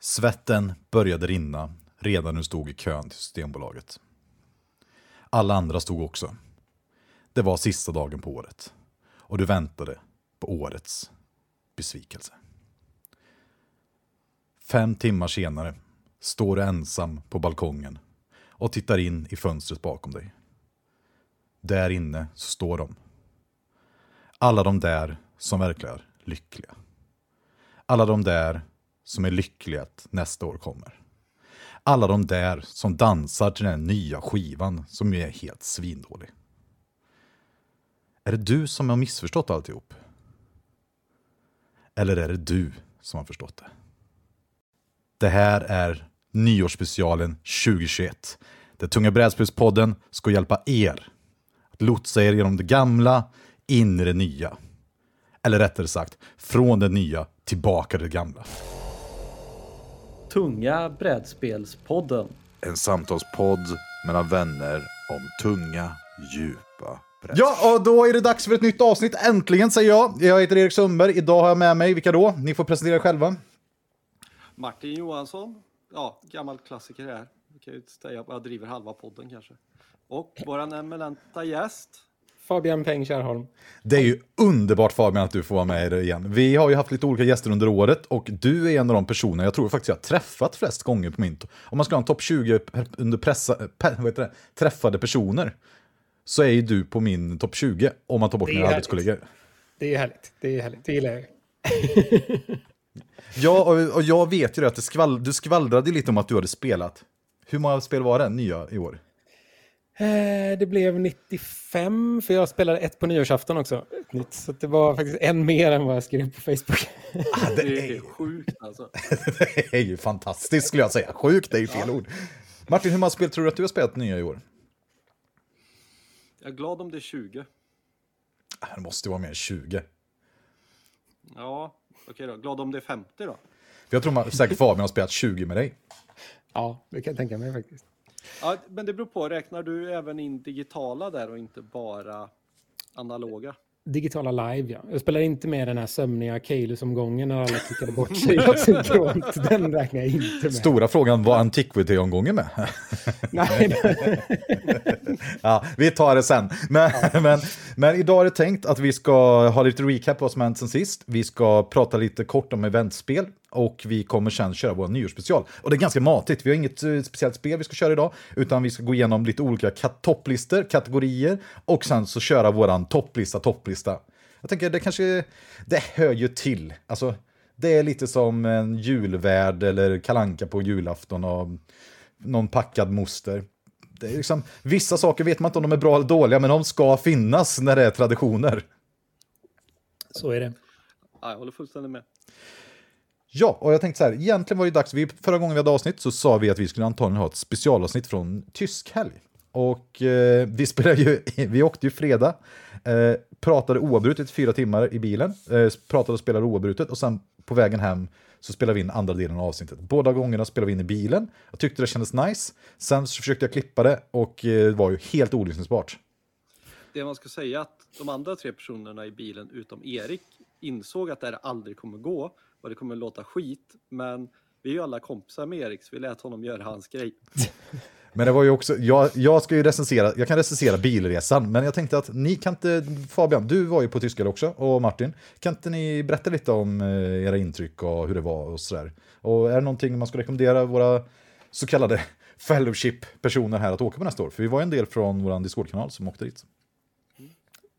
Svetten började rinna redan när du stod i kön till Systembolaget. Alla andra stod också. Det var sista dagen på året. Och du väntade på årets besvikelse. Fem timmar senare står du ensam på balkongen och tittar in i fönstret bakom dig. Där inne så står de. Alla de där som verkar lyckliga. Alla de där som är lyckliga att nästa år kommer. Alla de där som dansar till den nya skivan som ju är helt svindålig. Är det du som har missförstått alltihop? Eller är det du som har förstått det? Det här är nyårsspecialen 2021. Där Tunga brädspelspodden ska hjälpa er att lotsa er genom det gamla in i det nya. Eller rättare sagt, från det nya tillbaka till det gamla. Tunga brädspelspodden. En samtalspodd mellan vänner om tunga, djupa brädspel. Ja, och då är det dags för ett nytt avsnitt. Äntligen säger jag. Jag heter Erik Sundberg. Idag har jag med mig, vilka då? Ni får presentera er själva. Martin Johansson. Ja, gammal klassiker här. Vi kan ju säga att jag driver halva podden kanske. Och våran eminenta gäst. Fabian Peng Kärrholm. Det är ju underbart Fabian att du får vara med igen. Vi har ju haft lite olika gäster under året och du är en av de personer jag tror faktiskt jag har träffat flest gånger på min... Om man ska ha en topp 20 under pressa, pe, vad heter det, träffade personer så är ju du på min topp 20 om man tar bort mina härligt. arbetskollegor. Det är härligt. Det är härligt. Det gillar jag. ja, och, och, jag vet ju att det skvall, du skvallrade lite om att du hade spelat. Hur många spel var det nya i år? Eh, det blev 95, för jag spelade ett på nyårsafton också. Nytt, så det var faktiskt en mer än vad jag skrev på Facebook. Ah, det är sjukt alltså. det är ju fantastiskt skulle jag säga. Sjukt är ju fel ja. ord. Martin, hur många spel tror du att du har spelat nya i år? Jag är glad om det är 20. Ah, det måste vara mer än 20. Ja, okej okay då. Glad om det är 50 då. Jag tror man, säkert Fabian har spelat 20 med dig. Ja, det kan jag tänka mig faktiskt. Ja, men det beror på. Räknar du även in digitala där och inte bara analoga? Digitala live, ja. Jag spelar inte med den här sömniga Kaelus-omgången när alla klickade bort sig. Den räknar jag inte med. Stora frågan, var Antiquity-omgången med? Nej. ja, vi tar det sen. Men, ja. men, men idag är det tänkt att vi ska ha lite recap på vad som hänt sen sist. Vi ska prata lite kort om eventspel och vi kommer sen köra vår nyårsspecial. Och det är ganska matigt, vi har inget uh, speciellt spel vi ska köra idag, utan vi ska gå igenom lite olika kat topplistor, kategorier, och sen så köra våran topplista, topplista. Jag tänker det kanske, det hör ju till. Alltså, det är lite som en julvärd eller kalanka på julafton och någon packad moster. Det är liksom, vissa saker vet man inte om de är bra eller dåliga, men de ska finnas när det är traditioner. Så är det. Ja, jag håller fullständigt med. Ja, och jag tänkte så här, egentligen var det dags, vi, förra gången vi hade avsnitt så sa vi att vi skulle antagligen ha ett specialavsnitt från tysk helg. Och eh, vi spelade ju, vi åkte ju fredag, eh, pratade oavbrutet fyra timmar i bilen, eh, pratade och spelade oavbrutet och sen på vägen hem så spelade vi in andra delen av avsnittet. Båda gångerna spelade vi in i bilen, jag tyckte det kändes nice, sen så försökte jag klippa det och eh, det var ju helt olyssningsbart. Det man ska säga att de andra tre personerna i bilen utom Erik insåg att det här aldrig kommer gå och det kommer låta skit, men vi är ju alla kompisar med Erik så vi lät honom göra hans grej. Men det var ju också, jag, jag ska ju recensera, jag kan recensera bilresan, men jag tänkte att ni kan inte, Fabian, du var ju på Tyskland också, och Martin, kan inte ni berätta lite om eh, era intryck och hur det var och sådär? Och är det någonting man ska rekommendera våra så kallade fellowship-personer här att åka på nästa år? För vi var ju en del från vår Discord-kanal som åkte dit.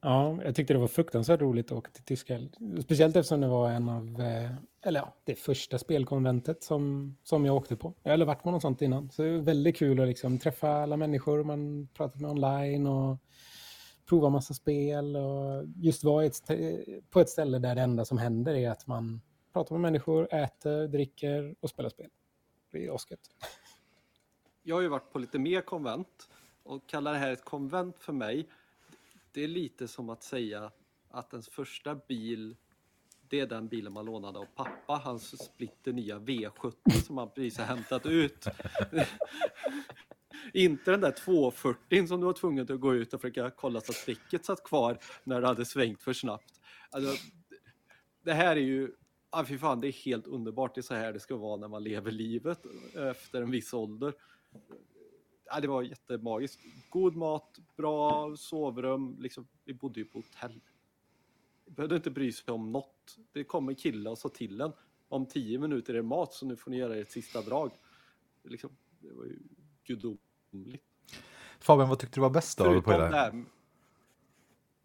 Ja, jag tyckte det var fruktansvärt roligt att åka till Tyskland. Speciellt eftersom det var en av, eh, eller ja, det första spelkonventet som, som jag åkte på. Jag har aldrig varit på något sånt innan. Så det var väldigt kul att liksom träffa alla människor man pratat med online och prova massa spel och just vara ett, på ett ställe där det enda som händer är att man pratar med människor, äter, dricker och spelar spel. Det är asgött. Jag har ju varit på lite mer konvent och kallar det här ett konvent för mig det är lite som att säga att ens första bil det är den bilen man lånade av pappa, hans splitter nya V70 som han precis har hämtat ut. Inte den där 240 som du var tvungen att gå ut och försöka kolla så att däcket satt kvar när du hade svängt för snabbt. Alltså, det här är ju Ja, fy fan, det är helt underbart. Det är så här det ska vara när man lever livet eh, efter en viss ålder. Ja, det var jättemagiskt. God mat, bra sovrum. Liksom, vi bodde ju på hotell. Vi behövde inte bry sig om något. Det kommer killar och sa till en. Om tio minuter är det mat, så nu får ni göra ert sista drag. Liksom, det var ju gudomligt. Fabian, vad tyckte du var bäst då? På Förutom det? det här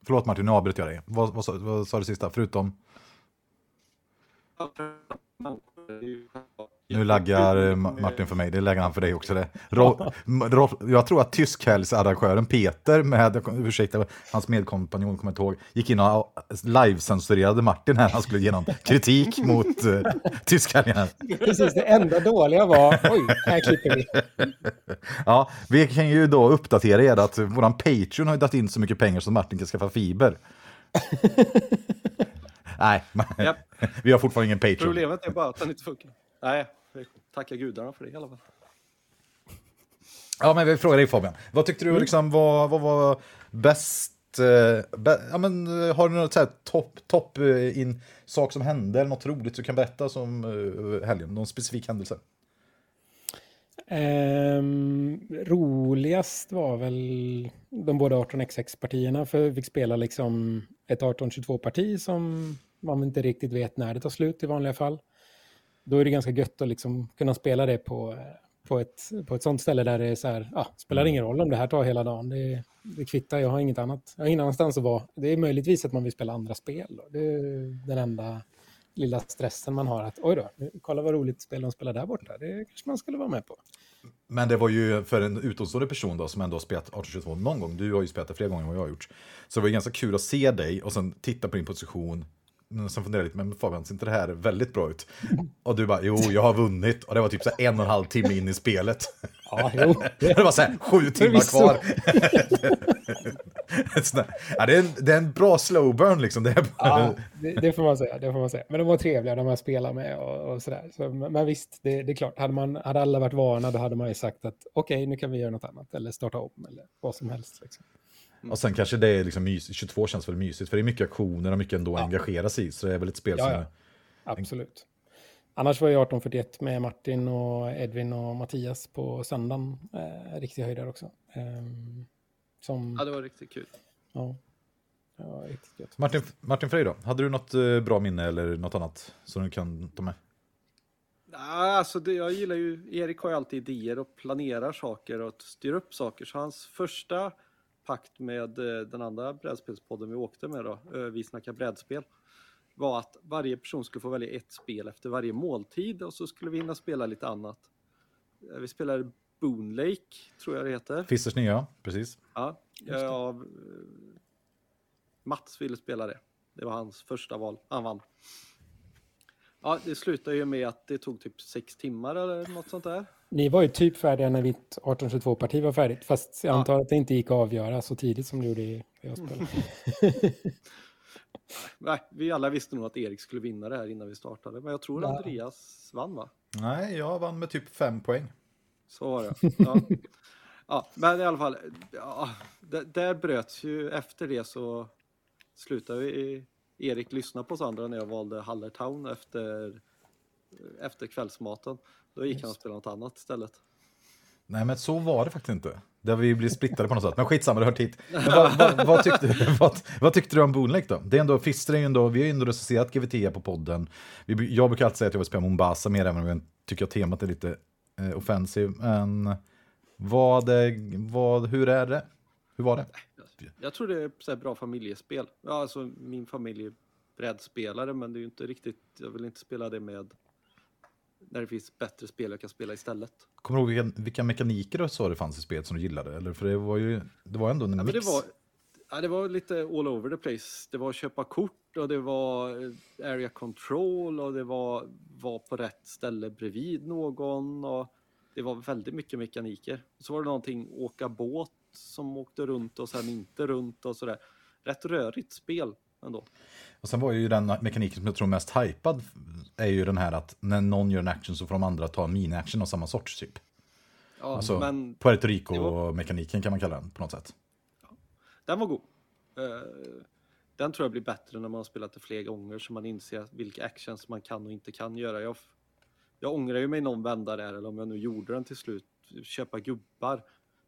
Förlåt Martin, nu avbröt jag dig. Vad, vad, sa- vad sa du sista? Förutom? Nu laggar eh, Ma- Martin för mig, det lägger han för dig också. Det. Ro, ro, jag tror att tyskhälsarrangören Peter med, ursäkta, hans medkompanjon kommer inte ihåg, gick in och livecensurerade Martin här. Han skulle ge någon kritik mot uh, tyskhälgarna. Precis, det enda dåliga var, oj, här klipper vi. Ja, vi kan ju då uppdatera er att våran Patreon har ju dragit in så mycket pengar så Martin kan skaffa fiber. Nej, Japp. vi har fortfarande ingen Patreon. Problemet är bara att den inte funkar. Nej, tacka gudarna för det i alla fall. Ja, men vi frågar dig Fabian. Vad tyckte du liksom, vad, vad var bäst? eh, bä- ja, men, eh, har du något så här topp top, eh, in sak som hände eller något roligt du kan berätta som uh, helgen? Någon specifik händelse? Ehm, roligast var väl de båda 18xx-partierna, för vi fick spela liksom ett 1822-parti som man inte riktigt vet när det tar slut i vanliga fall. Då är det ganska gött att liksom kunna spela det på, eh, på, ett, på ett sånt ställe där det är så här, ah, spelar ingen roll om det här tar hela dagen, det, det kvittar, jag har inget annat. Jag har ingen annanstans att vara. Det är möjligtvis att man vill spela andra spel. Då. Det är den enda lilla stressen man har, att oj då, kolla vad roligt spel de spelar där borta, det kanske man skulle vara med på. Men det var ju för en utomstående person då som ändå har spelat 1822 någon gång, du har ju spelat det fler gånger än vad jag har gjort. Så det var ju ganska kul att se dig och sen titta på din position. Sen funderade jag lite, men Fabian, ser inte det här väldigt bra ut? Och du bara, jo, jag har vunnit. Och det var typ så en och en halv timme in i spelet. Ja, jo. Det var så här sju timmar kvar. Ja, det, är en, det är en bra slow burn liksom. Det är, Ja, det, det får man säga. Det får man säga. Men de var trevliga, de jag spelade med och, och sådär. Så, men visst, det, det är klart. Hade, man, hade alla varit vana, då hade man ju sagt att okej, nu kan vi göra något annat. Eller starta om, eller vad som helst. Liksom. Och sen kanske det är liksom mys, 22 känns väl mysigt, för det är mycket aktioner och mycket ändå att engagera sig i. Så det är väl ett spel Ja, som... ja. Absolut. Annars var jag 1841 med Martin och Edvin och Mattias på söndagen. Eh, riktig höjdare också. Ehm, som, Ja, det var riktigt kul. ja, det var riktigt gött. Martin, Martin Frey då? Hade du något eh, bra minne eller något annat som du kan ta med? Ja, Alltså det, jag gillar ju, Erik har ju alltid idéer och planerar saker och styr upp saker. Så hans första pakt med eh, den andra brädspelspodden vi åkte med då, eh, Vi snackar brädspel, var att varje person skulle få välja ett spel efter varje måltid och så skulle vi hinna spela lite annat. Eh, Vi spelade Boon Lake, tror jag det heter. Fissers nya, precis. Ja, ja, eh, Mats ville spela det. Det var hans första val. Han vann. Ja, det slutade ju med att det tog typ sex timmar eller något sånt där. Ni var ju typ färdiga när mitt 1822-parti var färdigt. Fast jag Ja. antar att det inte gick att avgöra så tidigt som det gjorde i i jag spelade. Nej, vi alla visste nog att Erik skulle vinna det här innan vi startade, men jag tror Ja. Andreas vann va? Nej, jag vann med typ fem poäng. Så var det. Ja. ja, men i alla fall, ja, där, där bröts ju efter det så slutade vi, Erik lyssna på oss andra när jag valde Hallertown efter, efter kvällsmaten. Då gick han och spelade något annat istället. Nej, men så var det faktiskt inte. Där vi blev splittade på något sätt. Men skitsamma, det hör hit. Vad, vad, vad, tyckte, vad, vad tyckte du om Boonlake då? Det är ändå, Fister är ju ändå, vi har ju ändå recenserat GVT på podden. Vi, jag brukar alltid säga att jag vill spela Mombasa mer, även om jag tycker att temat är lite eh, offensive. Men vad, är- vad, hur är det? Hur var det? Jag tror det är så bra familjespel. Ja, alltså min familj är brädspelare, men det är ju inte riktigt, jag vill inte spela det med när det finns bättre spel jag kan spela istället. Kommer du ihåg vilka, vilka mekaniker du sa det fanns i spelet som du gillade? Eller, för det var ju det var ändå en Ja, mix. det, var, ja, det var lite all over the place. Det var att köpa kort och det var eh, area control och det var var på rätt ställe bredvid någon. Och det var väldigt mycket mekaniker. Så var det någonting åka båt som åkte runt och sen inte runt och sådär. Rätt rörigt spel ändå. Och sen var ju den mekaniken som jag tror mest hypad är ju den här att när någon gör en action så får de andra ta en mini-action av samma sorts typ. Ja, Alltså men Puerto Rico-mekaniken kan man kalla den på något sätt. den var god. Eh, den tror jag blir bättre när man har spelat det fler gånger så man inser vilka actions man kan och inte kan göra. Jag, jag ångrar ju mig någon vända där, eller om jag nu gjorde den till slut. Köpa gubbar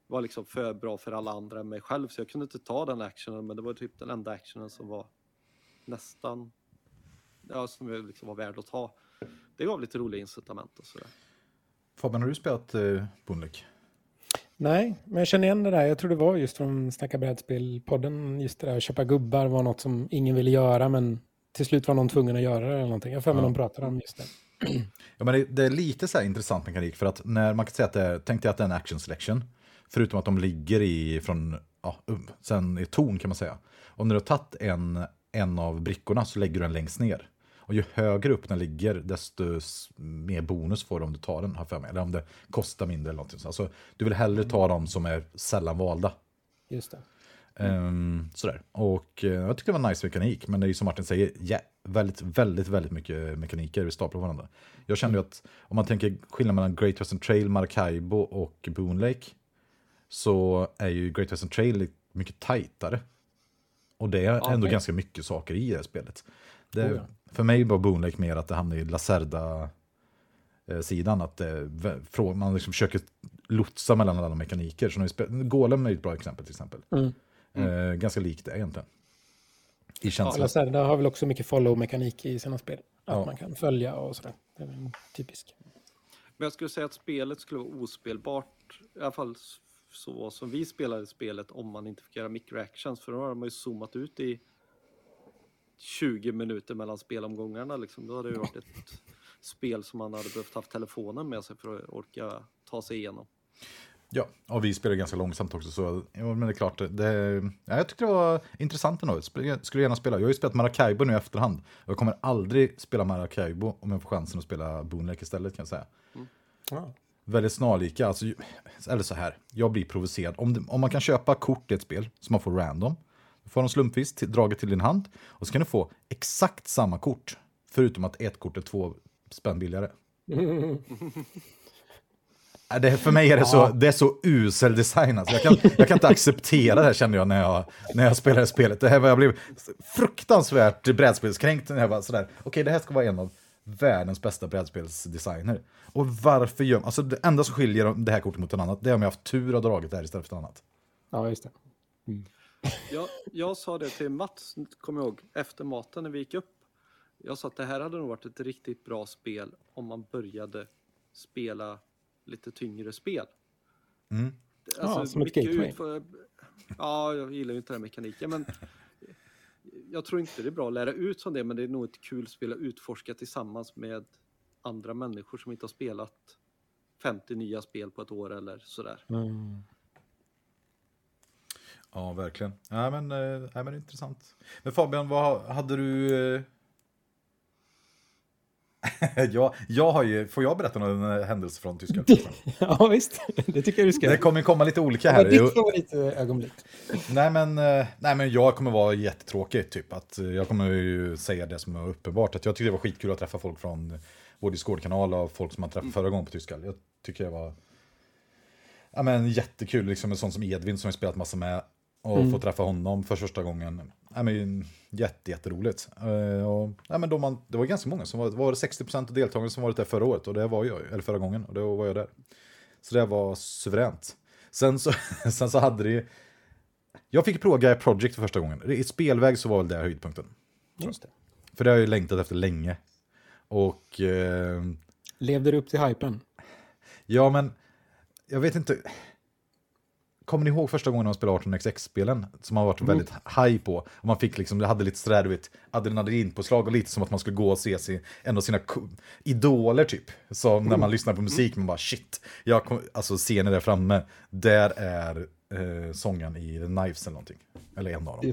var liksom för bra för alla andra än mig själv, så jag kunde inte ta den actionen, men det var typ den enda actionen som var nästan, ja, som liksom var värd att ta. Det gav lite roliga incitament och sådär. Fabian, har du spelat eh, Boonlek? Nej, men jag känner igen det där. Jag tror det var just från Snacka brädspel-podden. Just det där att köpa gubbar var något som ingen ville göra, men till slut var någon tvungen att göra det eller någonting. Jag har för mig ja. de pratade om just det. Ja, men det, det, är lite så här intressant mekanik för att när man kan säga att det är, tänk dig att det är en action selection, förutom att de ligger i från, ja, um, sen i ton kan man säga. Och när du har tagit en, en av brickorna så lägger du den längst ner. Och ju högre upp den ligger, desto mer bonus får du om du tar den, har för mig. Eller om det kostar mindre eller någonting. Alltså, du vill hellre ta de som är sällan valda. Just det. Um, sådär. Och uh, jag tycker det var nice mekanik, men det är ju som Martin säger, yeah, väldigt, väldigt, väldigt mycket mekaniker vi staplar på varandra. Jag kände ju att om man tänker skillnaden mellan Great Western Trail, Maracaibo och Boon Lake, så är ju Great Western Trail mycket tajtare. Och det är okay. ändå ganska mycket saker i det här spelet. Det, oh ja. För mig var Boon Lake mer att det hamnade i Lacerda-sidan, att det, man liksom försöker lotsa mellan alla mekaniker. Så när Golem är ett bra exempel till exempel. Mm. Mm. Eh, ganska likt det egentligen. I känslan. Ja, Lacerda har väl också mycket follow-mekanik i sina spel. Att ja. man kan följa och sådär. Det är typiskt. Men jag skulle säga att spelet skulle vara ospelbart, i alla fall så som vi spelade spelet, om man inte fick göra microactions. För då har man ju zoomat ut i 20 minuter mellan spelomgångarna. Liksom. Då hade det varit ett spel som man hade behövt haft telefonen med sig för att orka ta sig igenom. Ja, och vi spelar ganska långsamt också, så ja, men det är klart, det, ja, jag tyckte det var intressant ändå. Jag skulle gärna spela. Jag har ju spelat Maracaibo nu i efterhand. Och jag kommer aldrig spela Maracaibo om jag får chansen att spela Boonlake istället kan jag säga. Mm. Ja. Väldigt snarlika, alltså, eller så här, jag blir provocerad. Om, det, om man kan köpa kort i ett spel som man får random, du får dem slumpvis till, draget till din hand och så kan du få exakt samma kort, förutom att ett kort är två spänn billigare. Mm. Det, för mig är det, ja. så, det är så usel design. Alltså. Jag, kan, jag kan inte acceptera det här kände jag när jag, när jag spelade spelet. Det här var, jag blev fruktansvärt brädspelskränkt. När jag var sådär, okej okay, det här ska vara en av världens bästa brädspelsdesigner. Och varför gör Alltså det enda som skiljer det här kortet mot en annat, det är om jag haft tur och dragit det här istället för ett annat. Ja, just det. Mm. Jag, jag sa det till Mats, kommer jag ihåg, efter maten när vi gick upp. Jag sa att det här hade nog varit ett riktigt bra spel om man började spela lite tyngre spel. Mm. Alltså, ja, som ett gateway. Utför... Ja, jag gillar ju inte den mekaniken, men jag tror inte det är bra att lära ut som det, men det är nog ett kul spel att utforska tillsammans med andra människor som inte har spelat 50 nya spel på ett år eller sådär. Mm. Ja, verkligen. Ja, men, äh, men intressant. Men Fabian, vad hade du... Eh, Jag, jag har ju, får jag berätta någon eh, händelse från Tyskland? ja, visst. Det tycker jag du ska. Det kommer komma lite olika här. Ditt ögonblick? nej, men, nej, men jag kommer vara jättetråkig, typ. Att jag kommer ju säga det som är uppenbart. Att jag tycker det var skitkul att träffa folk från vår Discord-kanal och folk som man träffade förra gången på Tyskland. Jag tycker det var ja, men, jättekul, liksom en sån som Edvin som jag spelat massa med och mm. få träffa honom för första gången. Ja, men, jätte, jätteroligt. Uh, och, ja, men då man, det var ganska många, som var, var det 60% av deltagarna som varit där förra året, och det var jag, eller förra gången, och då var jag där. Så det var suveränt. Sen så, sen så hade det Jag fick prova Gaia Project för första gången. I spelväg så var väl det höjdpunkten. Just det. För det har jag ju längtat efter länge. Och... Eh, Levde du upp till hypen? Ja, men jag vet inte. Kommer ni ihåg första gången man spelade 18xx-spelen? Som har varit mm. väldigt high på. Och man fick liksom, det hade lite sådär, du vet, adrenalinpåslag och lite som att man skulle gå och se sin, en av sina idoler typ. Så mm. när man lyssnar på musik, man bara shit, jag kom, alltså scenen där framme, där är eh, sången i The Knives eller någonting. Eller en av dem.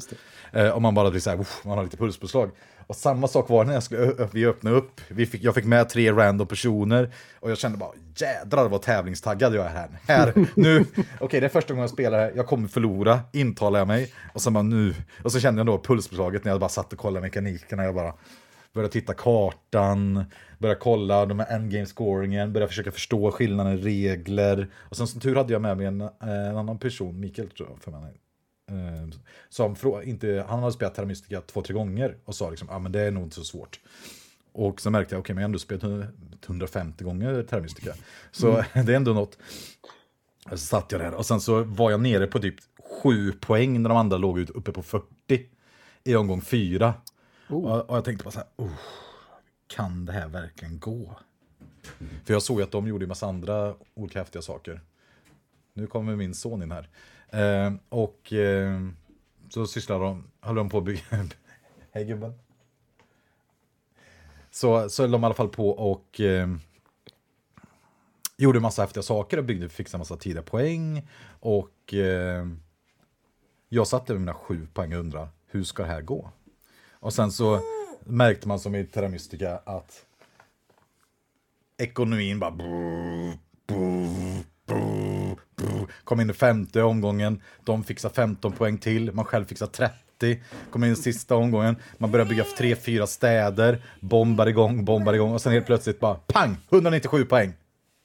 Eh, och man bara blir såhär, man har lite pulspåslag. Och samma sak var när jag skulle, vi öppnade upp, vi fick, jag fick med tre random personer och jag kände bara jädrar vad tävlingstaggad jag är här. här nu, okej okay, det är första gången jag spelar här, jag kommer förlora, intalar jag mig. Och så bara nu, och så kände jag då pulspåslaget när jag bara satt och kollade mekanikerna, jag bara började titta kartan, började kolla de här endgame scoringen, började försöka förstå skillnaden i regler. Och sen som tur hade jag med mig en, en annan person, Mikael tror jag, för mig. Eh, som inte, han hade spelat Terra Mystica två, tre gånger och sa liksom, ja ah, men det är nog inte så svårt. Och så märkte jag, okej, okay, men jag har ändå spelat 150 gånger Terra Mystica. Så mm. det är ändå något. Så satt jag där och sen så var jag nere på typ 7 poäng när de andra låg uppe på 40 i omgång 4. Oh. Och, och, jag tänkte bara så här, oh, kan det här verkligen gå? För jag såg att de gjorde en massa andra olika häftiga saker. Nu kommer min son in här. Eh, och eh, så sysslar de, höll de på att bygga... Hej gubben. Så, så höll de i alla fall på och eh, gjorde massa häftiga saker och byggde, fixade massa tidiga poäng. Och eh, jag satte med mina sju poäng och undrade, hur ska det här gå? Och sen så märkte man som i Terra Mystica att ekonomin bara... Kom in i femte omgången, de fixar 15 poäng till, man själv fixar 30. Kom in i sista omgången, man börjar bygga tre, fyra städer, bombar igång, bombar igång och sen helt plötsligt bara pang! 197 poäng!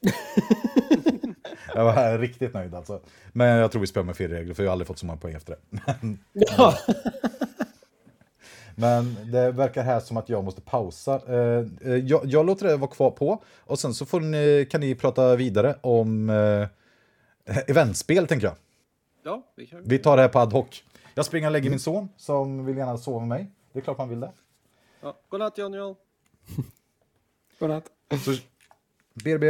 jag var riktigt nöjd alltså. Men jag tror vi spelar med fel regler för jag har aldrig fått så många poäng efter det. ja. Men det verkar här som att jag måste pausa. Eh, eh, jag, jag låter det vara kvar på och sen så får ni, kan ni prata vidare om eh, eventspel tänker jag. Ja, vi, kan... vi tar det här på ad hoc. Jag springer och lägger min son som vill gärna sova med mig. Det är klart han vill det. Ja. Godnatt John John. Godnatt. Så, BRB.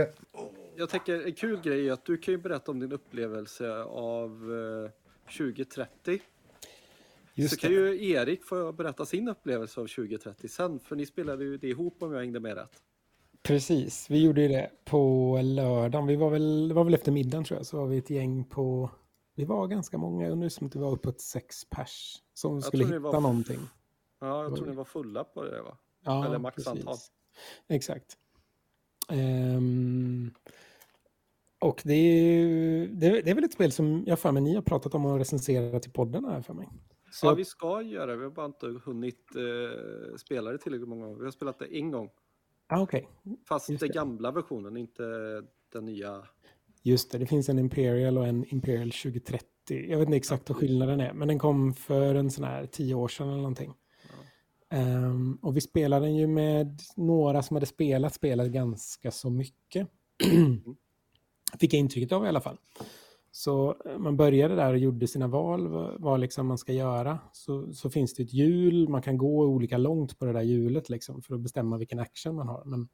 Jag tänker en kul grej är att du kan ju berätta om din upplevelse av eh, 2030. Just så det. kan ju Erik få berätta sin upplevelse av 2030 sen, för ni spelade ju det ihop om jag hängde med rätt. Precis, vi gjorde ju det på lördagen. Vi var väl, det var väl efter middagen tror jag, så var vi ett gäng på... Vi var ganska många, undrar som att det var uppåt sex pers som jag skulle hitta var... någonting. Ja, jag tror ni var fulla på det va? Ja, Eller maxantal. Exakt. Um, och det är, det är väl ett spel som jag för mig ni har pratat om och recenserat i podden här för mig. Så... Ja, vi ska göra Vi har bara inte hunnit eh, spela det tillräckligt många gånger. Vi har spelat det en gång. Ah, okay. Fast den gamla versionen, inte den nya. Just det, det finns en Imperial och en Imperial 2030. Jag vet inte exakt vad skillnaden är, men den kom för en sån här tio år sedan eller någonting. Um, och vi spelade den ju med några som hade spelat spelet ganska så mycket. Mm. Fick jag intrycket av i alla fall. Så eh, man började där och gjorde sina val, vad liksom man ska göra. Så, så finns det ett hjul, man kan gå olika långt på det där hjulet liksom, för att bestämma vilken action man har. Men om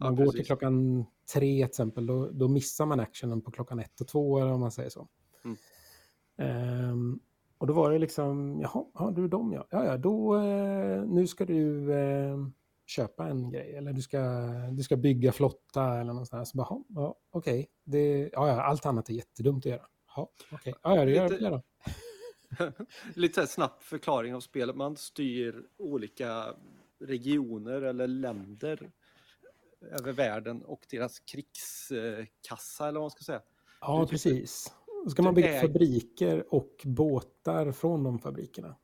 man ja, går till klockan tre till exempel, då, då missar man actionen på klockan ett och två, eller om man säger så. Mm. Um, och då var det liksom, jaha, ja, du är dom ja. Ja, ja, då, eh, nu ska du eh, köpa en grej eller du ska, du ska bygga flotta eller något sånt där. Så bara, ja, okej, okay. ja, ja, allt annat är jättedumt att göra. Ja, okej, okay. ja, ja, det gör det då. Lite snabb förklaring av spelet. Man styr olika regioner eller länder över världen och deras krigskassa eller vad man ska säga. Ja, precis. Då ska man bygga fabriker och båtar från de fabrikerna.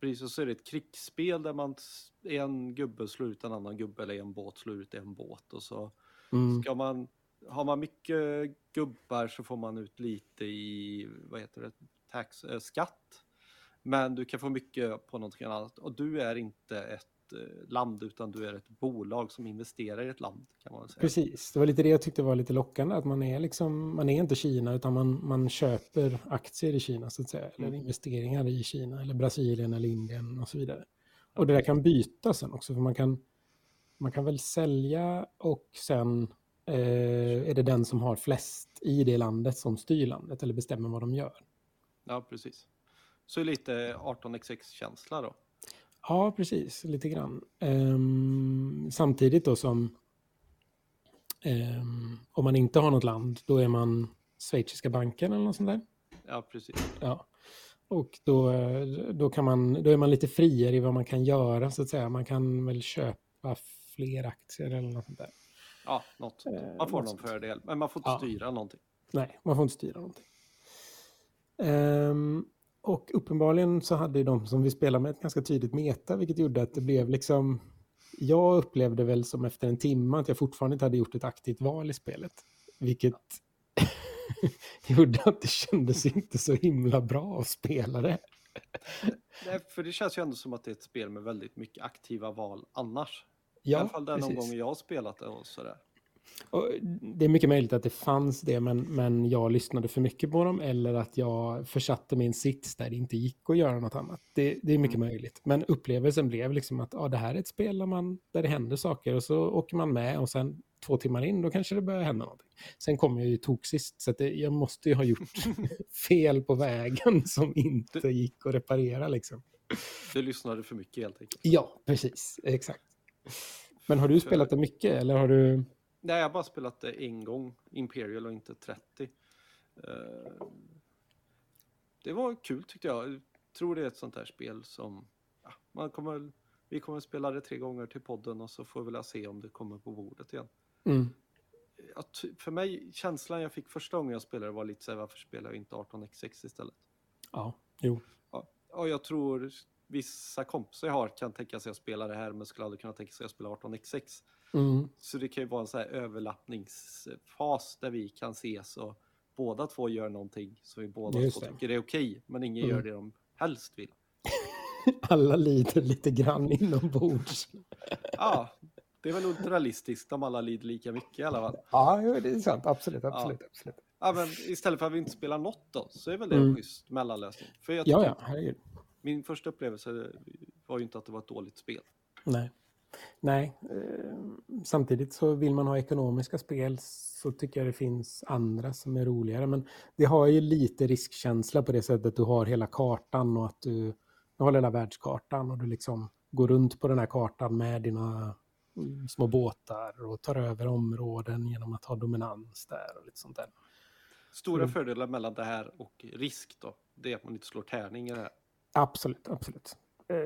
Precis, och så är det ett krigsspel där man en gubbe slår ut en annan gubbe eller en båt slår ut en båt och så mm. ska man har man mycket gubbar så får man ut lite i vad heter det, tax, äh, skatt. Men du kan få mycket på någonting annat och du är inte ett Eh, land utan du är ett bolag som investerar i ett land. kan man säga. Precis, det var lite det jag tyckte var lite lockande, att man är, liksom, man är inte Kina utan man, man köper aktier i Kina så att säga, eller mm. investeringar i Kina eller Brasilien eller Indien och så vidare. Och det där kan bytas sen också, för man kan, man kan väl sälja och sen eh, är det den som har flest i det landet som styr landet eller bestämmer vad de gör. Ja, precis. Så lite 18xx-känsla då. Ja, precis, lite grann. Um, samtidigt då som um, om man inte har något land, då är man schweiziska banken eller något sånt där. Ja, precis. Ja. Och då, då, kan man, då är man lite friare i vad man kan göra, så att säga. Man kan väl köpa fler aktier eller något sånt där. Ja, något. Man får uh, någon fördel, men man får inte ja. styra någonting. Nej, man får inte styra någonting. Um, och uppenbarligen så hade de som vi spelade med ett ganska tydligt meta, vilket gjorde att det blev liksom... Jag upplevde väl som efter en timme att jag fortfarande inte hade gjort ett aktivt val i spelet. Vilket gjorde att det kändes inte så himla bra att spela det. Nej, för det känns ju ändå som att det är ett spel med väldigt mycket aktiva val annars. I Ja, alla fall den gång jag har spelat det och sådär. Och det är mycket möjligt att det fanns det, men, men jag lyssnade för mycket på dem eller att jag försatte min sits där det inte gick att göra något annat. Det, det är mycket möjligt. Men upplevelsen blev liksom att ja, det här är ett spel där, man, där det händer saker och så åker man med och sen två timmar in då kanske det börjar hända någonting. Sen kom jag ju toksist så det, jag måste ju ha gjort fel på vägen som inte gick att reparera liksom. Du lyssnade för mycket helt enkelt. Ja, precis. Exakt. Men har du spelat det mycket eller har du... Nej, jag har bara spelat det en gång, Imperial och inte 30. Eh, Det var kul tyckte jag. Jag tror det är ett sånt här spel som ja, man kommer, vi kommer spela det tre gånger till podden och så får vi väl se om det kommer på bordet igen. Mm. Ty- för mig, känslan jag fick första gången jag spelade var lite så här, varför spelar jag inte 18x6 istället? Ja, jo. Ja, och jag tror vissa kompisar jag har kan tänka sig att spela det här men skulle aldrig kunna tänka sig att spela 18x6. Mm. Så det kan ju vara en så här överlappningsfas där vi kan ses och båda två gör någonting som vi båda Just två det. tycker är okej, men ingen Mm. gör det de helst vill. Alla lider lite grann inombords. Ja, det är väl ultralistiskt om alla lider lika mycket i alla fall. Ja, det är sant. Absolut, absolut. absolut. Ja, men istället för att vi inte spelar något då, så är väl det en Mm. schysst mellanlösning. För jag Ja, ja, herregud. Min första upplevelse var ju inte att det var ett dåligt spel. Nej. Nej, eh, samtidigt så vill man ha ekonomiska spel så tycker jag det finns andra som är roligare. Men det har ju lite riskkänsla på det sättet att du har hela kartan och att du, du har hela världskartan och du liksom går runt på den här kartan med dina mm, små båtar och tar över områden genom att ha dominans där och lite sånt där. Stora Mm. fördelar mellan det här och risk då, det är att man inte slår tärning i det här. Absolut, absolut. Eh,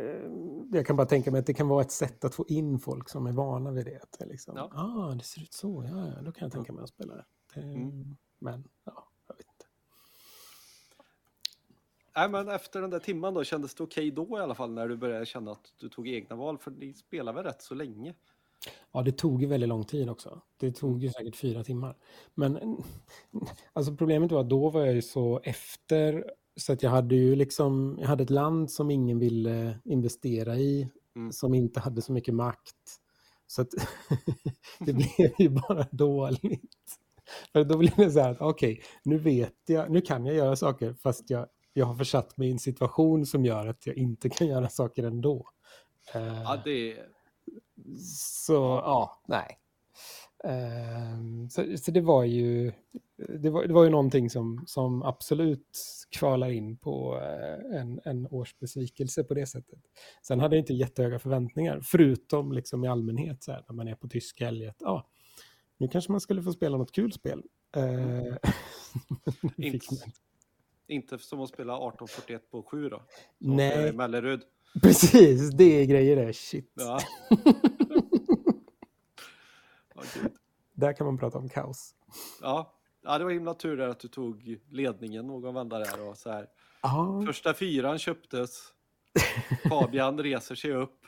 Jag kan bara tänka mig att det kan vara ett sätt att få in folk som är vana vid det. Att liksom, Ja. ah, det ser ut så, ja, ja, då kan jag tänka mig att spela det. Mm. Men, ja, jag vet inte. Nej, men efter den där timman då, kändes det okej då i alla fall när du började känna att du tog egna val? För ni spelar väl rätt så länge? Ja, det tog ju väldigt lång tid också. Det tog ju säkert fyra timmar. Men mm, alltså problemet var att då var jag ju så efter så att jag hade ju liksom, jag hade ett land som ingen ville investera i, Mm. som inte hade så mycket makt. Så att det blev ju bara dåligt. För då blev det så här att okej, nu vet jag, nu kan jag göra saker fast jag, jag har försatt mig i en situation som gör att jag inte kan göra saker ändå. Eh, Ja, det är... så ja, nej. Ehm, så, så det var ju det var, det var ju någonting som, som absolut kvalar in på eh, en, en årsbesvikelse på det sättet. Sen hade jag inte jättehöga förväntningar, förutom liksom i allmänhet så här, när man är på tysk helg. Att, ah, nu kanske man skulle få spela något kul spel. Eh, det fick Inte, inte. som att spela 1841 på 7 då? Som Nej. Mellerud. Precis, det är grejer det. Shit. Ja. Där kan man prata om kaos. ja. ja, det var himla tur där att du tog ledningen någon vända där och så här. Första fyran köptes. Fabian reser sig upp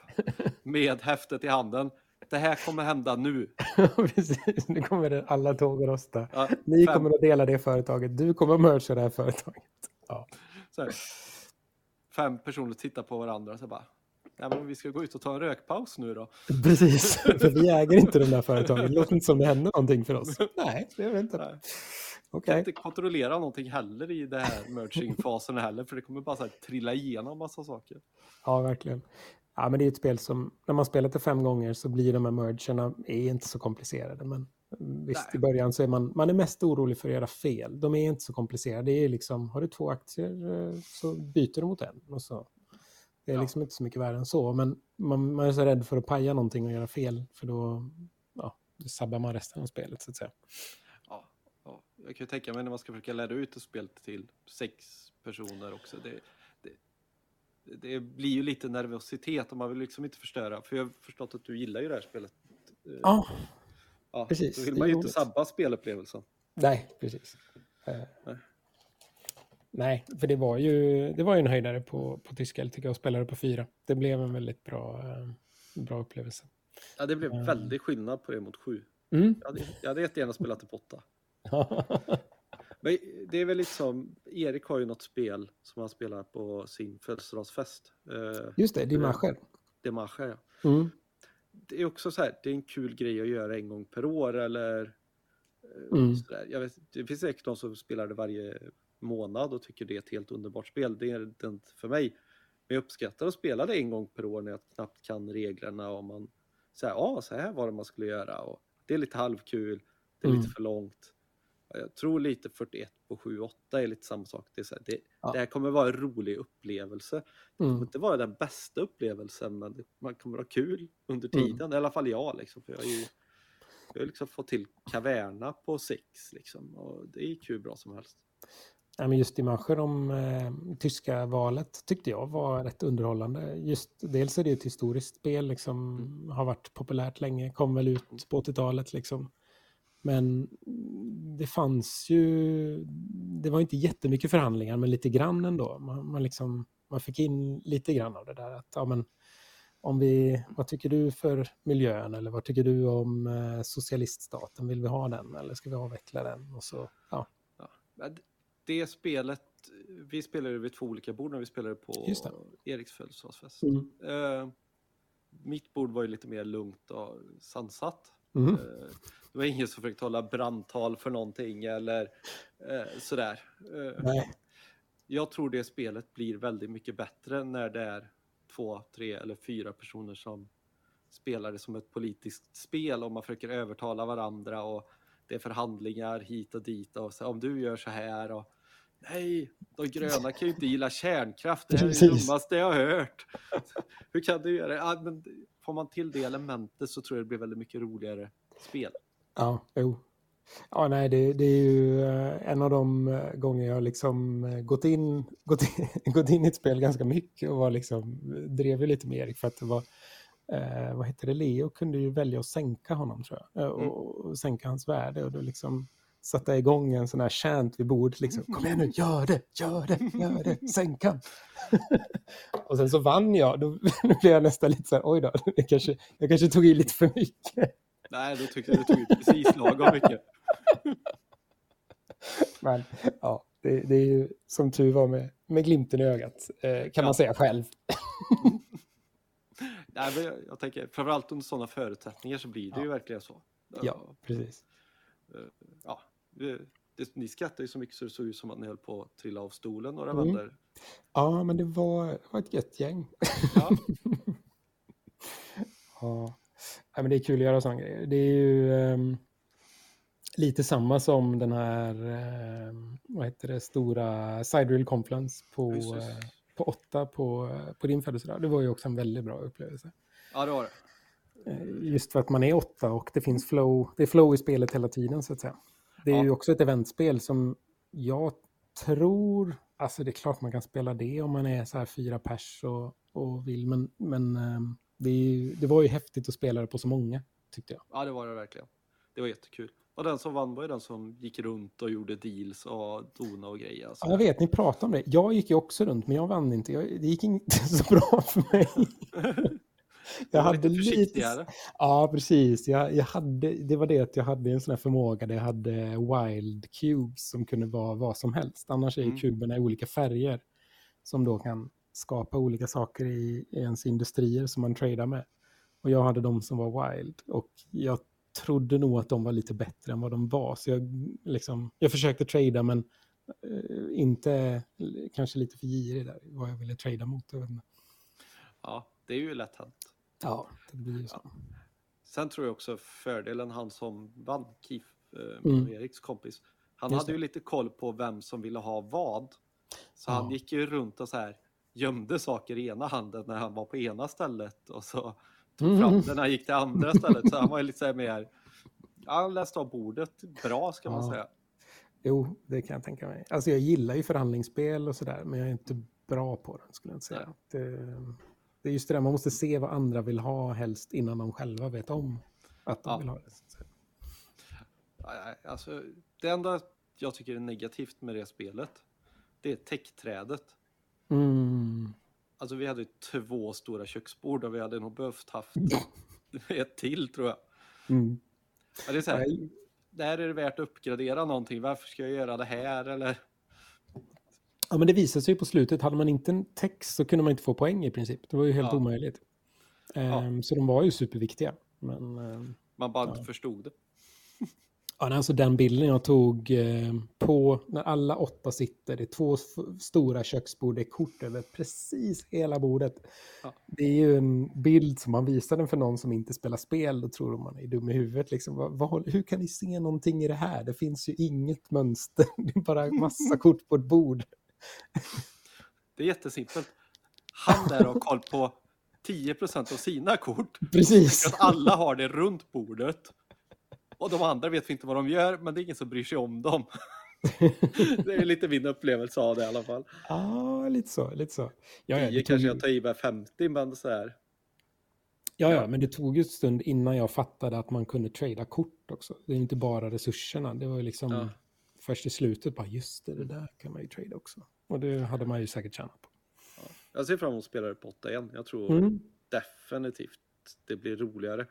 med häftet i handen. Det här kommer hända nu. precis. Nu kommer det alla tåg att rosta. Ja, Ni fem- kommer att dela det företaget. Du kommer att mercha det här företaget. Ja. Här, fem personer tittar på varandra och så bara. Ja, men vi ska gå ut och ta en rökpaus nu då. Precis, för vi äger inte de där företagen. Det låter inte som det händer någonting för oss. Nej, det gör det inte. Nej. Okej. Kan inte kontrollera någonting heller i det här merging-fasen heller, för det kommer bara så här trilla igenom massa saker. Ja, verkligen. Ja, men det är ett spel som, när man spelat det fem gånger så blir de här mergerna är inte så komplicerade. Men visst, Nej. i början så är man, man är mest orolig för att göra fel. De är inte så komplicerade. Det är liksom, har du två aktier eh, så byter du mot en. Och så. Det är Ja. liksom inte så mycket värre än så. Men man, man är så rädd för att paja någonting och göra fel. För då ja, då sabbar man resten av spelet så att säga. Ja, ja. Jag kan ju tänka mig när man ska försöka lära ut ett spel till sex personer också. Det, det, det blir ju lite nervositet och man vill liksom inte förstöra. För jag har förstått att du gillar ju det här spelet. Ja, ja, precis. Då vill man ju inte sabba spelupplevelsen. Nej, precis. Eh, Nej. Nej, för det var ju, det var ju en höjdare på, på tyska tycker jag och spelade på fyra. Det blev en väldigt bra, eh, bra upplevelse. Ja, det blev Mm. väldigt skillnad på det mot sju. Mm. Jag hade, jag hade jättegärna spelat det på åtta. Men det är väl lite som, Erik har ju något spel som han spelar på sin födelsedagsfest. Eh, Just det, Dimascher. Demascher, ja. Mm. Det är också så här, det är en kul grej att göra en gång per år eller eh, Mm. Jag vet, det finns säkert de som spelar det varje månad och tycker det är ett helt underbart spel. Det är det inte för mig. Men jag uppskattar att spela det en gång per år när jag knappt kan reglerna och man säger ja, så här var det man skulle göra. Och det är lite halvkul, det är Mm. lite för långt. Jag tror lite 41 på 7-8 är lite samma sak. Det, är så här, det, Ja. det här kommer vara en rolig upplevelse. Det Mm. kommer inte vara den bästa upplevelsen, men det- man kommer ha kul under Mm. tiden. I alla fall jag. Liksom, för jag, är ju, jag har liksom fått till Caverna på 6. Liksom, och det är kul bra som helst. Ja, men just Dimascher om eh, tyska valet tyckte jag var rätt underhållande. Just, dels är det ett historiskt spel, liksom, Mm. har varit populärt länge, kom väl ut på 80-talet. Liksom. Men det fanns ju, det var inte jättemycket förhandlingar, men lite grann ändå. Man, man, liksom, man fick in lite grann av det där. Att, ja, men, om vi, vad tycker du för miljön eller vad tycker du om eh, socialiststaten? Vill vi ha den eller ska vi avveckla den? Och så, ja, Men det spelet, vi spelade vid två olika bord när vi spelade på. Eriks födelsedagsfest. Mm. Eh, mitt bord var ju lite mer lugnt och sansat. Mhm. Eh, det var ingen som försökte hålla brandtal för någonting eller eh, sådär. Nej. jag tror det spelet blir väldigt mycket bättre när det är två, tre eller fyra personer som spelar det som ett politiskt spel och man försöker övertala varandra och det är förhandlingar hit och dit och så, om du gör så här och nej, de gröna kan ju inte gilla kärnkraft, det här är det dummaste jag har hört. Hur kan du göra det? Ja, men får man till det elementet så tror jag det blir väldigt mycket roligare spel. Ja, jo. Ja, nej, det, det är ju eh, en av de eh, gånger jag liksom eh, gått in, gått, in, gått in i ett spel ganska mycket och var liksom, drev ju lite med Erik för att det var, eh, vad heter det, Leo kunde ju välja att sänka honom tror jag, och, och sänka hans värde och då liksom satte jag igång en sån här chant vid bordet liksom, kom igen nu, gör det, gör det, gör det, sänk han. och sen så vann jag, då blev jag nästan lite så här, oj då, jag kanske, jag kanske tog i lite för mycket. Nej, då tycker jag du tog ut precis lagom mycket. Men ja, det, det är ju som tur var med, med glimten i ögat, eh, kan Ja. man säga själv. Nej, men jag, jag tänker, framförallt under sådana förutsättningar så blir det ju verkligen så. Ja, precis. ja, det, ni skrattade ju så mycket så det såg ut som att ni höll på att trilla av stolen några Mm. vändor. Ja, men det var, det var ett gött gäng. Ja, Ja. ja, men det är kul att göra sådana grejer. Det är ju ehm, lite samma som den här, ehm, vad heter det, stora Sidereal Conference på, eh, på åtta på, på din födelsedag. Det var ju också en väldigt bra upplevelse. ja det var det. Eh, Just för att man är åtta och det finns flow, det är flow i spelet hela tiden så att säga. Det är Ja. ju också ett eventspel som jag tror, alltså det är klart man kan spela det om man är så här fyra pers och, och vill, men, men ehm, det, ju, det var ju häftigt att spela det på så många, tyckte jag. Ja, det var det verkligen. Det var jättekul. Och den som vann var ju den som gick runt och gjorde deals och dona och grejer. Alltså. Ja, jag vet, ni pratar om det. Jag gick ju också runt, men jag vann inte. Jag, det gick inte så bra för mig. Jag hade lite lite-. Ja, precis. Jag, jag hade, det var det att jag hade en sån här förmåga där jag hade wild cubes som kunde vara vad som helst. Annars är Mm. kuberna i olika färger som då kan skapa olika saker i, i ens industrier som man tradar med. Och jag hade de som var wild och jag trodde nog att de var lite bättre än vad de var. Så jag, liksom, jag försökte trada men eh, inte, kanske lite för girig där, vad jag ville trada mot. Ja, det är ju lätt hänt. Ja, det blir ju så. Sen tror jag också fördelen han som vann, Keith, eh, Mm. Eriks kompis, han Just hade det. ju lite koll på vem som ville ha vad. Så Ja. han gick ju runt och så här gömde saker i ena handen när han var på ena stället och så tog Mm. fram det när han gick till andra stället. Så han var ju lite så här mer, ja, han läste av bordet bra ska man Ja. säga. Jo, det kan jag tänka mig. Alltså jag gillar ju förhandlingsspel och sådär, men jag är inte bra på det, skulle jag inte säga. Det, det är just det där, man måste se vad andra vill ha helst innan de själva vet om att de Ja. vill ha det. Alltså, det enda jag tycker är negativt med det spelet, det är täckträdet. Mm. Alltså vi hade två stora köksbord och vi hade nog behövt haft ett till tror jag. Mm. Ja, det är så här, där är det värt att uppgradera någonting. Varför ska jag göra det här? Eller? Ja, men det visade sig ju på slutet. Hade man inte en text så kunde man inte få poäng i princip. Det var ju helt Ja. omöjligt. Ehm, Så de var ju superviktiga. Men ehm, Man bara inte förstod det. ja, alltså den bilden jag tog eh, på när alla åtta sitter, det är två stora köksbord, det är kort över precis hela bordet. Ja. Det är ju en bild som man visar den för någon som inte spelar spel, då tror de man är dum i huvudet. Liksom. Vad, vad, hur kan ni se någonting i det här? Det finns ju inget mönster, det är bara massa kort på ett bord. Det är jättesimpelt. Han där har koll på 10% av sina kort. Precis. Att alla har det runt bordet. Och de andra vet vi inte vad de gör, men det är ingen som bryr sig om dem. det är lite min upplevelse av det i alla fall. Ja, lite så. Lite så. Ja, ja, 10 det tog, kanske jag tar i med 50, men så här. ja, ja, men det tog ju ett stund innan jag fattade att man kunde trada kort också. Det är inte bara resurserna. Det var ju liksom Ja. först i slutet bara just det, det där kan man ju trada också. Och det hade man ju säkert tjänat på. Jag ser fram emot att spela det på 8 igen. Jag tror Mm. definitivt det blir roligare.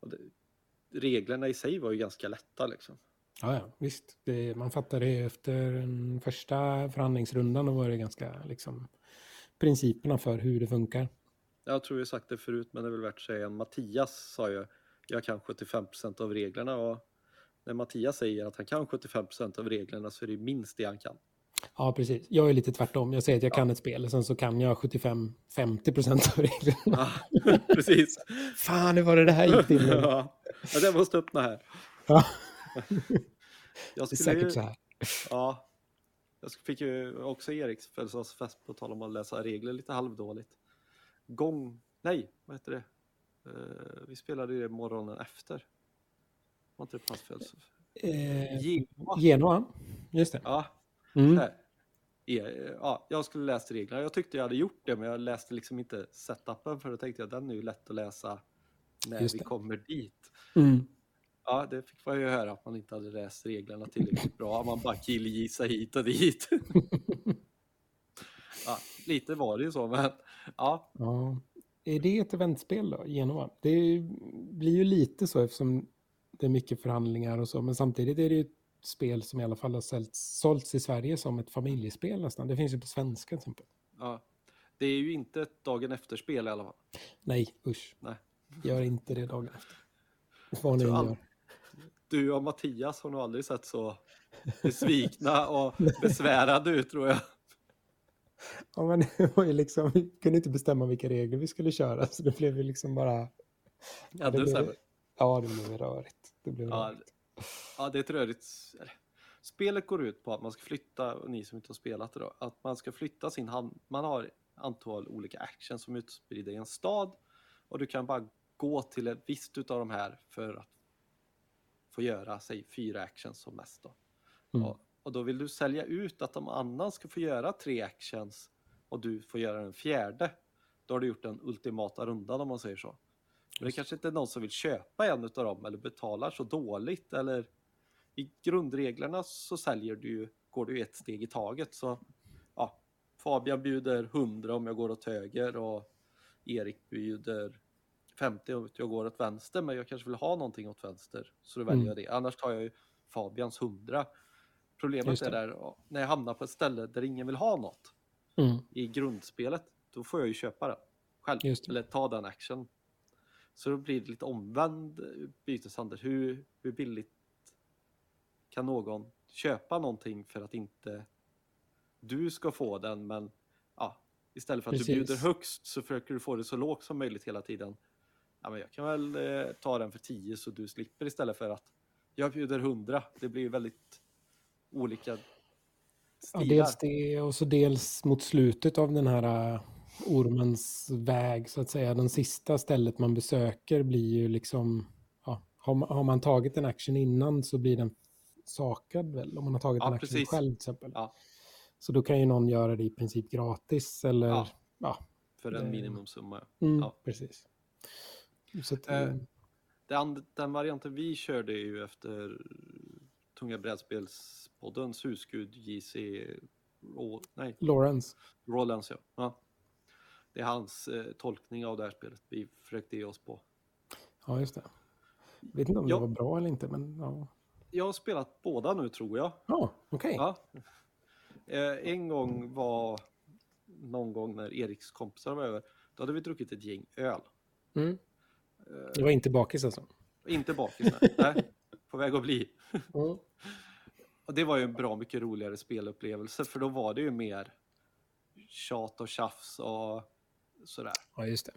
Det, reglerna i sig var ju ganska lätta liksom. Ja, ja, visst. Det, man fattade det efter den första förhandlingsrundan och var det ganska liksom principerna för hur det funkar. Jag tror jag sagt det förut, men det är väl värt att säga. Mattias sa ju, jag kan 75% av reglerna och när Mattias säger att han kan 75% av reglerna så är det minst det han kan. Ja, precis. Jag är lite tvärtom. Jag säger att jag kan ett spel sen så kan jag 75-50 procent av reglerna. Ja, precis. Fan, hur var det det här gick till? ja, Ja, jag måste öppna här. Ja, Jag det är skulle säkert så här. Ja. Jag fick ju också Eriks födelsedagsfest på tal om att läsa regler lite halvdåligt. Gång... Nej, vad heter det? Eh, vi spelade ju det morgonen efter. Var inte det på hans födelsedag? Eh, Genua. Genoa, just det. Ja, Mm. E- ja, jag skulle läsa reglerna. Jag tyckte jag hade gjort det, men jag läste liksom inte setupen för då tänkte jag den är ju lätt att läsa när vi kommer dit. Mm. Ja, det fick man ju höra att man inte hade läst reglerna tillräckligt bra. Man bara killgissade hit och dit. ja, lite var det ju så, men ja, Ja. Är det ett eventspel då, Genoa? Det blir ju lite så eftersom det är mycket förhandlingar och så, men samtidigt är det ju ett spel som i alla fall har sålts, sålts i Sverige som ett familjespel nästan. Det finns ju på svenska till exempel. ja. Det är ju inte ett dagen efter-spel i alla fall. Nej, usch. Nej. Gör inte det dagen efter. Vad ni gör. Du och Mattias har nog aldrig sett så besvikna och besvärade ut tror jag. Ja, men det var ju liksom, vi kunde inte bestämma vilka regler vi skulle köra, så det blev ju liksom bara... Ja, det blev, ja, det blev rörigt. Det blev Ja, rörigt. Ja, det är ett rörigt... Spelet går ut på att man ska flytta, och ni som inte har spelat det då, att man ska flytta sin hand. Man har antal olika actions som är utspridda i en stad och du kan bara gå till ett visst utav de här för att få göra, säg fyra actions som mest då. Mm. Och, och då vill du sälja ut att de annan ska få göra tre actions och du får göra den fjärde. Då har du gjort den ultimata rundan om man säger så. Men det kanske inte är någon som vill köpa en utav dem eller betalar så dåligt eller i grundreglerna så säljer du går du ett steg i taget så ja, Fabian bjuder 100 om jag går åt höger och Erik bjuder 50 om jag går åt vänster men jag kanske vill ha någonting åt vänster så då väljer Mm. jag det. Annars tar jag ju Fabians 100. Problemet är där när jag hamnar på ett ställe där ingen vill ha något Mm. i grundspelet, då får jag ju köpa den själv. Eller ta den action. Så då blir det lite omvänd eh, byteshandel. Hur, hur billigt kan någon köpa någonting för att inte du ska få den, men ja, istället för att Precis. du bjuder högst så försöker du få det så lågt som möjligt hela tiden. Ja, men jag kan väl eh, ta den för 10 så du slipper istället för att jag bjuder 100. Det blir ju väldigt olika Ja, dels det och så dels mot slutet av den här uh, ormens väg så att säga. Den sista stället man besöker blir ju liksom, ja, har, man, har man tagit en action innan så blir den sakad väl? Om man har tagit Ja, en action precis. själv till exempel. Ja. Så då kan ju någon göra det i princip gratis eller, Ja. ja, för en det- minimumsumma. mm, Ja. precis. Så att, Eh, eh, Det and- den varianten vi körde är ju efter Tunga brädspelspoddens husgud JC Rå, nej, Lawrence, Rollens. Ja. Ja. Det är hans eh, tolkning av det här spelet vi försökte ge oss på. ja just det. Vet inte om Ja. det var bra eller inte, men ja. jag har spelat båda nu tror jag. Ja, okej. Ja. Eh, en gång var någon gång när Eriks kompisar var över. Då hade vi druckit ett gäng öl. Mm. Det var inte bakis alltså? Inte bakis, nej. nej. På väg att bli. Mm. Och det var ju en bra mycket roligare spelupplevelse för då var det ju mer tjat och tjafs och sådär. Ja, just det.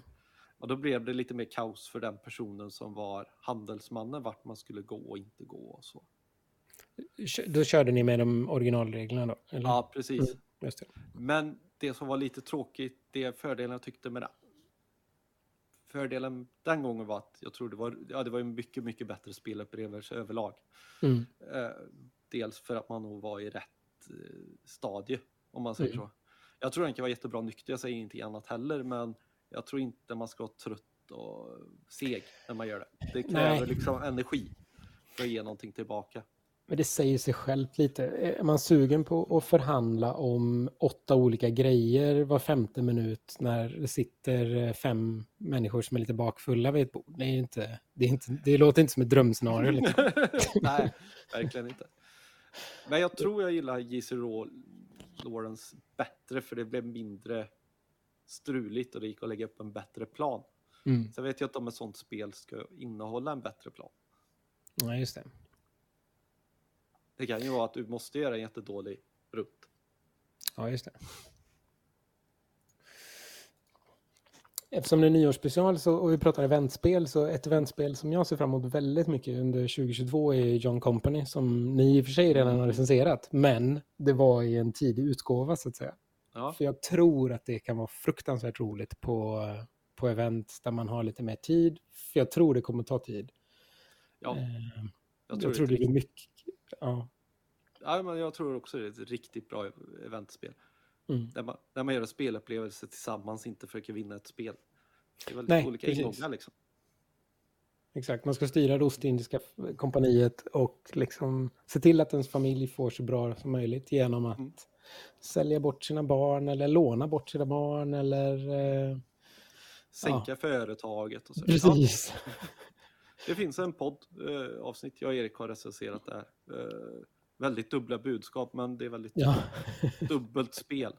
Och då blev det lite mer kaos för den personen som var handelsmannen vart man skulle gå och inte gå och så. Då körde ni med de originalreglerna då? Eller? Ja, precis. Mm, just det. Men det som var lite tråkigt, det fördelen jag tyckte med det. Fördelen den gången var att jag tror det var, ja, det var en mycket, mycket bättre spelupplevelse överlag. Mm. Eh, dels för att man nog var i rätt eh, stadie, om man säger Mm. så. Jag tror den kan vara jättebra nykter, jag säger ingenting annat heller, men jag tror inte man ska vara trött och seg när man gör det. Det kräver liksom energi för att ge någonting tillbaka. Men det säger sig självt lite. Är man sugen på att förhandla om åtta olika grejer var femte minut när det sitter eh, fem människor som är lite bakfulla vid ett bord? Det, är inte, det, är inte, det låter inte som ett drömscenario. Liksom. Nej, verkligen inte. Men jag tror jag gillar JC Lawrence bättre för det blev mindre struligt och det gick att lägga upp en bättre plan. Mm. Sen vet jag inte om ett sånt spel ska innehålla en bättre plan. Ja, just det. Det kan ju vara att du måste göra en jättedålig rutt. Ja, just det. Eftersom det är nyårsspecial så, och vi pratar eventspel så ett eventspel som jag ser fram emot väldigt mycket under 2022 är John Company som ni i och för sig redan har recenserat. Men det var i en tidig utgåva så att säga. Ja, För jag tror att det kan vara fruktansvärt roligt på, på event där man har lite mer tid. För jag tror det kommer ta tid. ja Eh, jag, jag tror tror det, det är mycket... Ja. ja, men jag tror också det är ett riktigt bra eventspel. Mm. Där man, där man gör en spelupplevelse tillsammans, inte försöker vinna ett spel. Det är väldigt Nej, olika precis. ingångar liksom. Exakt, man ska styra det Ostindiska kompaniet och liksom se till att ens familj får så bra som möjligt genom att Mm. sälja bort sina barn eller låna bort sina barn eller... Eh, Sänka företaget och så. Ja, precis. Det finns en podd, eh, avsnitt, jag och Erik har recenserat där. Eh, väldigt dubbla budskap, men det är väldigt Ja. dubbelt spel.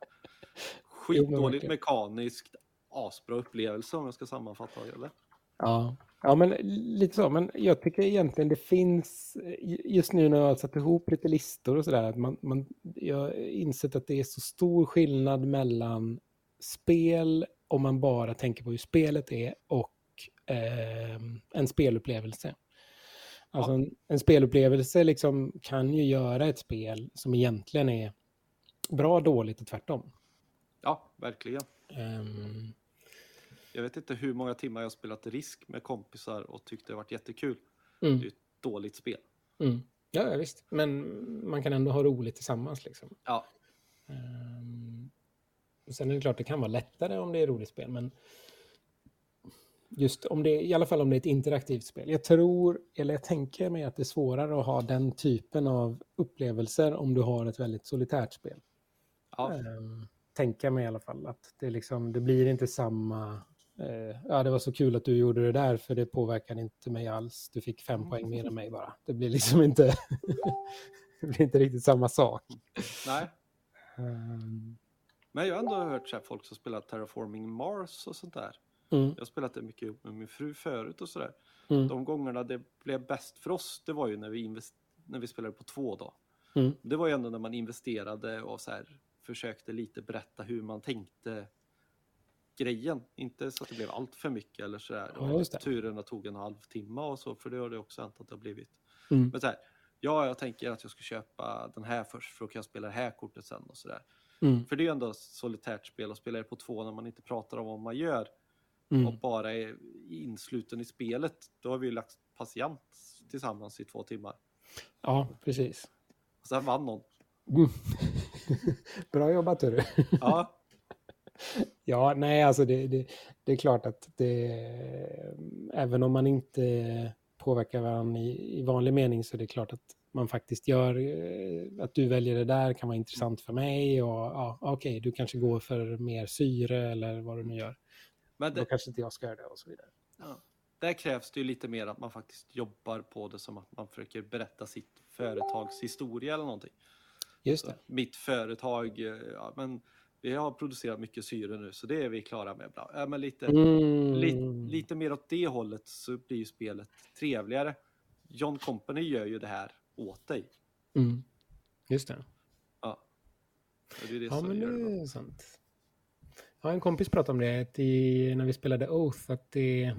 Skitdåligt mekaniskt, asbra upplevelse om jag ska sammanfatta det. Eller? Ja. ja, men lite så. Men jag tycker egentligen det finns, just nu när jag har satt ihop lite listor och sådär, att man, man, jag har insett att det är så stor skillnad mellan spel om man bara tänker på hur spelet är och eh, en spelupplevelse. Alltså en, en spelupplevelse liksom kan ju göra ett spel som egentligen är bra, dåligt och tvärtom. Ja, verkligen. Ehm, Jag vet inte hur många timmar jag har spelat Risk med kompisar och tyckte det varit jättekul. mm. Det är ett dåligt spel. Mm. Ja, visst. Men man kan ändå ha roligt tillsammans. Liksom. Ja, och sen är det klart det kan vara lättare om det är roligt spel, men just om det, i alla fall om det är ett interaktivt spel. Jag tror, eller jag tänker mig att det är svårare att ha den typen av upplevelser om du har ett väldigt solitärt spel. ja, Ehm, tänka mig i alla fall att det, liksom, det blir inte samma... Eh, ja, det var så kul att du gjorde det där för det påverkade inte mig alls. Du fick fem poäng mer än mig bara. Det blir liksom inte... det blir inte riktigt samma sak. nej. Ehm, Men jag har ändå hört så folk som spelar Terraforming Mars och sånt där. Mm, Jag har spelat det mycket ihop med min fru förut och sådär. mm, De gångerna det blev bäst för oss, det var ju när vi, invest- när vi spelade på två då. mm, Det var ju ändå när man investerade och så här, försökte lite berätta hur man tänkte grejen. Inte så att det blev allt för mycket eller sådär. Ja. Turerna tog en halvtimme och så, för det har det också hänt att det har blivit. mm, Men så här, ja, jag tänker att jag ska köpa den här först för att jag spela det här kortet sen och sådär. mm, För det är ju ändå solitärt spel och spela det på två när man inte pratar om vad man gör och mm. bara är insluten i spelet. Då har vi ju lagt patient tillsammans i två timmar. Ja, precis. Och sen vann någon. Mm. Bra jobbat, hörru. Ja, Ja, nej, alltså det, det, det är klart att det, även om man inte påverkar varandra i, i vanlig mening så är det klart att man faktiskt gör, eh, att du väljer det där kan vara intressant för mig och ja, okej, du kanske går för mer syre eller vad du nu gör. Men Då det, kanske inte jag ska göra det och så vidare. ja, där krävs det ju lite mer att man faktiskt jobbar på det som att man försöker berätta sitt företagshistoria eller någonting. Just det. Mitt företag, eh, ja, men vi har producerat mycket syre nu så det är vi klara med. Bra. Ja, men lite, Mm. lite, lite mer åt det hållet så blir ju spelet trevligare. John Company gör ju det här åt dig. Mm. Just det. Ja. Det är det Ja, som men det är sant. Har en kompis pratade om det i, när vi spelade Oath, att det,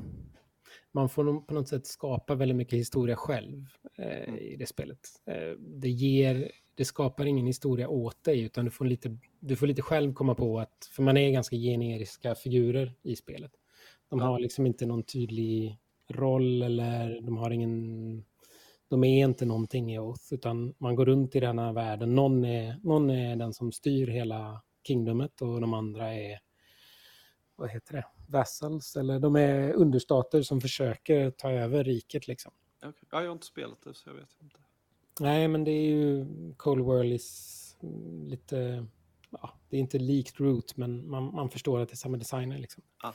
man får på något sätt skapa väldigt mycket historia själv eh, Mm. i det spelet. Eh, det, ger, det skapar ingen historia åt dig, utan du får, lite, du får lite själv komma på att, för man är ganska generiska figurer i spelet. De Ja. har liksom inte någon tydlig roll eller de har ingen de är inte någonting i Oath, utan man går runt i den här världen. Någon är, någon är den som styr hela kingdomet och de andra är, vad heter det, vassals, eller de är understater som försöker ta över riket liksom. Okej. Ja, jag har inte spelat det så jag vet inte. Nej, men det är ju Cold World is lite, ja, det är inte likt Root, men man, man förstår att det är samma designer liksom. Ja.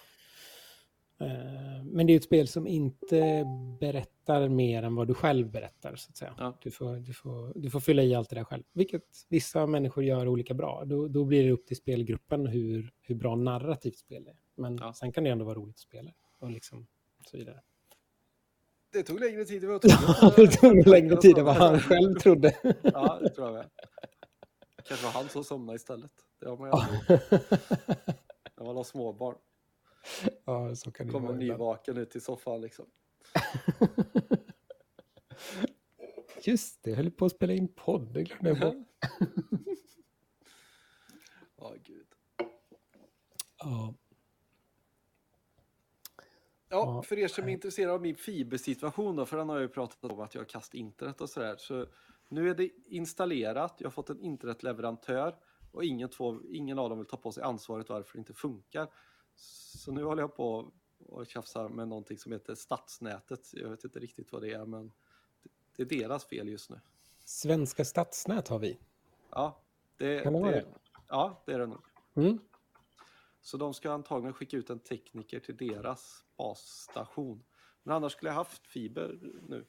Eh, Men det är ett spel som inte berättar mer än vad du själv berättar, så att säga. Ja. Du, får, du, får, du får fylla i allt det där själv, vilket vissa människor gör olika bra. Då, då blir det upp till spelgruppen hur, hur bra narrativt spel är. Men Ja. sen kan det ändå vara roligt att spela och liksom så vidare. Det tog längre tid än vad Ja, det tog längre tid än vad han själv trodde. Ja, det tror jag med. Kanske var han som somnade istället. Det har man ju aldrig när man har småbarn. Ja, så kan det Kommer nyvaken ut i soffan liksom. Just det, jag höll på att spela in podd, det glömde jag bort. Ja, gud. Ja. Ja, för er som är intresserade av min fibersituation då, för den har jag ju pratat om att jag har kastat internet och sådär. Så nu är det installerat, jag har fått en internetleverantör och ingen, två, ingen av dem vill ta på sig ansvaret varför det inte funkar. Så nu håller jag på och tjafsar med någonting som heter stadsnätet. Jag vet inte riktigt vad det är, men det är deras fel just nu. Svenska stadsnät har vi. Ja, det, Kan det vara det? Ja, det är det nog. Mm. Så de ska antagligen skicka ut en tekniker till deras basstation. Men annars skulle jag haft fiber nu.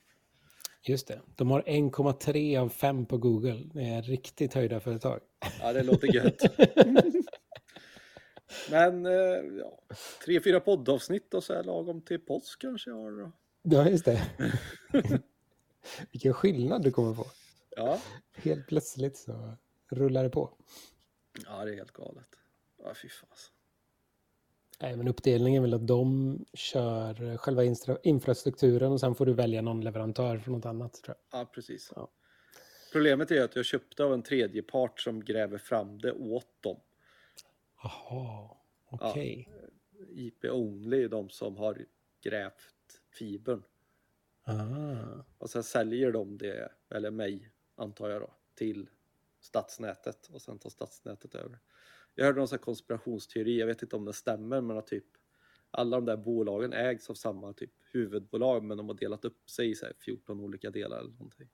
Just det, de har 1,3 av 5 på Google. Det är riktigt höjda företag. Ja, det låter gött. Men eh, ja, tre, fyra poddavsnitt och så här lagom till påsk kanske jag har. Ja, just det. Vilken skillnad du kommer få. Ja. Helt plötsligt så rullar det på. ja, det är helt galet. Ja, fy fasen. Nej, men uppdelningen är väl att de kör själva infrastrukturen och sen får du välja någon leverantör från något annat. Tror jag. Ja, precis. Ja. Problemet är att jag köpte av en tredje part som gräver fram det åt dem. Jaha, okej. IP Only, de som har grävt fibern. Ah. Och sen säljer de det, eller mig antar jag då, till stadsnätet och sen tar stadsnätet över. Jag hörde någon sån konspirationsteori, jag vet inte om det stämmer, men att typ alla de där bolagen ägs av samma typ huvudbolag, men de har delat upp sig i så här 14 olika delar eller någonting.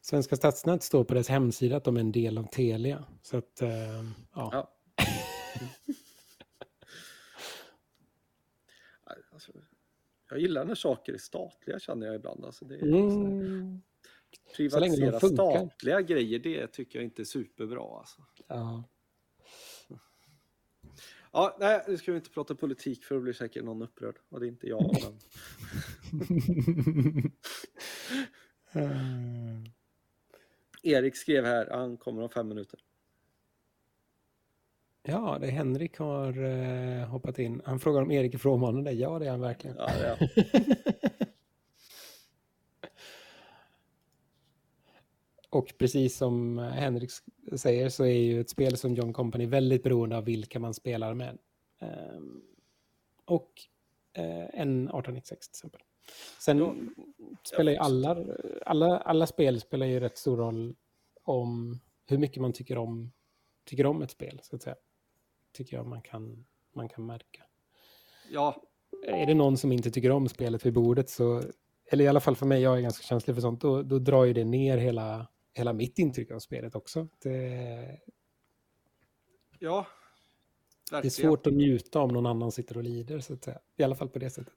Svenska stadsnät står på dess hemsida att de är en del av Telia. Så att, eh, ja. Ja. Alltså, jag gillar när saker är statliga känner jag ibland. Alltså, det är, Mm. Privatisera statliga grejer, det tycker jag inte är superbra. Alltså. Ja. Ja, nej, nu ska vi inte prata politik för då blir säkert någon upprörd. Och det är inte jag. Men... Eh, Erik skrev här, han kommer om fem minuter. Ja, det är Henrik har eh, hoppat in. Han frågar om Erik är frånvarande. Ja, det är han verkligen. Ja, det är. Och precis som Henrik säger så är ju ett spel som John Company väldigt beroende av vilka man spelar med. Ehm, och eh, en 1896 till exempel. Sen Ja. spelar ju alla, alla, alla spel spelar ju rätt stor roll om hur mycket man tycker om, tycker om ett spel, så att säga. Tycker jag man kan, man kan märka. ja, Är det någon som inte tycker om spelet vid bordet så, eller i alla fall för mig, jag är ganska känslig för sånt, då, då drar ju det ner hela, hela mitt intryck av spelet också. Det, ja. det är Verkligen. svårt att njuta om någon annan sitter och lider, så att säga. I alla fall på det sättet.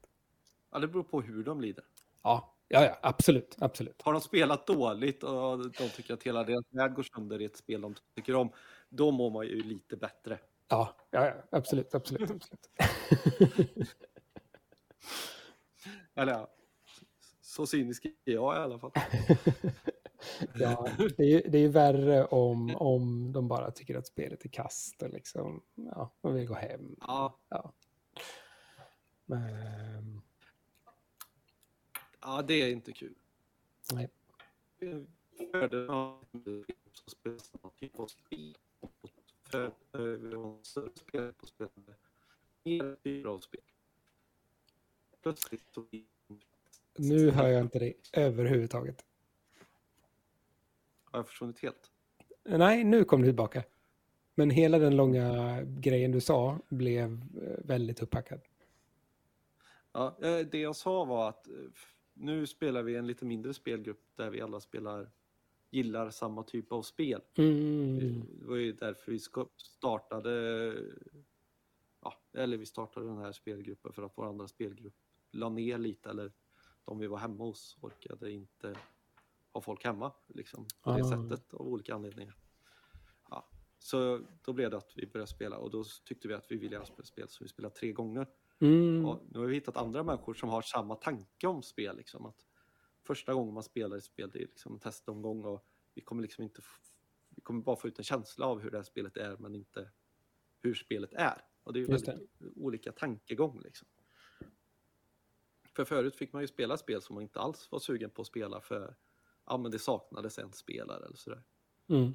Ja, det beror på hur de lider. Ja, ja, ja, absolut, absolut. Har de spelat dåligt och de tycker att hela deras värld går sönder i ett spel de tycker om, då mår man ju lite bättre. Ja, ja, absolut, absolut, absolut. Eller ja, så cynisk är jag i alla fall. ja, det är, ju, det är ju värre om, om de bara tycker att spelet är kast och liksom, ja, de vill gå hem. Ja. Ja. Men, Ja, det är inte kul. nej. Som typ av spel för spel på spelande mer typer av spel. Plötsligt så Nu hör jag inte dig överhuvudtaget. har jag försvunnit helt. Nej, nu kom du tillbaka. Men hela den långa grejen du sa blev eh, väldigt upphackad. Ja, eh, det jag sa var att eh, nu spelar vi en lite mindre spelgrupp där vi alla spelar gillar samma typ av spel. Mm. Det var ju därför vi startade, ja, eller vi startade den här spelgruppen för att vår andra spelgrupp la ner lite eller de vi var hemma hos orkade inte ha folk hemma liksom, på det Ah. sättet av olika anledningar. Ja. Så då blev det att vi började spela och då tyckte vi att vi ville spela spel så vi spelade tre gånger. Mm. Nu har vi hittat andra människor som har samma tanke om spel. Liksom, att första gången man spelar ett spel, det är liksom en testomgång och vi kommer liksom inte vi kommer bara få ut en känsla av hur det här spelet är men inte hur spelet är. Och det är ju Just väldigt olika tankegång. Liksom. För förut fick man ju spela spel som man inte alls var sugen på att spela för ja, men det saknades en spelare eller sådär. Mm.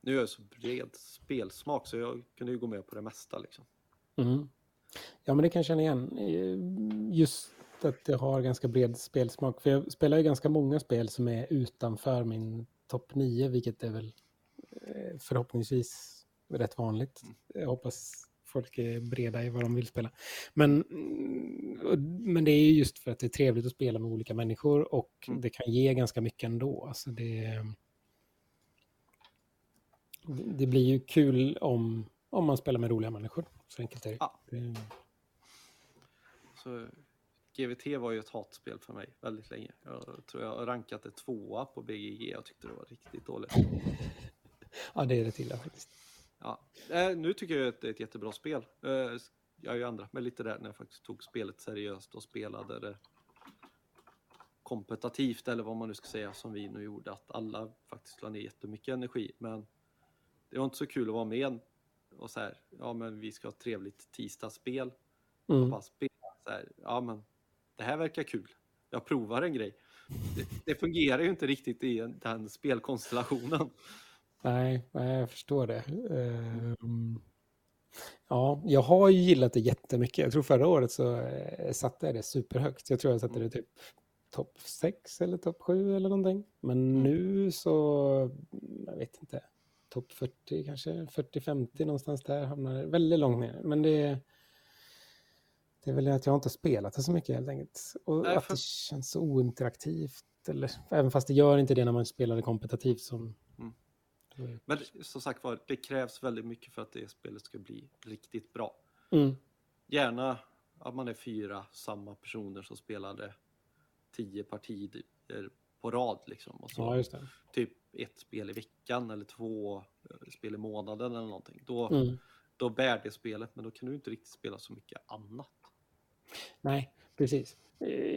Nu är jag så bred spelsmak så jag kunde ju gå med på det mesta. Liksom. Mm. Ja, men det kan jag känna igen. Eh, Att jag har ganska bred spelsmak. För jag spelar ju ganska många spel som är utanför min topp 9, vilket är väl eh, förhoppningsvis rätt vanligt. Jag hoppas folk är breda i vad de vill spela. Men, mm, men det är ju just för att det är trevligt att spela med olika människor och Mm. det kan ge ganska mycket ändå. Alltså det, det blir ju kul om, om man spelar med roliga människor. Så enkelt är det. Ja. det Så GVT var ju ett hatspel för mig väldigt länge. Jag tror jag rankat det tvåa på BGG. Jag tyckte det var riktigt dåligt. ja, det är det till faktiskt. Ja. Eh, nu tycker jag att det är ett jättebra spel. Eh, jag har ju ändrat mig lite där när jag faktiskt tog spelet seriöst och spelade det kompetitivt eller vad man nu ska säga som vi nu gjorde. Att alla faktiskt la ner jättemycket energi. Men det var inte så kul att vara med och så här, ja men vi ska ha ett trevligt tisdagsspel. Mm. bara spela så här, ja men det här verkar kul. Jag provar en grej. Det, det fungerar ju inte riktigt i en- den spelkonstellationen. Nej, nej, jag förstår det. Ehm, ja, jag har ju gillat det jättemycket. Jag tror förra året så eh, satte jag det superhögt. Jag tror jag satte det typ topp 6 eller topp 7 eller någonting. Men Mm. nu så, jag vet inte, topp 40 kanske, 40-50 någonstans där hamnar det väldigt långt ner. Men det, det är väl att jag inte har spelat det så mycket helt enkelt. Och Nej, att för- det känns så ointeraktivt. Eller, även fast det gör inte det när man spelar det kompetitivt som... Mm. Mm. Men som sagt var, det krävs väldigt mycket för att det spelet ska bli riktigt bra. Mm. Gärna att man är fyra samma personer som spelade tio partier på rad liksom. Och så Ja, typ ett spel i veckan eller två eh, spel i månaden eller någonting. Då, Mm. då bär det spelet, men då kan du inte riktigt spela så mycket annat. Nej, precis.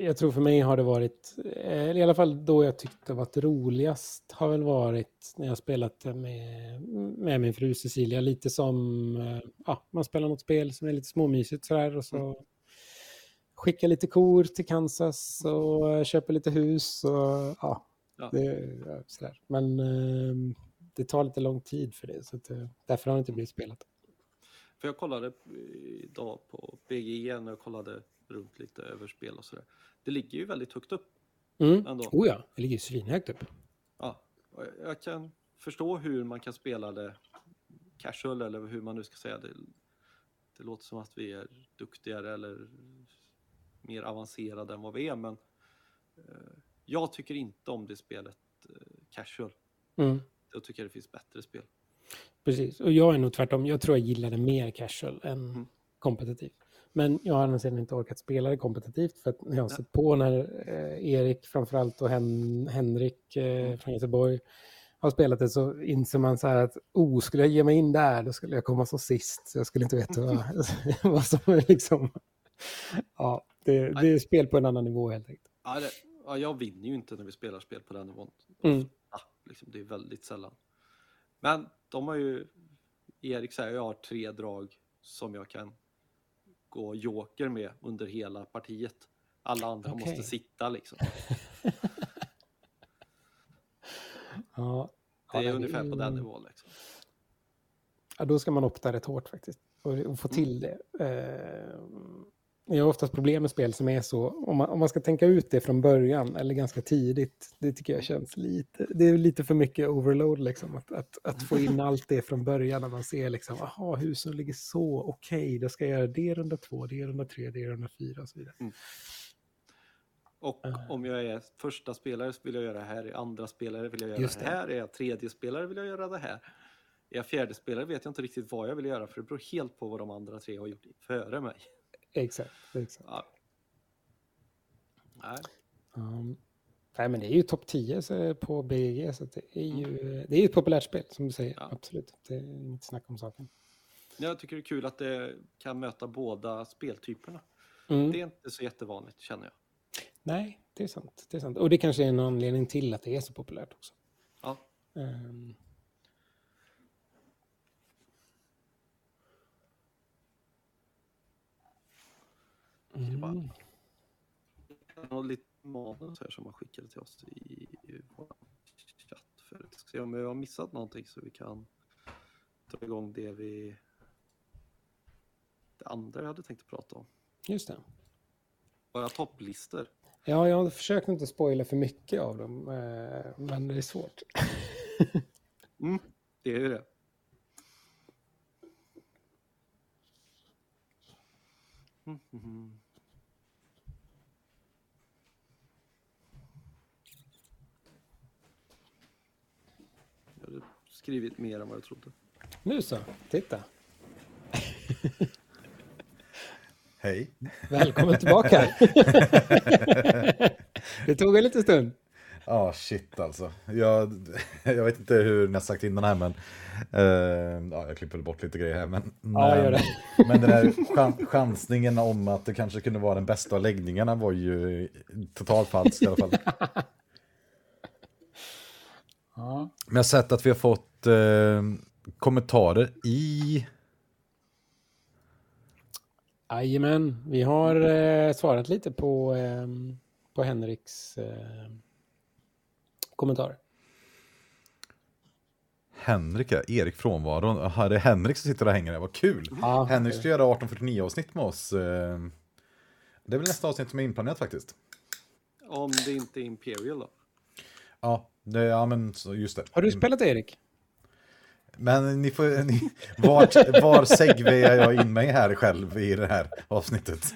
Jag tror för mig har det varit, eh, i alla fall då jag tyckte det varit roligast, har väl varit när jag spelat med, med min fru Cecilia. Lite som, eh, ja, man spelar något spel som är lite småmysigt sådär och så skickar lite kor till Kansas och köper lite hus och ja, Ja. det, sådär. Men eh, det tar lite lång tid för det, så att, eh, därför har det inte blivit spelat. För jag kollade idag på BGE när jag kollade runt lite överspel och sådär. Det ligger ju väldigt högt upp Mm. ändå. Oh ja, det ligger svinhögt upp. Ja, och jag- jag kan förstå hur man kan spela det casual eller hur man nu ska säga det. Det låter som att vi är duktigare eller mer avancerade än vad vi är, men eh, jag tycker inte om det spelet eh, casual. Mm. Då tycker jag det finns bättre spel. Precis, och jag är nog tvärtom. Jag tror jag gillar det mer casual än Mm. kompetitiv. Men jag har sedan inte orkat spela det kompetitivt för att jag har sett på när eh, Erik framförallt och Hen Henrik eh, från Göteborg har spelat det så inser man så här att oh, skulle jag ge mig in där då skulle jag komma som sist. Så jag skulle inte veta vad, vad som är liksom... Ja, det, det är spel på en annan nivå helt enkelt. Ja, det, ja, jag vinner ju inte när vi spelar spel på den nivån. Mm. Ja, liksom, det är väldigt sällan. Men de har ju, Erik säger jag har tre drag som jag kan gå joker med under hela partiet. Alla andra Okej. måste sitta liksom. Ja, Det är ja, ungefär på den nivån. Liksom. Ja, då ska man opta rätt hårt faktiskt. Och, och få till det. Eh, jag har oftast problem med spel som är så, om man, om man ska tänka ut det från början eller ganska tidigt, det tycker jag känns lite, det är lite för mycket overload liksom. Att, att, att få in allt det från början när man ser liksom, aha, husen ligger så, okej, då ska jag göra det runda två, det runda tre, det runda fyra och så vidare. Och Eh. om jag är första spelare så vill jag göra det här, är andra spelare vill jag göra Just det. här, är jag tredje spelare vill jag göra det här. Är jag fjärde spelare vet jag inte riktigt vad jag vill göra för det beror helt på vad de andra tre har gjort före mig. Exakt, exakt. Ja. Nej. Um, nej, men det är ju topp 10 så- på BG, så att det är ju det är ju ett populärt spel som du säger, Ja. absolut. Det är inget snack om saken. Jag tycker det är kul att det kan möta båda speltyperna. Mm. Det är inte så jättevanligt känner jag. Nej, det är sant. Det är sant. Och det kanske är en anledning till att det är så populärt också. Ja. Ehm, Mm. Och lite manus här som man skickade till oss i, i vår chatt förut. Ska se om jag har missat någonting så vi kan dra igång det vi... Det andra jag hade tänkt att prata om. Just det. Bara topplistor. Ja, jag har försökt inte spoila för mycket av dem, eh, men det är svårt. Mm, det är ju det. Mm, mm, mm. Jag hade skrivit mer än vad jag trodde. Nu så, titta. Hej. Välkommen tillbaka. det tog en liten stund. Ja, shit alltså. Jag, jag vet inte hur ni har sagt innan här, men eh, ja, jag klipper bort lite grejer här. Men, Ja, gör det. men den här chan- chansningen om att det kanske kunde vara den bästa av läggningarna var ju totalt falskt i alla fall. Ja. Men jag har sett att vi har fått eh, kommentarer i... Jajamän, vi har eh, svarat lite på, eh, på Henriks eh, kommentarer. Henrik, ja, Erik frånvaron. Aha, det är Henrik som sitter och hänger där, vad kul! Ja, Henrik ska göra 1849 avsnitt med oss. eh. Det är väl nästa avsnitt som är inplanerat faktiskt. Om det inte är Imperial då. Ja, det, ja men just det. Har du spelat Erik? Men ni får, ni, vart, var segwayar jag in mig här själv i det här avsnittet?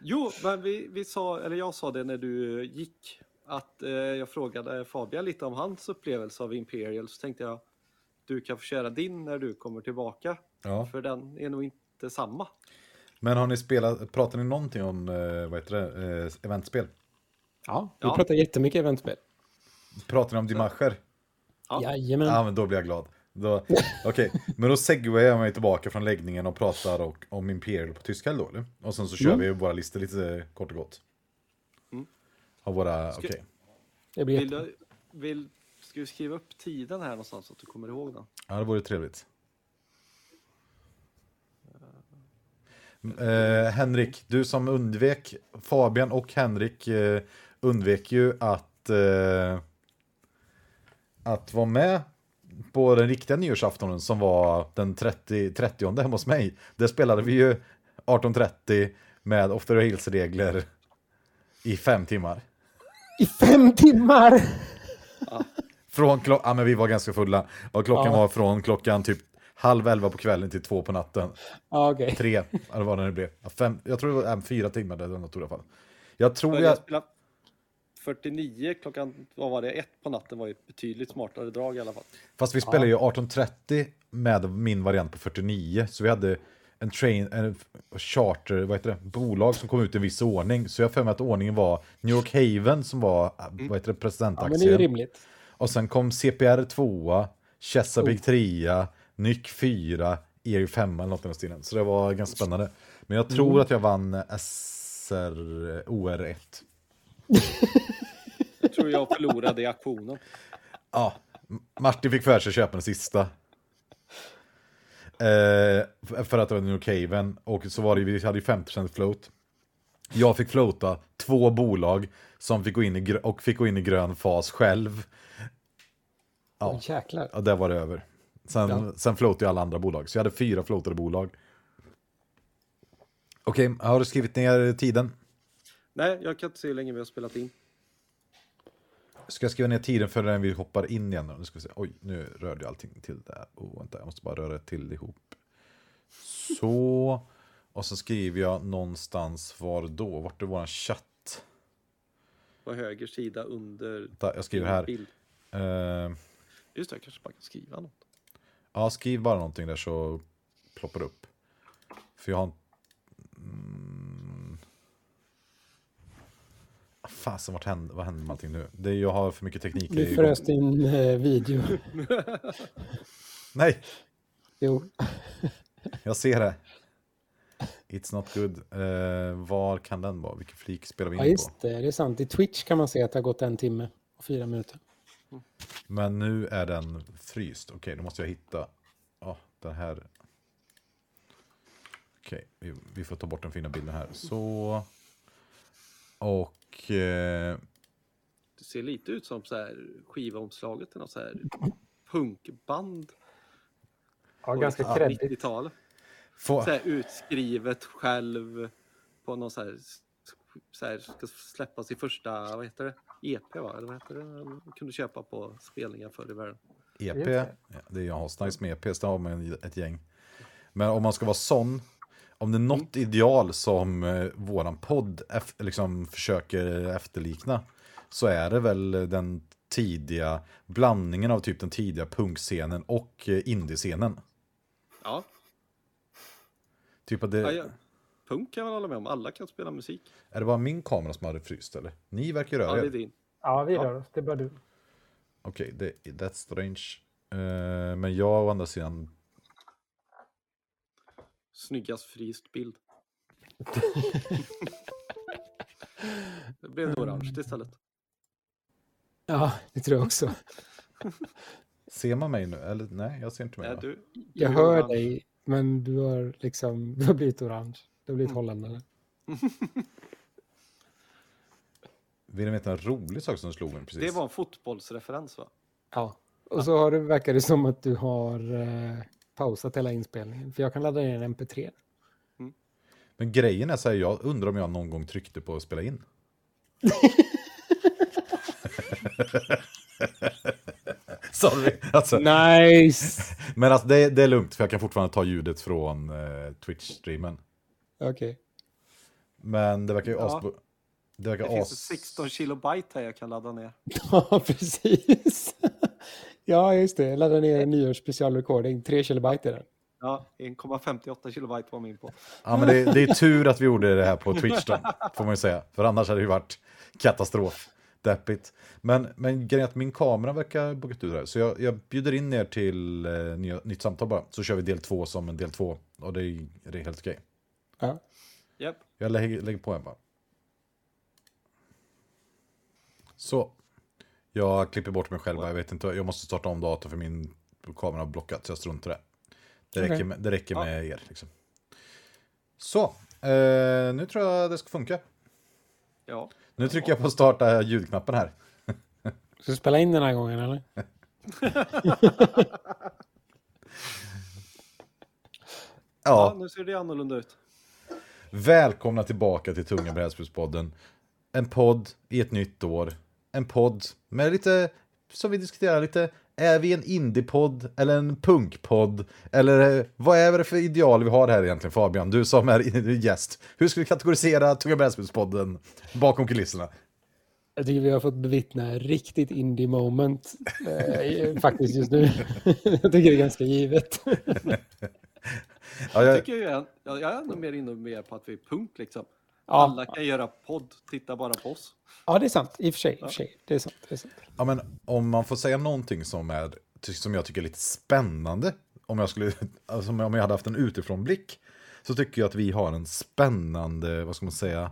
Jo, men vi, vi sa, eller jag sa det när du gick, att eh, jag frågade Fabian lite om hans upplevelse av Imperial, så tänkte jag du kan få köra din när du kommer tillbaka, Ja. för den är nog inte samma. Men har ni spelat, pratar ni någonting om, eh, vad heter det, eh, eventspel? Ja, vi Ja. pratar jättemycket eventspel. Pratar ni om Dimascher? Ja. Jajamän. Ja, men då blir jag glad. Då, Okej, men då segwayar jag mig tillbaka från läggningen och pratar och, om Imperial på tyska då, eller? Och sen så kör Mm. vi våra listor lite kort och gott. Mm. Har våra, Ska- okej. Det blir Vill jätte... du, vill, ska vi skriva upp tiden här någonstans så att du kommer ihåg den? Ja, det vore trevligt. Eh, Henrik, du som undvek, Fabian och Henrik eh, undvek ju att, eh, att vara med på den riktiga nyårsaftonen som var den 30, 30 hemma hos mig. Där spelade vi ju 18.30 med Off the Rails-regler i fem timmar. I fem timmar! Från klockan, ja men vi var ganska fulla. Och klockan Ja. var från klockan typ halv elva på kvällen till två på natten. Ja, okej. Tre, eller vad det nu blev. Ja, Fem, jag tror det var äh, fyra timmar eller något i alla fall. Jag tror Jag jag... 49 klockan, vad var det, ett på natten var ju ett betydligt smartare drag i alla fall. Fast vi spelade ju 18.30 med min variant på 49. Så vi hade en train, en charter, vad heter det, bolag som kom ut i en viss ordning. Så jag har för mig att ordningen var New York Haven som var, vad heter det, Ja, men det är ju rimligt. och sen kom CPR 2, Chesapeake 3, Nyc 4, ER 5 eller något i den stilen. Så det var ganska spännande. Men jag tror att jag vann SR, OR1. Jag tror jag förlorade i aktionen. Ja, Martin fick för sig att köpa den sista. Eh, för att det var New Haven. Och så var det, vi hade ju 50% float. Jag fick floata två bolag som fick gå in i, och fick gå in i grön fas själv. Ja. Åh, jäklar. Ja, där var det över. Sen, Ja. sen floatade jag alla andra bolag. Så jag hade fyra floatade bolag. Okej, har du skrivit ner tiden? Nej, jag kan inte se hur länge vi har spelat in. Ska jag skriva ner tiden för när vi hoppar in igen? då? Nu ska vi se. Oj, nu rörde jag allting till där. Oh, vänta, jag måste bara röra till ihop. Så. Och så skriver jag någonstans var då? Vart är våran chatt? På höger sida under Vänta, jag skriver här. Eh, Just det, jag kanske bara kan skriva något. ja, skriv bara någonting där så ploppar det upp. För jag har... Mm, Ah, Fasen, vart händer, vad händer med allting nu? Det jag har för mycket teknik. Du frös din eh, video. Nej, Jo, Jag ser det. It's not good. Eh, var kan den vara? Vilken flik spelar vi in ja, på? just det. Det är sant. I Twitch kan man se att det har gått en timme och fyra minuter. Men nu är den fryst. Okej, då måste jag hitta ja, den här. Okej, vi, vi får ta bort den fina bilden här. Så. Och eh, Det ser lite ut som så här skivomslaget till något så här punkband. Ja, ganska kreddigt. 90-tal. få, Så här utskrivet själv på någon så här, så här ska släppas i första, vad heter det? EP va? Eller vad heter det? Man kunde köpa på spelningar förr i världen. EP. Det. Ja, det är jag har nice med EP, så har man ett gäng. Men om man ska vara sån, om det är något ideal som eh, våran podd liksom försöker efterlikna, så är det väl den tidiga blandningen av typ den tidiga punkscenen och eh, indiescenen. Ja, Typ att det, ja, ja. punk kan jag väl hålla med om. Alla kan spela musik. Är det bara min kamera som hade fryst eller? Ni verkar Ja, röra det är er. din. Ja, vi Ja. rör oss. Det är bara du. Okej, det that's strange. Eh, men jag å andra sidan, Snyggast fryst bild. det blev det orange istället. Ja, det tror jag också. ser man mig nu? Eller nej, jag ser inte mig. Nej, du, Jag hör orange. dig, men du har liksom du har blivit orange. Du har blivit holländare. Vill ni veta en rolig sak som slog mig precis? Det var en fotbollsreferens va? Ja. Och så har det, verkar det som att du har eh, pausat hela inspelningen. För jag kan ladda ner en mp3. Men grejen är så här, jag undrar om jag någon gång tryckte på att spela in. Sorry. Alltså, Nice! men alltså, det, det är lugnt, för jag kan fortfarande ta ljudet från eh, Twitch-streamen. Okej. Men det verkar ju Ja. as... Det verkar Det finns as... 16 kilobyte här jag kan ladda ner. Ja, precis. Ja, just det. Jag laddade ner en nyårsspecialrecording. 3 kilobyte i den. Ja, 1,58 kilobyte var min på. Ja, men det, det är tur att vi gjorde det här på Twitch då, får man ju säga. För annars hade det ju varit katastrof. Deppigt. Men, men grejen är att min kamera verkar bokat ut här. Så jag, jag bjuder in er till eh, nya, nytt samtal bara. Så kör vi del två som en del två. Och det är, det är helt okej. Ja. Japp. Jag lägger, lägger på en bara. Så. Jag klipper bort mig själv. Jag vet inte, jag måste starta om datorn för min kamera har blockat. Så jag struntar i det. Det räcker med, det räcker Ja. med er. Liksom. Så. Eh, nu tror jag det ska funka. Ja. Nu trycker jag på starta ljudknappen här. Ska du spela in den här gången eller? ja, Ja, nu ser det annorlunda ut. välkomna tillbaka till Tunga brädspelspodden. En podd i ett nytt år. En podd med lite, som vi diskuterar lite, är vi en indiepodd eller en punkpodd? Eller eh, vad är det för ideal vi har här egentligen Fabian? Du som är gäst. Hur skulle du kategorisera Tunga brädspelspodden bakom kulisserna? Jag tycker vi har fått bevittna riktigt indie moment eh, faktiskt just nu. jag tycker det är ganska givet. Ja, Jag, jag, tycker ju, jag, jag är nog mer inne mer på att vi är punkt liksom. Ja. Alla kan göra podd, titta bara på oss. Ja, det är sant. I och för sig. I och för sig. Det är sant. Det är sant. ja, men om man får säga någonting som, är, som jag tycker är lite spännande, om jag, skulle, alltså om jag hade haft en utifrånblick, så tycker jag att vi har en spännande, vad ska man säga,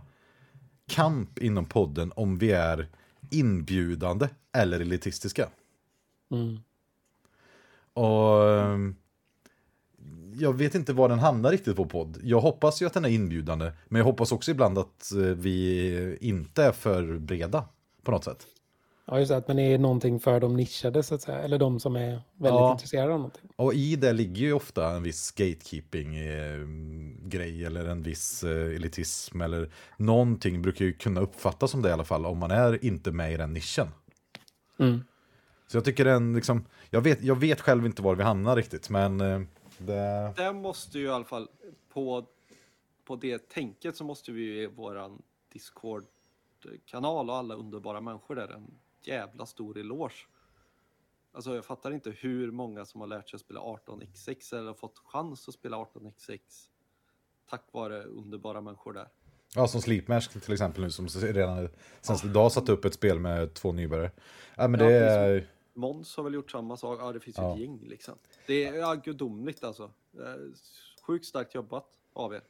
kamp inom podden om vi är inbjudande eller elitistiska. Mm. Och ehm, jag vet inte var den hamnar riktigt på podd. Jag hoppas ju att den är inbjudande, men jag hoppas också ibland att eh, vi inte är för breda på något sätt. Ja, just det. Att man är någonting för de nischade, så att säga. Eller de som är väldigt Ja. intresserade av någonting. Och i det ligger ju ofta en viss gatekeeping-grej eller en viss eh, elitism eller någonting brukar ju kunna uppfattas som det i alla fall om man är inte med i den nischen. Mm. Så jag tycker den liksom, jag vet, jag vet själv inte var vi hamnar riktigt men eh, det... Det måste ju i alla fall, på, på det tänket så måste vi ju i våran Discord-kanal och alla underbara människor där en jävla stor eloge. Alltså jag fattar inte hur många som har lärt sig att spela 18xx eller fått chans att spela 18xx tack vare underbara människor där. Ja, som Sleepmask till exempel nu som redan sen idag satt upp ett spel med två nybörjare. Ja, men Ja, det är... Måns har väl gjort samma sak. Ja, det finns ju Ja. ett gäng liksom. Det är ja, gudomligt alltså. Sjukt starkt jobbat av er.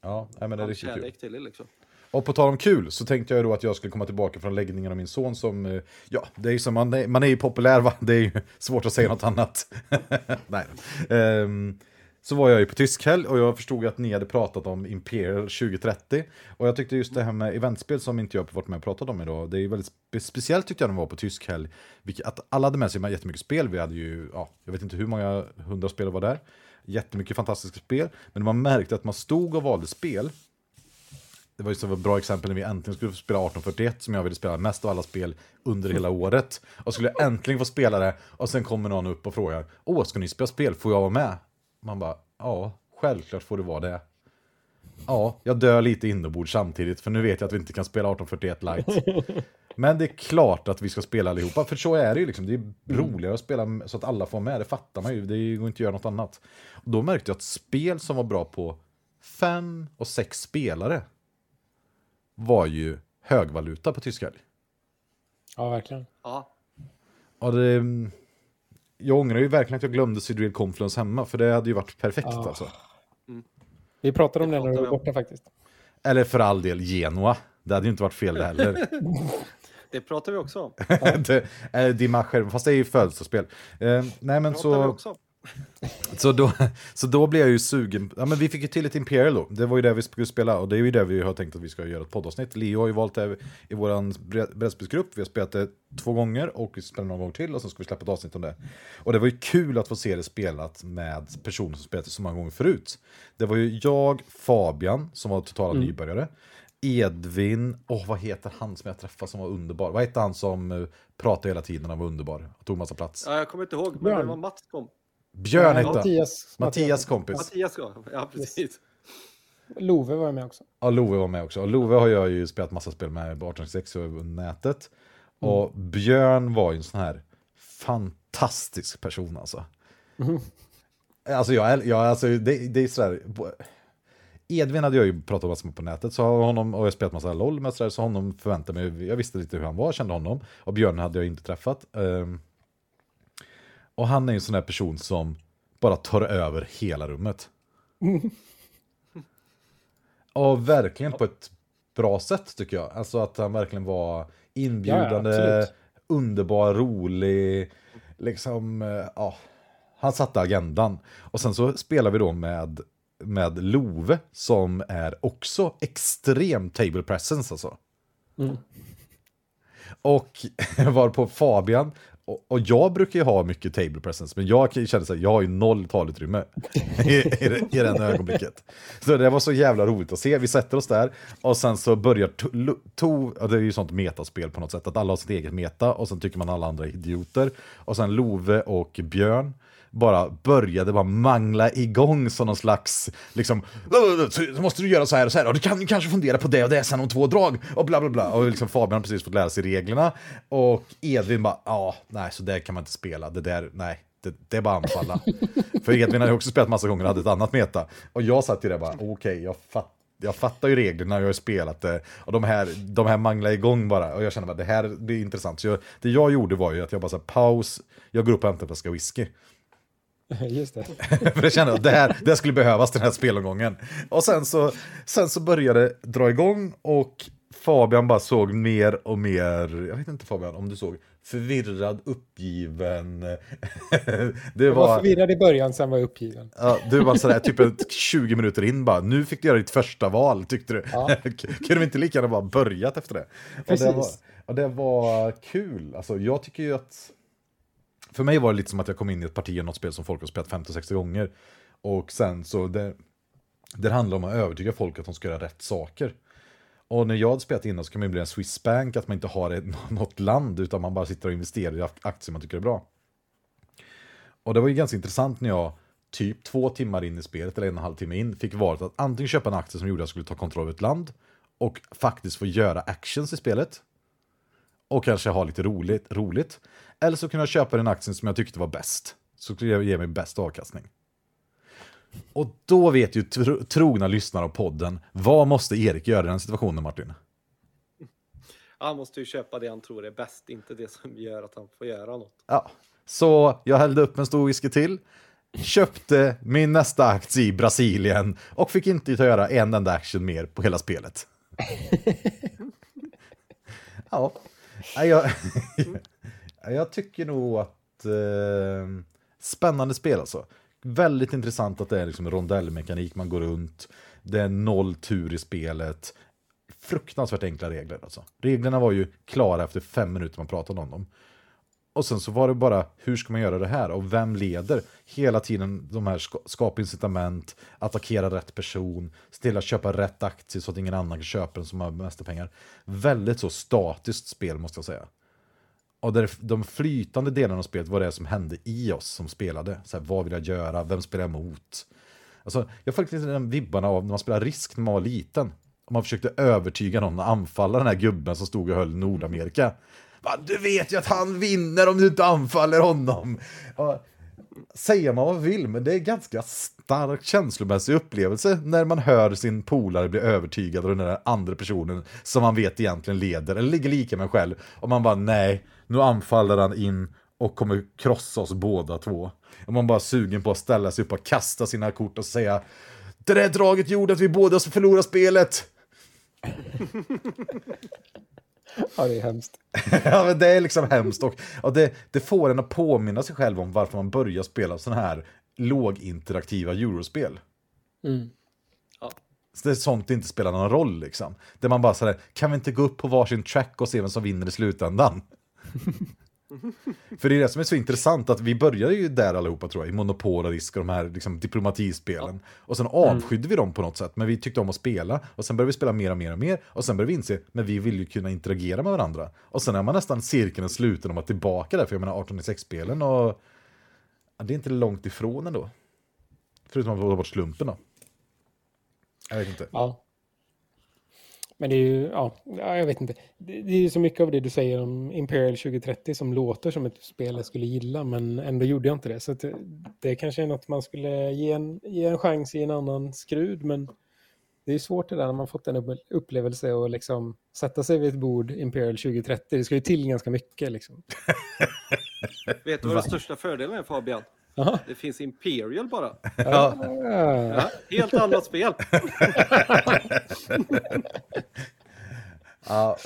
Ja, men det är riktigt kärlek till er liksom. Och på tal om kul så tänkte jag då att jag skulle komma tillbaka från läggningen av min son som, eh, ja, det är ju som, man är, man är ju populär va, det är ju svårt att säga något annat. Nej. Ehm, så var jag ju på tyskhelg och jag förstod att ni hade pratat om Imperial 2030. Och jag tyckte just det här med eventspel som inte jag varit med och pratat om idag, det är ju väldigt spe speciellt tyckte jag när jag var på tyskhelg. Att alla hade med sig jättemycket spel, vi hade ju, ja, jag vet inte hur många hundra spel var där. Jättemycket fantastiska spel, men man märkte att man stod och valde spel det var ju ett bra exempel när vi äntligen skulle få spela 1841 som jag ville spela mest av alla spel under hela året. Och skulle jag äntligen få spela det och sen kommer någon upp och frågar Åh, ska ni spela spel? Får jag vara med? Man bara, ja, självklart får du vara det. Ja, jag dör lite inombords samtidigt för nu vet jag att vi inte kan spela 1841 light. Men det är klart att vi ska spela allihopa, för så är det ju liksom. Det är roligare att spela så att alla får med, det fattar man ju. Det går inte att göra något annat. Och då märkte jag att spel som var bra på fem och sex spelare var ju högvaluta på tysk helg. Ja, verkligen. Ja, Och det, jag ångrar ju verkligen att jag glömde Cydreal Confluence hemma, för det hade ju varit perfekt Ja. alltså. Vi pratade om Det det när du var borta faktiskt. Eller för all del Genoa. Det hade ju inte varit fel det heller. det pratar vi också om. det, Dimacher, fast det är ju födelsedagsspel. Eh, nej men pratar vi så, också om. Så, då, så då blev jag ju sugen. Ja, men vi fick ju till ett Imperial då. Det var ju det vi skulle spela och det är ju det vi har tänkt att vi ska göra ett poddavsnitt. Leo har ju valt det i vår brädspelsgrupp. Vi har spelat det två gånger och vi spelar någon gång till och sen ska vi släppa ett avsnitt om det. Och det var ju kul att få se det spelat med personer som spelat det så många gånger förut. Det var ju jag, Fabian, som var totala nybörjare. Edvin, åh vad heter han som jag träffade som var underbar? Vad hette han som eh, pratade hela tiden och var underbar och tog massa plats? Ja, jag kommer inte ihåg, men det var Mats kom. Björn hette. Mattias, Mattias kompis. Mattias. Ja, precis. Love var med också. Ja, Love var med också. Och Love har jag ju spelat massa spel med på 1806 och över nätet. Och Björn var ju en sån här fantastisk person alltså. Alltså, jag, jag, alltså det, det är sådär... Edvin hade jag ju pratat massa med på nätet, så honom, och jag spelat massa LOL med sådär, så honom förväntade mig, jag visste lite hur han var, kände honom. Och Björn hade jag inte träffat. Ehm, och han är ju en sån där person som bara tar över hela rummet. Och verkligen på ett bra sätt tycker jag. Alltså att han verkligen var inbjudande, Ja, underbar, rolig. Liksom, eh, ja. Han satte agendan. Och sen så spelar vi då med, med Love som är också extrem table presence alltså. Mm. Och var på Fabian. Och, och jag brukar ju ha mycket table presence, men jag känner så här, jag har ju noll talutrymme i, i, det- i det ögonblicket. Så det var så jävla roligt att se. Vi sätter oss där och sen så börjar to, to det är ju sånt metaspel på något sätt, att alla har sitt eget meta och sen tycker man alla andra är idioter. Och sen Love och Björn bara började bara mangla igång som någon slags, liksom, så måste du göra så här och så här, och du kan ju kanske fundera på det och det sen om två drag, och bla bla bla. Och liksom Fabian har precis fått lära sig reglerna, och Edvin bara, ja, nej, så där kan man inte spela, det där, nej, det, det är bara anfalla. För Edvin hade också spelat massa gånger och hade ett annat meta. Och jag satt ju där bara, okej, okay, jag, fatt, jag fattar ju reglerna, jag har spelat det. Och de här, de här manglar igång bara. Och jag kände att det här blir intressant. Så jag, det jag gjorde var ju att jag bara sa paus, jag går upp och hämtar en flaska whisky. Just det. För jag kände att det här, det skulle behövas den här spelomgången. Och sen så, sen så började det dra igång och Fabian bara såg mer och mer, jag vet inte Fabian om du såg, förvirrad, uppgiven. det var, var förvirrad i början, sen var jag uppgiven. Ja, du var sådär typ 20 minuter in bara, nu fick du göra ditt första val tyckte du. Ja. Kunde vi inte lika gärna bara börjat efter det? Precis. Och det var, och det var kul, alltså jag tycker ju att för mig var det lite som att jag kom in i ett parti i något spel som folk har spelat 50-60 gånger. Och sen så, det, det handlar om att övertyga folk att de ska göra rätt saker. Och när jag hade spelat innan så kan man ju bli en Swiss Bank, att man inte har ett, något land, utan man bara sitter och investerar i aktier man tycker är bra. Och det var ju ganska intressant när jag, typ två timmar in i spelet, eller en och en halv timme in, fick valet att antingen köpa en aktie som gjorde att jag skulle ta kontroll över ett land, och faktiskt få göra actions i spelet. Och kanske ha lite roligt, roligt. Eller så kunde jag köpa den aktien som jag tyckte var bäst. Så skulle jag ge mig bäst avkastning. Och då vet ju tro, trogna lyssnare av podden, vad måste Erik göra i den situationen Martin? Han måste ju köpa det han tror är bäst, inte det som gör att han får göra något. Ja, så jag hällde upp en stor whisky till, köpte min nästa aktie i Brasilien och fick inte göra en enda action mer på hela spelet. ja, jag, jag tycker nog att eh, spännande spel alltså. Väldigt intressant att det är liksom rondellmekanik, man går runt, det är noll tur i spelet. Fruktansvärt enkla regler alltså. Reglerna var ju klara efter fem minuter man pratade om dem. Och sen så var det bara, hur ska man göra det här? Och vem leder? Hela tiden de här skapa incitament, attackera rätt person, stilla köpa rätt aktie så att ingen annan kan köpa den som har mest pengar. Väldigt så statiskt spel måste jag säga. Och där de flytande delarna av spelet var det som hände i oss som spelade. Så här, vad vill jag göra? Vem spelar jag mot? Alltså, jag får lite den vibbarna av när man spelar risk när man var liten. Och man försökte övertyga någon att anfalla den här gubben som stod och höll Nordamerika. Du vet ju att han vinner om du inte anfaller honom. Och, säger man vad man vill, men det är ganska stark känslomässig upplevelse när man hör sin polare bli övertygad av den där andra personen som man vet egentligen leder, eller ligger lika med själv. Och man bara nej, nu anfaller han in och kommer krossa oss båda två. Och man bara sugen på att ställa sig upp och kasta sina kort och säga Det där draget gjorde att vi båda förlorade spelet. Ja, det är hemskt. ja, men det är liksom hemskt. Och, och det, det får en att påminna sig själv om varför man börjar spela sådana här låginteraktiva eurospel. Mm. Ja. Så det är sånt det inte spelar någon roll liksom. Där man bara sådär, kan vi inte gå upp på varsin track och se vem som vinner i slutändan? För det är det som är så intressant, att vi började ju där allihopa tror jag, i Monopol och Risk och de här liksom, diplomatispelen. Ja. Och sen avskydde mm. vi dem på något sätt, men vi tyckte om att spela. Och sen började vi spela mer och mer och mer. Och sen började vi inse, men vi vill ju kunna interagera med varandra. Och sen är man nästan cirkeln sluten om att tillbaka där, för jag menar 18-6-spelen och... Ja, det är inte långt ifrån ändå. Förutom att ta bort slumpen då. Jag vet inte. Ja. Men det är ju, ja, jag vet inte. Det, är ju så mycket av det du säger om Imperial 2030 som låter som ett spel jag skulle gilla, men ändå gjorde jag inte det. Så det, det kanske är något man skulle ge en, ge en chans i en annan skrud, men det är svårt det där när man fått en upplevelse och liksom sätta sig vid ett bord Imperial 2030. Det ska ju till ganska mycket liksom. vet du vad den största fördelen är Fabian? Aha. Det finns Imperial bara. Ja. ja helt annat spel. ja,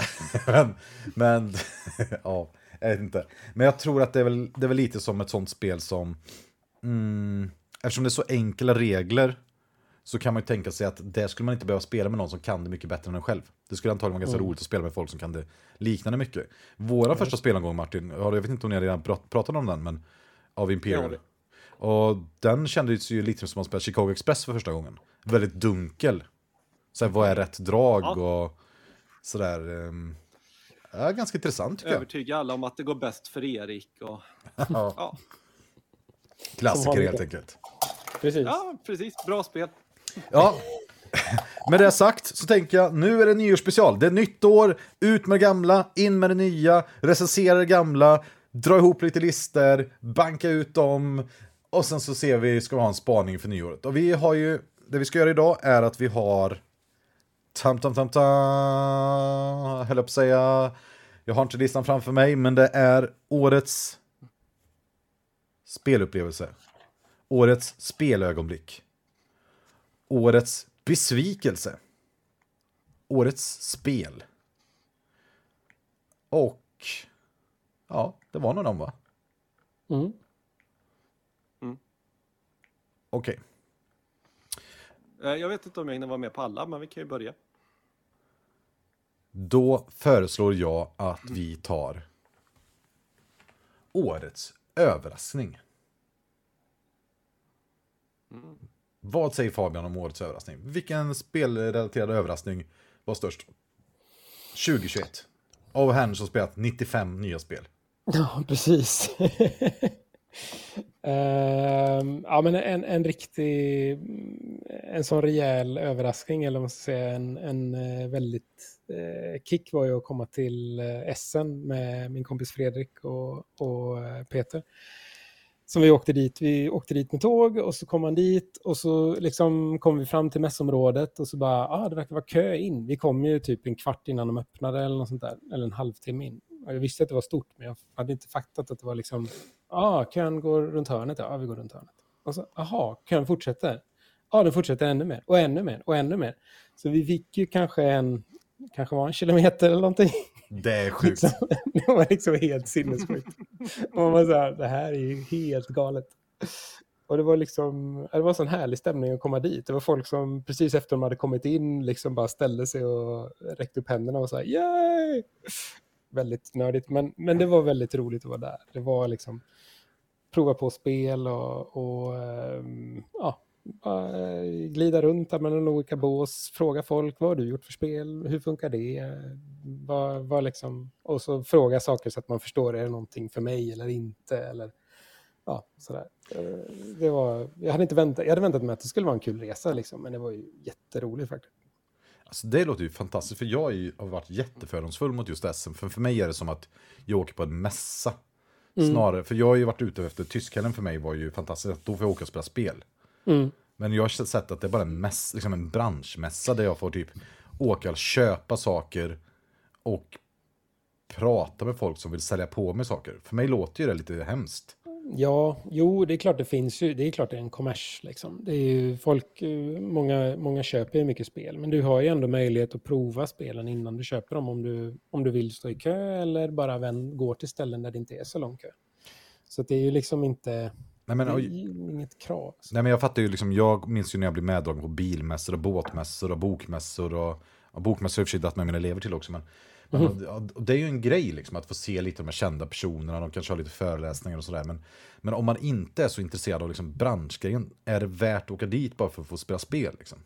men, men ja, jag vet inte. Men jag tror att det är väl, det är väl lite som ett sånt spel som, mm, eftersom det är så enkla regler så kan man ju tänka sig att det skulle man inte behöva spela med någon som kan det mycket bättre än en själv. Det skulle antagligen vara ganska mm. roligt att spela med folk som kan det liknande mycket. Våra mm. första spelomgång Martin, jag vet inte om ni har redan pratat om den, men av Imperial. Ja, och den kändes ju lite som att spela Chicago Express för första gången. Väldigt dunkel. Så vad är rätt drag ja. och sådär. Um, ja, ganska intressant tycker jag. Övertyga alla om att det går bäst för Erik. Och... ja. Klassiker helt enkelt. Precis. Ja, precis. Bra spel. Ja, med det sagt så tänker jag nu är det nyårsspecial. Det är nytt år, ut med det gamla, in med det nya, recensera det gamla, dra ihop lite lister, banka ut dem och sen så ser vi, ska vi ha en spaning för nyåret. Och vi har ju, det vi ska göra idag är att vi har tam tam tam tam, höll jag på att säga, jag har inte listan framför mig, men det är årets spelupplevelse. Årets spelögonblick. Årets besvikelse. Årets spel. Och ja, det var nog de va? Mm. Okej. Eh, Jag vet inte om jag hinner vara med på alla, men vi kan ju börja. Då föreslår jag att vi tar årets överraskning. Vad säger Fabian om årets överraskning? Vilken spelrelaterad överraskning var störst? 2021. Av henne som spelat 95 nya spel. Ja, precis. Uh, ja, men en, en riktig, en sån rejäl överraskning, eller vad man ska säga, en, en eh, väldigt uh, kick var ju att komma till eh, Essen med min kompis Fredrik och, och Peter. Som vi åkte dit, vi åkte dit med tåg och så kom man dit och så liksom kom vi fram till mässområdet och så bara, ah, det verkar vara kö in. Vi kom ju typ en kvart innan de öppnade eller något sånt där, eller en halvtimme in. Jag visste att det var stort, men jag hade inte fattat att det var liksom, ah, kön går runt hörnet, ja, vi går runt hörnet. Och så, aha, kön fortsätter. Ja, den fortsätter ännu mer, och ännu mer, och ännu mer. Så vi fick ju kanske en, kanske var en kilometer eller någonting. Det är sjukt. det var liksom helt sinnessjukt. Man var så här, det här är ju helt galet. Och det var liksom, det var en sån härlig stämning att komma dit. Det var folk som precis efter de hade kommit in liksom bara ställde sig och räckte upp händerna och sa yay! Väldigt nördigt, men, men det var väldigt roligt att vara där. Det var liksom prova på spel och, och ehm, ja, eh, glida runt där mellan olika bås, fråga folk vad har du gjort för spel, hur funkar det? Vad, vad liksom, och så fråga saker så att man förstår, är det någonting för mig eller inte? Eller, ja, sådär. Eh, det var, jag, hade inte väntat, jag hade väntat mig att det skulle vara en kul resa, liksom, men det var ju jätteroligt faktiskt. Alltså det låter ju fantastiskt, för jag ju- har varit jättefördomsfull mot just SM. För, för mig är det som att jag åker på en mässa. Snarare, för jag har ju varit ute efter, tyskhelgen för mig var ju fantastiskt, att då får jag åka och spela spel. Mm. Men jag har sett att det är bara en, mäss, liksom en branschmässa där jag får typ åka och köpa saker och prata med folk som vill sälja på mig saker. För mig låter ju det lite hemskt. Ja, jo, det är klart det finns ju, det är klart det är en kommers liksom. Det är ju folk, eh, många, många köper ju mycket spel, men du har ju ändå möjlighet att prova spelen innan du köper dem om du, om du vill stå i kö eller bara vän, går till ställen där det inte är så lång kö. Så det är ju liksom inte, Nej, men, ju inget krav. alltså. nej, men jag fattar ju liksom, jag minns ju när jag blev meddragen på bilmässor och båtmässor och bokmässor och ja, bokmässor har jag i och för sig med mina elever till också. Men, men och det är ju en grej liksom att få se lite de här kända personerna, de kanske har lite föreläsningar och sådär. Men, men om man inte är så intresserad av liksom branschgrejen, är det värt att åka dit bara för att få spela spel? Liksom?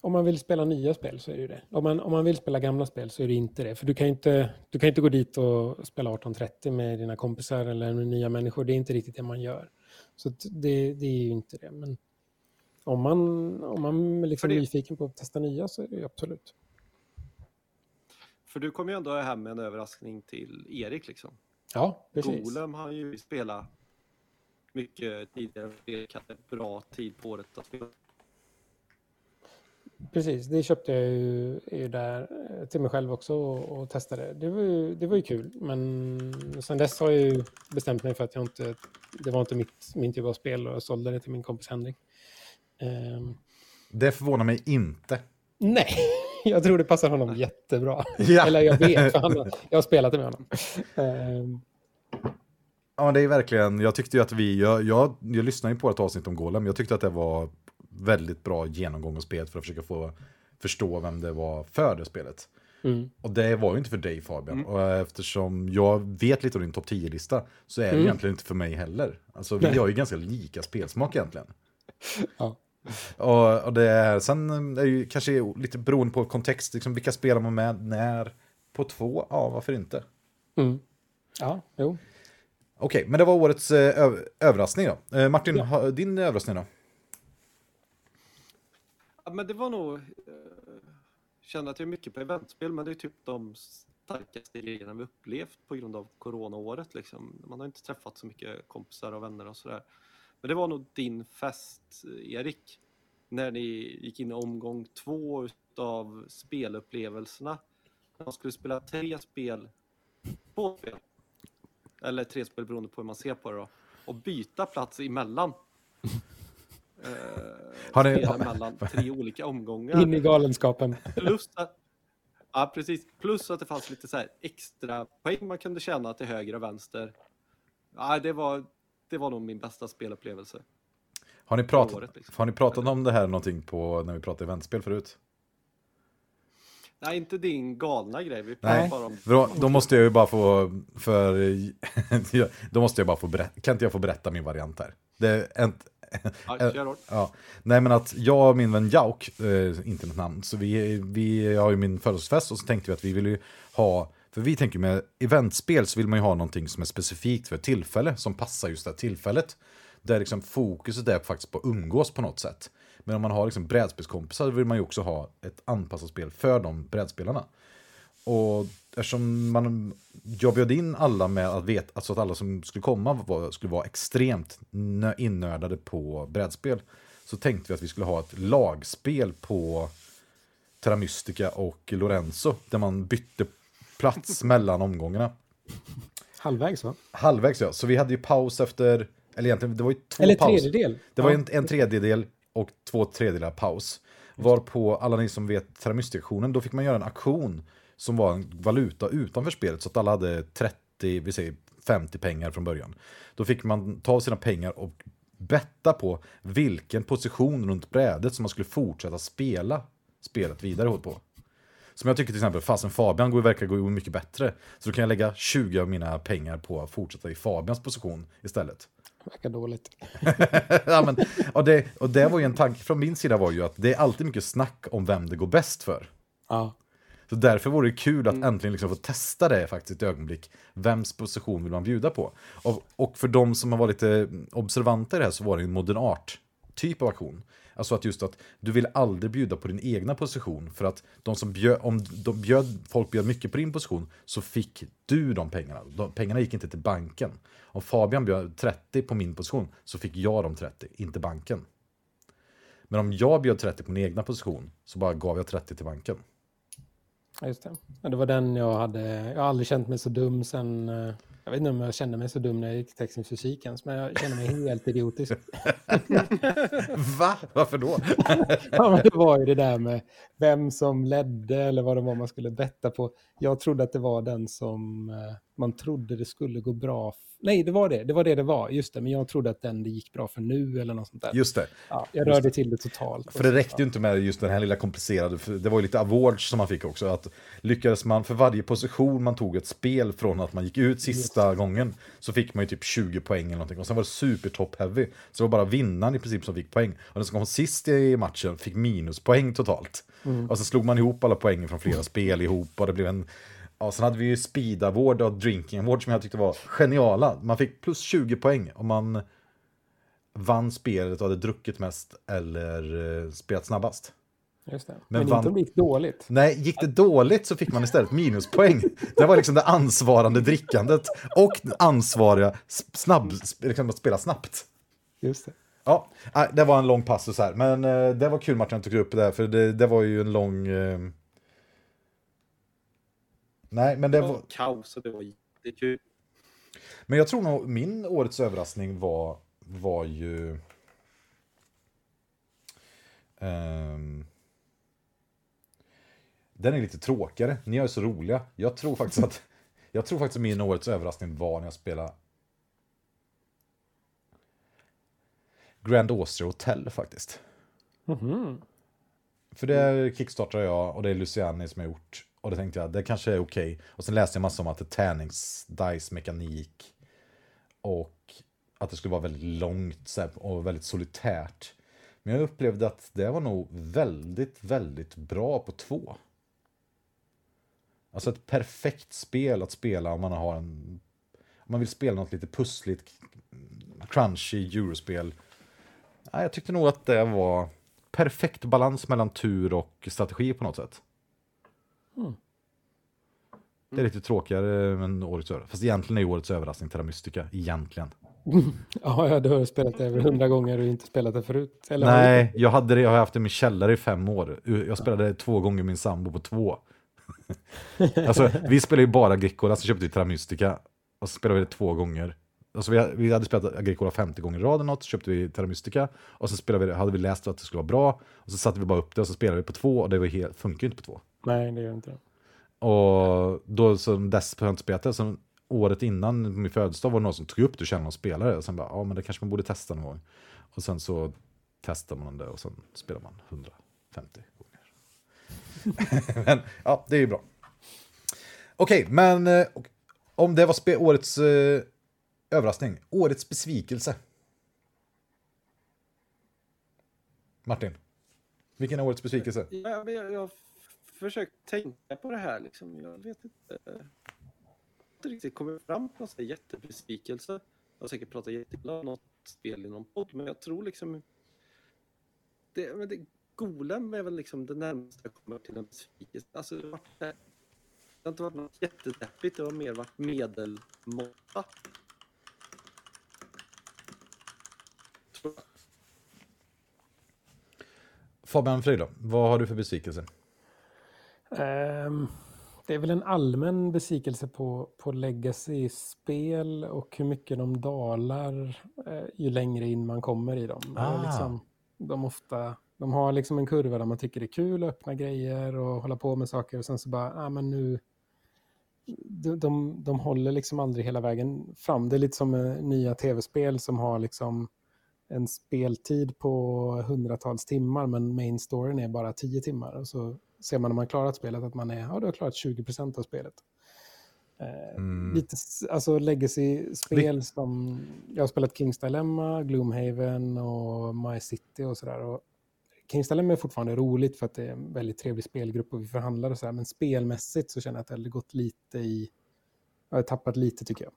Om man vill spela nya spel så är det ju det. Om man, om man vill spela gamla spel så är det inte det. För du kan inte, du kan inte gå dit och spela 1830 med dina kompisar eller med nya människor. Det är inte riktigt det man gör. Så det, det är ju inte det. Men om man, om man liksom är nyfiken på att testa nya så är det ju absolut. För du kom ju ändå hem med en överraskning till Erik liksom. Ja, precis. Golem har ju spelat mycket tidigare. Erik hade bra tid på året att spela. Precis, det köpte jag ju, ju där eh, till mig själv också och, och testade. Det var, ju, det var ju kul, men sen dess har jag ju bestämt mig för att jag inte, det var inte mitt, min typ av spel och jag sålde det till min kompis Henrik. Ehm, Det förvånar mig inte. nej, jag tror det passar honom jättebra. Ja. Eller jag vet, för han, jag har spelat det med honom. Ehm, Ja, men det är verkligen, jag tyckte ju att vi, jag, jag, jag lyssnade ju på ett avsnitt om Golem, jag tyckte att det var väldigt bra genomgång av spelet för att försöka få förstå vem det var för det spelet. mm. Och det var ju inte för dig Fabian, och eftersom jag vet lite om din topp 10-lista så är det egentligen inte för mig heller. Alltså vi Nej. har ju ganska lika spelsmak egentligen. Ja. Och, och det är, sen är det ju kanske lite beroende på kontext, liksom vilka spelar man med, när, på två, ja varför inte? Mm. Ja, jo. Okej, men det var årets eh, öv- överraskning då. Eh, Martin, ha, din överraskning då? Ja, men det var nog... Eh, känner att jag är mycket på eventspel, men det är typ de starkaste regeln vi upplevt på grund av coronaåret. Liksom. Man har inte träffat så mycket kompisar och vänner och sådär. Men det var nog din fest, Erik, när ni gick in i omgång två av spelupplevelserna. Man skulle spela tre spel, två spel, eller tre spel beroende på hur man ser på det då, och byta plats emellan. Eh, Har ni- spela mellan tre olika omgångar. In i galenskapen. Plus att, ja, precis. Plus att det fanns lite så här extra poäng man kunde tjäna till höger och vänster. Ja, det, var, det var nog min bästa spelupplevelse. Har ni, pratat, året, liksom. har ni pratat om det här någonting på, när vi pratade eventspel förut? Nej, inte din galna grej. Vi Nej. bara om... Bra, då måste jag ju bara få, för, då måste jag bara få berätta, kan inte jag få berätta min variant här? Det en, Ja. Ja, nej men att jag och min vän Jauk, eh, inte något namn, så vi, vi har ju min födelsedagsfest och så tänkte vi att vi vill ju ha, för vi tänker med eventspel så vill man ju ha någonting som är specifikt för ett tillfälle, som passar just det här tillfället. Där liksom fokuset är faktiskt på att umgås på något sätt. Men om man har liksom brädspelskompisar vill man ju också ha ett anpassat spel för de brädspelarna. Och eftersom man, jag bjöd in alla med att veta, alltså att alla som skulle komma var, skulle vara extremt innördade på brädspel. Så tänkte vi att vi skulle ha ett lagspel på Terra Mystica och Lorenzo. Där man bytte plats mellan omgångarna. Halvvägs va? Halvvägs ja, så vi hade ju paus efter, eller egentligen det var ju två Eller pauser. tredjedel. Det var Ja. en, en tredjedel och två tredjedelar paus. Varpå alla ni som vet Terra Mystica-auktionen, då fick man göra en auktion som var en valuta utanför spelet. Så att alla hade 30, vi säger 50 pengar från början. Då fick man ta sina pengar och betta på vilken position runt brädet som man skulle fortsätta spela spelet vidare på. Som jag tycker till exempel, fasen Fabian går, verkar gå mycket bättre. Så då kan jag lägga 20 av mina pengar på att fortsätta i Fabians position istället. Verkar dåligt. ja, men, och, det, och det var ju en tanke från min sida var ju att det är alltid mycket snack om vem det går bäst för. Ja. Så därför vore det kul att äntligen liksom få testa det faktiskt ett ögonblick. Vems position vill man bjuda på? Och, och för de som har varit lite observanta i det här så var det en modern art typ av aktion. Alltså att just att du vill aldrig bjuda på din egna position för att de som bjöd, om de bjöd, folk bjöd mycket på din position så fick du de pengarna. De, pengarna gick inte till banken. Om Fabian bjöd 30 på min position så fick jag de 30, inte banken. Men om jag bjöd 30 på min egna position så bara gav jag 30 till banken. Ja, just det. Ja, det var den jag hade. Jag har aldrig känt mig så dum sen... Eh, jag vet inte om jag kände mig så dum när jag gick teknisk fysik ens, men jag kände mig helt idiotisk. Va? Varför då? Ja, men det var ju det där med vem som ledde eller vad det var man skulle betta på. Jag trodde att det var den som eh, man trodde det skulle gå bra. Nej, det var det. Det var det det var. Just det, men jag trodde att den det gick bra för nu eller något sånt där. Just det. Ja, jag rörde till det totalt. För det räckte ju inte med just den här lilla komplicerade, det var ju lite awards som man fick också. Att lyckades man för varje position man tog ett spel från att man gick ut sista gången så fick man ju typ 20 poäng eller någonting. Och sen var det super top heavy. Så det var bara vinnaren i princip som fick poäng. Och den som kom sist i matchen fick minuspoäng totalt. Och så slog man ihop alla poängen från flera spel ihop och det blev en Ja, sen hade vi ju speed award och drinking award som jag tyckte var geniala. Man fick plus 20 poäng om man vann spelet och hade druckit mest eller eh, spelat snabbast. Just det. Men Men, vann- inte om det gick dåligt. Nej, gick det dåligt så fick man istället minuspoäng. Det var liksom det ansvarande drickandet och ansvariga snabb, liksom att spela snabbt. Just det. Ja, nej, det var en lång passus här, men eh, det var kul Martin att du tog upp det där, för det, det var ju en lång... Nej, men det Det var... var kaos och det var jättekul. Men jag tror nog min årets överraskning var, var ju... ehm, den är lite tråkigare. Ni är så roliga. Jag tror faktiskt att jag tror faktiskt att min årets överraskning var när jag spelade Grand Austria Hotel faktiskt. Mhm. För det kickstartade jag och det är Luciani som har gjort. Och då tänkte jag, det kanske är okej. Och sen läste jag massor om att det är tärnings dice mekanik Och att det skulle vara väldigt långt så här, och väldigt solitärt. Men jag upplevde att det var nog väldigt, väldigt bra på två. Alltså ett perfekt spel att spela om man har en... Om man vill spela något lite pussligt, crunchy eurospel. Ja, jag tyckte nog att det var perfekt balans mellan tur och strategi på något sätt. Det är lite tråkigare än årets överraskning. Fast egentligen är årets överraskning Terra Mystica. Egentligen. Ja, du har spelat det över hundra gånger och inte spelat det förut. Eller Nej, jag, hade det, jag har haft det i min källare i fem år. Jag spelade det två gånger min sambo på två. alltså, vi spelar ju bara Agricola, så köpte vi Terra Mystica. Och så spelade vi det två gånger. Alltså vi, vi hade spelat Agricola 50 gånger i rad eller något, så köpte vi Terra Mystica. Och så spelade vi, hade vi läst att det skulle vara bra. Och så satte vi bara upp det och så spelade vi på två och det var helt, funkar ju inte på två. Nej, det gör inte det. Och då som dess på spelat som året innan min födelsedag var det någon som tog upp det och kände någon spelare. Och sen bara, ja men det kanske man borde testa någon gång. Och sen så testar man det och sen spelar man 150 gånger. men ja, det är ju bra. Okej, okay, men eh, om det var årets eh, överraskning, årets besvikelse. Martin, vilken är årets besvikelse? Ja, jag, jag har försökt tänka på det här liksom. Jag vet inte. Jag har inte riktigt kommit fram till någon jättebesvikelse. Jag har säkert pratat jätteilla om något spel i någon podd, men jag tror liksom... Det, men det, Golem är väl liksom det närmaste jag kommer till en besvikelse. Alltså, det, det har inte varit något jättedeppigt, det har mer varit medelmåtta. Fabian Frid då, vad har du för besvikelse? Um, det är väl en allmän besvikelse på, på legacy-spel och hur mycket de dalar eh, ju längre in man kommer i dem. Ah. Liksom, de, ofta, de har liksom en kurva där man tycker det är kul att öppna grejer och hålla på med saker och sen så bara, ah, men nu... De, de, de håller liksom aldrig hela vägen fram. Det är lite som nya tv-spel som har liksom en speltid på hundratals timmar men main storyn är bara tio timmar. Och så ser man när man klarat spelet att man är, ja, du har klarat 20% av spelet. Eh, mm. Lite alltså legacy-spel som, jag har spelat Kings Dilemma, Gloomhaven och My City och sådär. Kings Dilemma är fortfarande roligt för att det är en väldigt trevlig spelgrupp och vi förhandlar och sådär. Men spelmässigt så känner jag att det har gått lite i, jag har tappat lite tycker jag.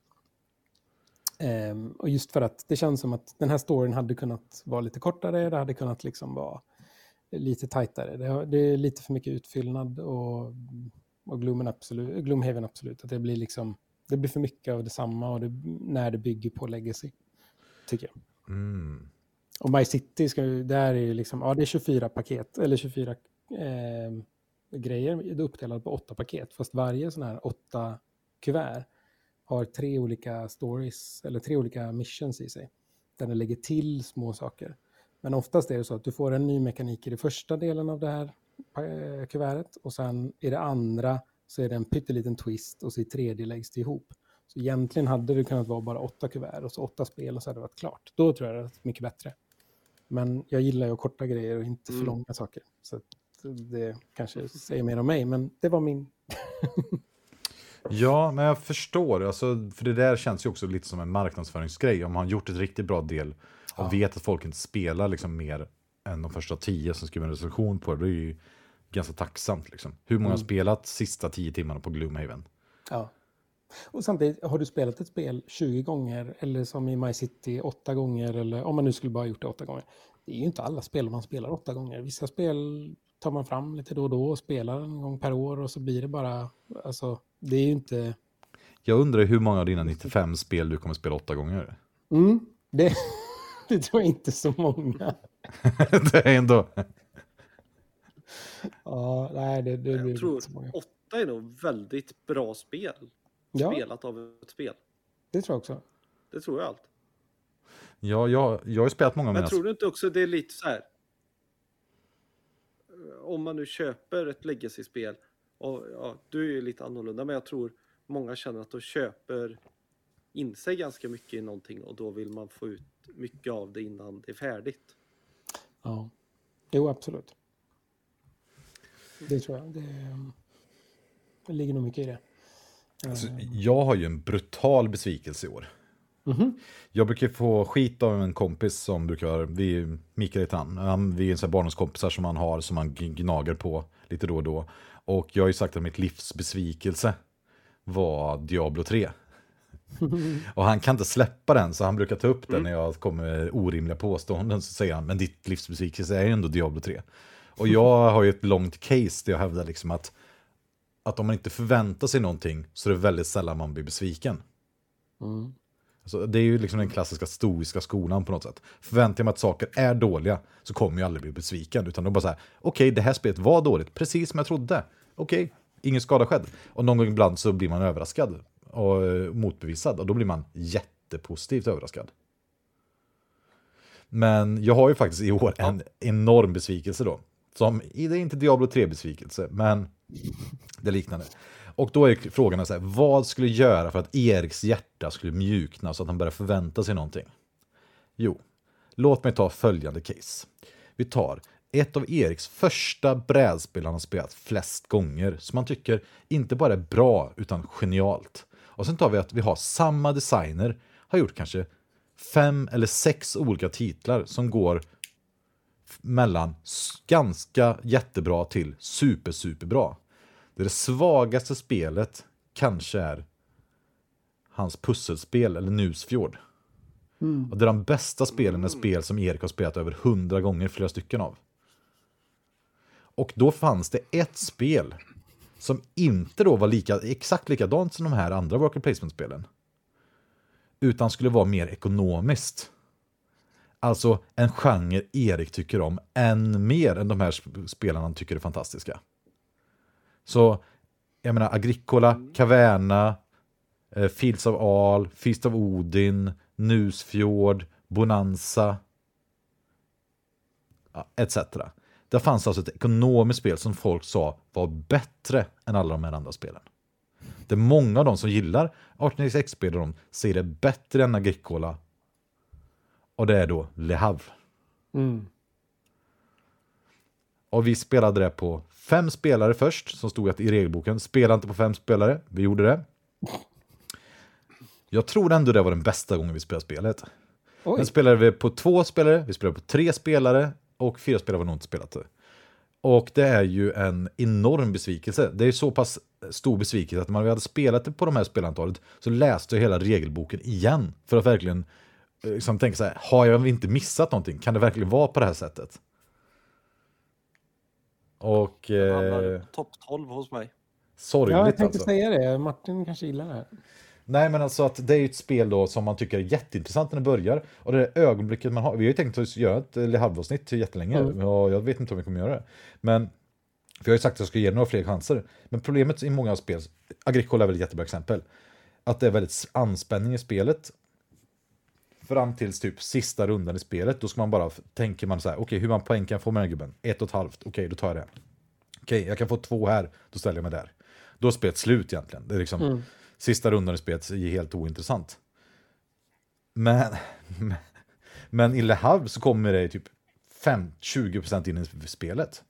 Um, och just för att det känns som att den här storyn hade kunnat vara lite kortare, det hade kunnat liksom vara lite tajtare. Det, det är lite för mycket utfyllnad och, och Gloomen absolut, Gloomhaven absolut. Att det blir liksom, det blir för mycket av detsamma och det, när det bygger på legacy, tycker jag. Mm. Och My City, ska, där är liksom, ja det är 24 paket, eller 24 eh, grejer, uppdelat på åtta paket, fast varje sån här åtta kuvert har tre olika stories, eller tre olika missions i sig. Där den lägger till små saker. Men oftast är det så att du får en ny mekanik i den första delen av det här eh, kuvertet och sen i det andra så är det en pytteliten twist och så i tredje läggs det ihop. Så egentligen hade det kunnat vara bara åtta kuvert och så åtta spel och så hade det varit klart. Då tror jag det varit mycket bättre. Men jag gillar ju att korta grejer och inte för mm. långa saker. Så det kanske säger mer om mig, men det var min. Ja, men jag förstår. Alltså, för det där känns ju också lite som en marknadsföringsgrej. Om har gjort ett riktigt bra del och ja. vet att folk inte spelar liksom mer än de första tio som skriver en recension på det, det är ju ganska tacksamt. Liksom. Hur många mm. har spelat sista tio timmarna på Gloomhaven? Ja. Och samtidigt, har du spelat ett spel 20 gånger eller som i My City 8 gånger eller om man nu skulle bara gjort det 8 gånger. Det är ju inte alla spel man spelar 8 gånger. Vissa spel tar man fram lite då och då och spelar en gång per år och så blir det bara, alltså det är ju inte... Jag undrar hur många av dina 95 spel du kommer spela 8 gånger? Mm, det, det tror jag inte så många. det är ändå... Ja, nej, det, det blir inte så många. åtta är nog väldigt bra spel. Ja. Spelat av ett spel. Det tror jag också. Det tror jag allt. Ja, jag, jag har spelat många Men mina... tror du inte också det är lite så här? Om man nu köper ett legacy-spel, och ja, du är ju lite annorlunda, men jag tror många känner att de köper in sig ganska mycket i någonting och då vill man få ut mycket av det innan det är färdigt. Ja, jo absolut. Det tror jag. Det, det ligger nog mycket i det. Alltså, jag har ju en brutal besvikelse i år. Mm -hmm. Jag brukar få skit av en kompis som brukar, vi, Mikael heter han, vi är en sån barndomskompisar som man har som man gnager på lite då och då. Och jag har ju sagt att mitt livs besvikelse var Diablo 3. och han kan inte släppa den, så han brukar ta upp den mm. när jag kommer med orimliga påståenden. Så säger han, men ditt livsbesvikelse är ju ändå Diablo 3. Och jag har ju ett långt case där jag hävdar liksom att att om man inte förväntar sig någonting så är det väldigt sällan man blir besviken. Mm. Alltså, det är ju liksom den klassiska stoiska skolan på något sätt. Förväntar jag mig att saker är dåliga så kommer jag aldrig bli besviken. Utan då bara så här, okej, det här spelet var dåligt, precis som jag trodde. Okej, ingen skada skedd. Och någon gång ibland så blir man överraskad och eh, motbevisad. Och då blir man jättepositivt överraskad. Men jag har ju faktiskt i år en enorm besvikelse då. Som, det är inte Diablo 3-besvikelse, men det är liknande. Och då är frågan så här, vad skulle göra för att Eriks hjärta skulle mjukna så att han börjar förvänta sig någonting? Jo, låt mig ta följande case. Vi tar ett av Eriks första brädspel han har spelat flest gånger, som han tycker inte bara är bra, utan genialt. Och sen tar vi att vi har samma designer, har gjort kanske fem eller sex olika titlar som går mellan ganska jättebra till super, superbra. Det, det svagaste spelet kanske är hans pusselspel eller Nusfjord. Mm. Och det är de bästa spelen är spel som Erik har spelat över hundra gånger, flera stycken av. Och då fanns det ett spel som inte då var lika, exakt likadant som de här andra worker placement-spelen. Utan skulle vara mer ekonomiskt. Alltså en genre Erik tycker om än mer än de här spelarna tycker är fantastiska. Så jag menar Agricola, Caverna, eh, Fields of Al, Fist of Odin, Nusfjord, Bonanza etc. Det fanns alltså ett ekonomiskt spel som folk sa var bättre än alla de här andra spelen. Det är många av dem som gillar 1896-spel och de säger det bättre än Agricola. Och det är då Le Havre. Mm. Och vi spelade det på fem spelare först, som stod i regelboken. Spela inte på fem spelare. Vi gjorde det. Jag tror ändå det var den bästa gången vi spelade spelet. Oj. Sen spelade vi på två spelare, vi spelade på tre spelare och fyra spelare var nog inte spelat det. Och det är ju en enorm besvikelse. Det är så pass stor besvikelse att när vi hade spelat på de här spelantalet så läste jag hela regelboken igen för att verkligen eh, liksom, tänka så här, har jag inte missat någonting? Kan det verkligen vara på det här sättet? Och... Eh, Topp 12 hos mig. Sorgligt Ja, jag tänkte alltså. säga det. Martin kanske gillar det här. Nej, men alltså att det är ett spel då som man tycker är jätteintressant när det börjar. Och det är ögonblicket man har. Vi har ju tänkt att göra ett Le Havre-avsnitt jättelänge. Mm. Och jag vet inte om vi kommer göra det. Men för jag har ju sagt att jag ska ge några fler chanser. Men problemet i många spel, Agricola är väl ett jättebra exempel. Att det är väldigt anspänning i spelet. Fram tills typ sista rundan i spelet, då ska man bara, tänker man så här, okej okay, hur många poäng kan få med den gubben? Ett och ett halvt, okej okay, då tar jag det. Okej, okay, jag kan få två här, då ställer jag mig där. Då är spelet slut egentligen. Det är liksom, mm. Sista rundan i spelet är helt ointressant. Men, men i Le Havre så kommer det typ 20% in i spelet.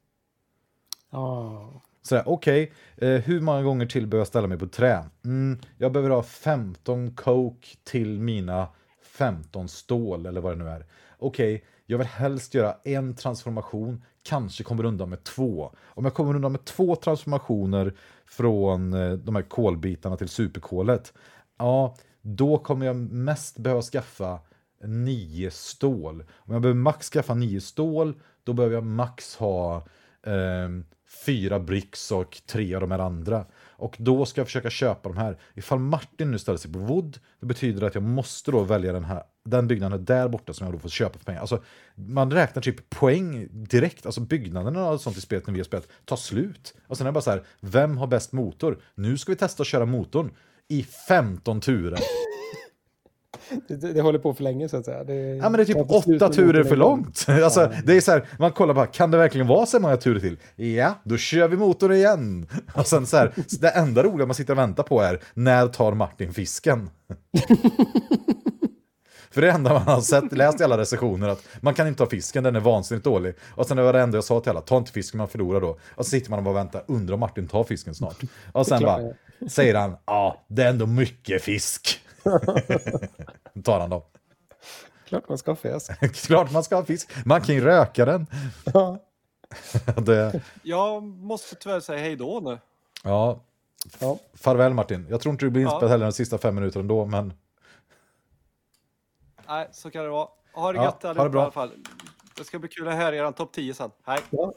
Oh. Sådär, okej, okay, eh, hur många gånger till behöver jag ställa mig på trä? Mm, jag behöver ha 15 coke till mina 15 stål eller vad det nu är. Okej, okay, jag vill helst göra en transformation, kanske kommer undan med två. Om jag kommer undan med två transformationer från eh, de här kolbitarna till superkolet, ja, då kommer jag mest behöva skaffa nio stål. Om jag behöver max skaffa nio stål, då behöver jag max ha eh, fyra bricks och tre av de här andra. Och då ska jag försöka köpa de här. Ifall Martin nu ställer sig på Wood, det betyder att jag måste då välja den här den byggnaden där borta som jag då får köpa för pengar. Alltså, man räknar typ poäng direkt. Alltså byggnaderna och sånt i spelet när vi har spelat tar slut. Och sen är det bara så här, vem har bäst motor? Nu ska vi testa att köra motorn i 15 turer. Det, det, håller på för länge så att säga. Det, ja men det är typ åtta turer för långt. alltså, ja. det är så här, man kollar bara, kan det verkligen vara så många turer till? Ja, då kör vi motorn igen. Och sen så här, det enda roliga man sitter och väntar på är, när tar Martin fisken? För det enda man har sett, läst i alla recensioner att man kan inte ta fisken, den är vansinnigt dålig. Och sen var det enda jag sa till alla, ta inte fisken, man förlorar då. Och så sitter man och bara väntar, undrar om Martin tar fisken snart. Och sen bara, säger han, ja, det är ändå mycket fisk. tar han då. Klart man ska ha fisk. Klart man ska ha fisk. Man kan ju röka den. det... Jag måste tyvärr säga hej då nu. Ja. ja. Farväl Martin. Jag tror inte du blir inspelad ja. heller de sista fem minuterna ändå, men... Nej, så kan det vara. Ha det ja, gött allihopa, ha det bra. i alla fall. Det ska bli kul att höra er topp 10 sen. Hej! Ja.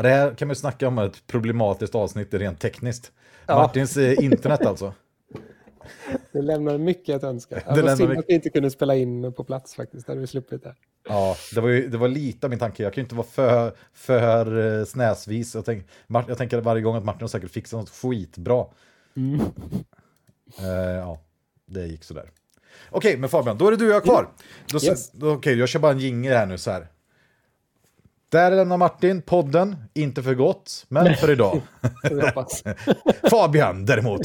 Ja, det här kan man ju snacka om ett problematiskt avsnitt rent tekniskt. Ja. Martins eh, internet alltså. Det lämnar mycket att önska. Det var synd mycket- att vi inte kunde spela in på plats faktiskt. Där hade vi sluppit det. Ja, det var, ju, det var lite av min tanke. Jag kan ju inte vara för, för eh, snäsvis. Jag, tänk, jag tänker varje gång att Martin har säkert fixat något skitbra. Eh, ja, det gick sådär. Okej, men Fabian, då är det du och jag kvar. Yes. okej, jag kör bara en jingel här nu så här. Där lämnar Martin podden, inte för gott, men för idag. Fabian däremot,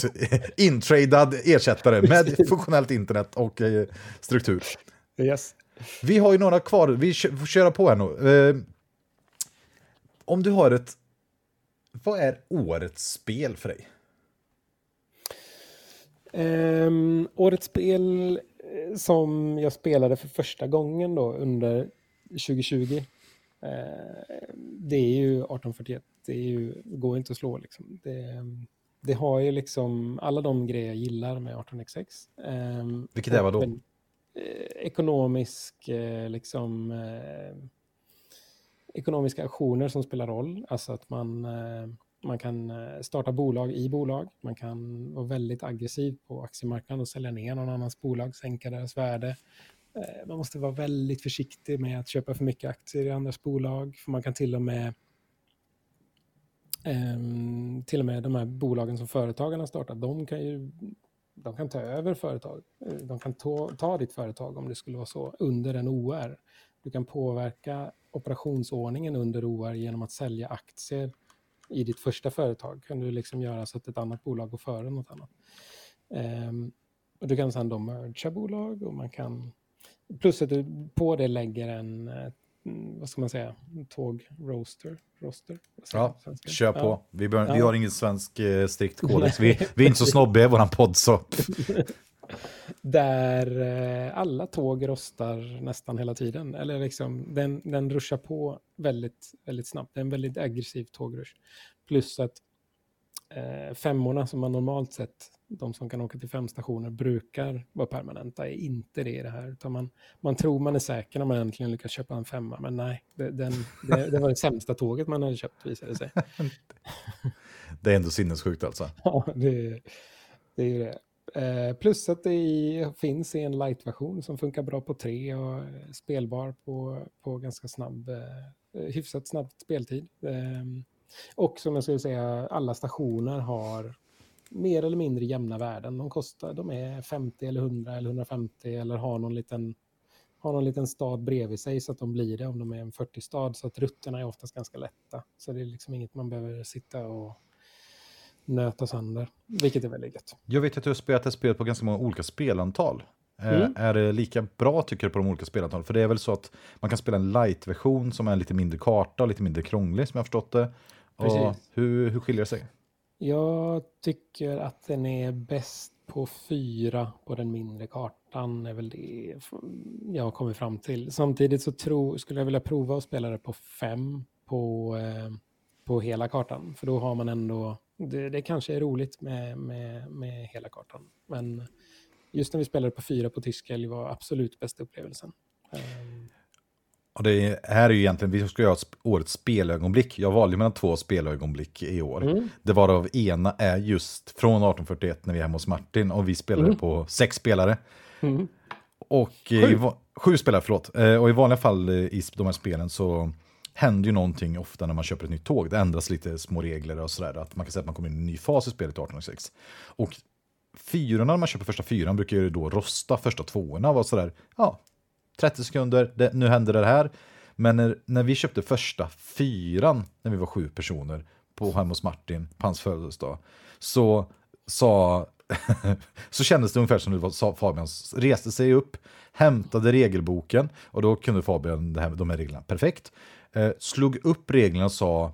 intradad ersättare med funktionellt internet och eh, struktur. Yes. Vi har ju några kvar, vi får köra på här nu. Eh, om du har ett... Vad är årets spel för dig? Ehm, årets spel eh, som jag spelade för första gången då under 2020. Eh, det är ju 1841. Det är ju, går inte att slå liksom. Det, det har ju liksom alla de grejer jag gillar med 18xx. Ehm, Vilket är vad då? men, eh, ekonomisk, eh, liksom, ekonomiska aktioner som spelar roll. Alltså att man, man kan starta bolag i bolag. Man kan vara väldigt aggressiv på aktiemarknaden och sälja ner någon annans bolag, sänka deras värde. Eh, man måste vara väldigt försiktig med att köpa för mycket aktier i andras bolag. För man kan till och med ehm, till och med de här bolagen som företagen har startat, de kan ju de kan ta över företag. Eh, de kan ta, ta ditt företag om det skulle vara så under en OR. Du kan påverka operationsordningen under OR genom att sälja aktier i ditt första företag. Kan du liksom göra så att ett annat bolag går före något annat. Um, och du kan sedan då mergea bolag och man kan plus att du på det lägger en eh, mm, vad ska man säga, en tåg roaster. roaster vad säger man Ja, svenska? kör på. Ja. Vi, bör, vi Ja. har ingen svensk eh, strikt kodex. Vi, vi är inte så snobbiga i våran podd så. Där eh, alla tåg rostar nästan hela tiden. Eller liksom, den, den ruschar på väldigt, väldigt snabbt. Det är en väldigt aggressiv tågrush. Plus att eh, femmorna som man normalt sett, de som kan åka till fem stationer, brukar vara permanenta, är inte det i det här. Utan man, man tror man är säker när man äntligen lyckas köpa en femma, men nej, det, den, det, det var det sämsta tåget man hade köpt visade det sig. Det är ändå sinnessjukt alltså. Ja, det, det är ju det. Eh, plus att det finns i en light-version som funkar bra på tre och spelbar på, på ganska snabb, eh, hyfsat snabb speltid. Eh, och som jag skulle säga, alla stationer har mer eller mindre jämna värden. De kostar, de är 50 eller 100 eller 150 eller har någon liten har någon liten stad bredvid sig så att de blir det om de är en 40-stad. Så att rutterna är oftast ganska lätta. Så det är liksom inget man behöver sitta och nöta sönder, vilket är väldigt gött. Jag vet att du har spelat ett spel på ganska många olika spelantal. Eh, Mm. Är det lika bra tycker du på de olika spelantal? För det är väl så att man kan spela en light-version som är en lite mindre karta och lite mindre krånglig som jag har förstått det. Och Precis. hur, hur skiljer det sig? Jag tycker att den är bäst på fyra på den mindre kartan är väl det jag har kommit fram till. Samtidigt så tro, skulle jag vilja prova att spela det på fem på, eh, på hela kartan. För då har man ändå, det, det kanske är roligt med, med, med hela kartan. Men just när vi spelade på fyra på Tyskel var absolut bästa upplevelsen. Ehm. Och det här är ju egentligen, vi ska göra årets spelögonblick. Jag valde mellan två spelögonblick i år. Mm. Det varav ena är just från 1841 när vi är hemma hos Martin och vi spelade Mm. på sex spelare. Mm. Och eh, i, va- sju spelare, förlåt. Eh, Och i vanliga fall eh, i de här spelen så händer ju någonting ofta när man köper ett nytt tåg. Det ändras lite små regler och sådär. Att man kan säga att man kommer in i en ny fas i spelet i 1806. Och fyrorna, när man köper första fyran, brukar ju då rosta första tvåorna och vara sådär, ja, 30 sekunder, det, nu händer det här. Men när, när vi köpte första fyran, när vi var sju personer, på hemma hos Martin, på hans födelsedag, så sa så kändes det ungefär som det var, Fabian reste sig upp, hämtade regelboken och då kunde Fabian det här, de här reglerna perfekt. Eh, slog upp reglerna och sa,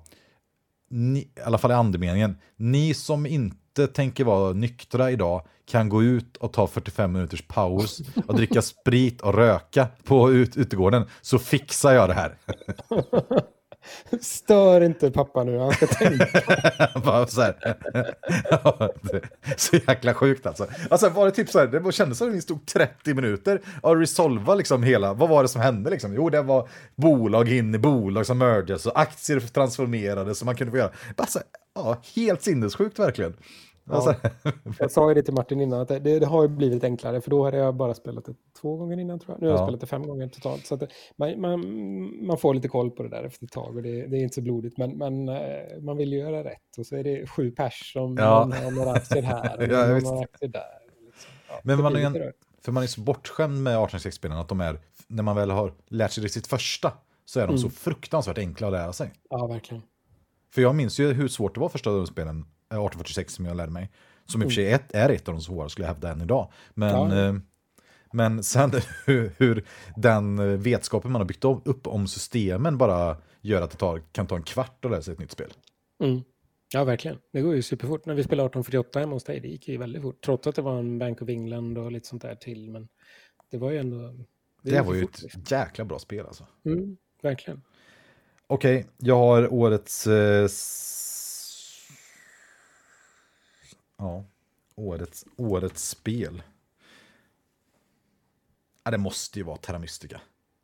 ni, i alla fall i andemeningen, ni som inte tänker vara nyktra idag kan gå ut och ta 45 minuters paus och dricka sprit och röka på ut, utegården så fixar jag det här. Stör inte pappa nu, han ska tänka. Bara så, här. så jäkla sjukt alltså. Alltså var det typ så här, det kändes som att det stod 30 minuter och resolva liksom hela, vad var det som hände liksom? Jo, det var bolag in i bolag som mördades och aktier transformerades som man kunde få göra. Bara så här, ja, helt sinnessjukt verkligen. Alltså, Jag sa ju det till Martin innan, att det, det har ju blivit enklare, för då hade jag bara spelat det två gånger innan tror jag. Nu har jag Ja. spelat det fem gånger totalt. Så man, man, man får lite koll på det där efter ett tag och det, det är inte så blodigt, men, men eh, man vill ju göra rätt. Och så är det sju pers som Ja. har några aktier här och Ja, några aktier där. Liksom. Ja, Men man är en-. För man är så bortskämd med 1866-spelen att de är, när man väl har lärt sig det sitt första, så är de så fruktansvärt enkla att lära sig. Ja, verkligen. För jag minns ju hur svårt det var första spelen, 1846 som jag lärde mig. Som i och för sig är, ett av de svåra skulle jag hävda än idag. Men, Ja, eh, men sen hur, hur den eh, vetskapen man har byggt upp- om systemen bara gör att det tar, kan ta en kvart att lära sig ett nytt spel. Mm. Ja, verkligen. Det går ju superfort. När vi spelade 1848 hemma hos dig, det gick ju väldigt fort. Trots att det var en Bank of England och lite sånt där till. Men det var ju ändå... Det, gick var ju fort, liksom. ett jäkla bra spel alltså. Mm, verkligen. Okej, jag har årets... Eh, ja, årets, årets spel. Ja, det måste ju vara Terra Mystica.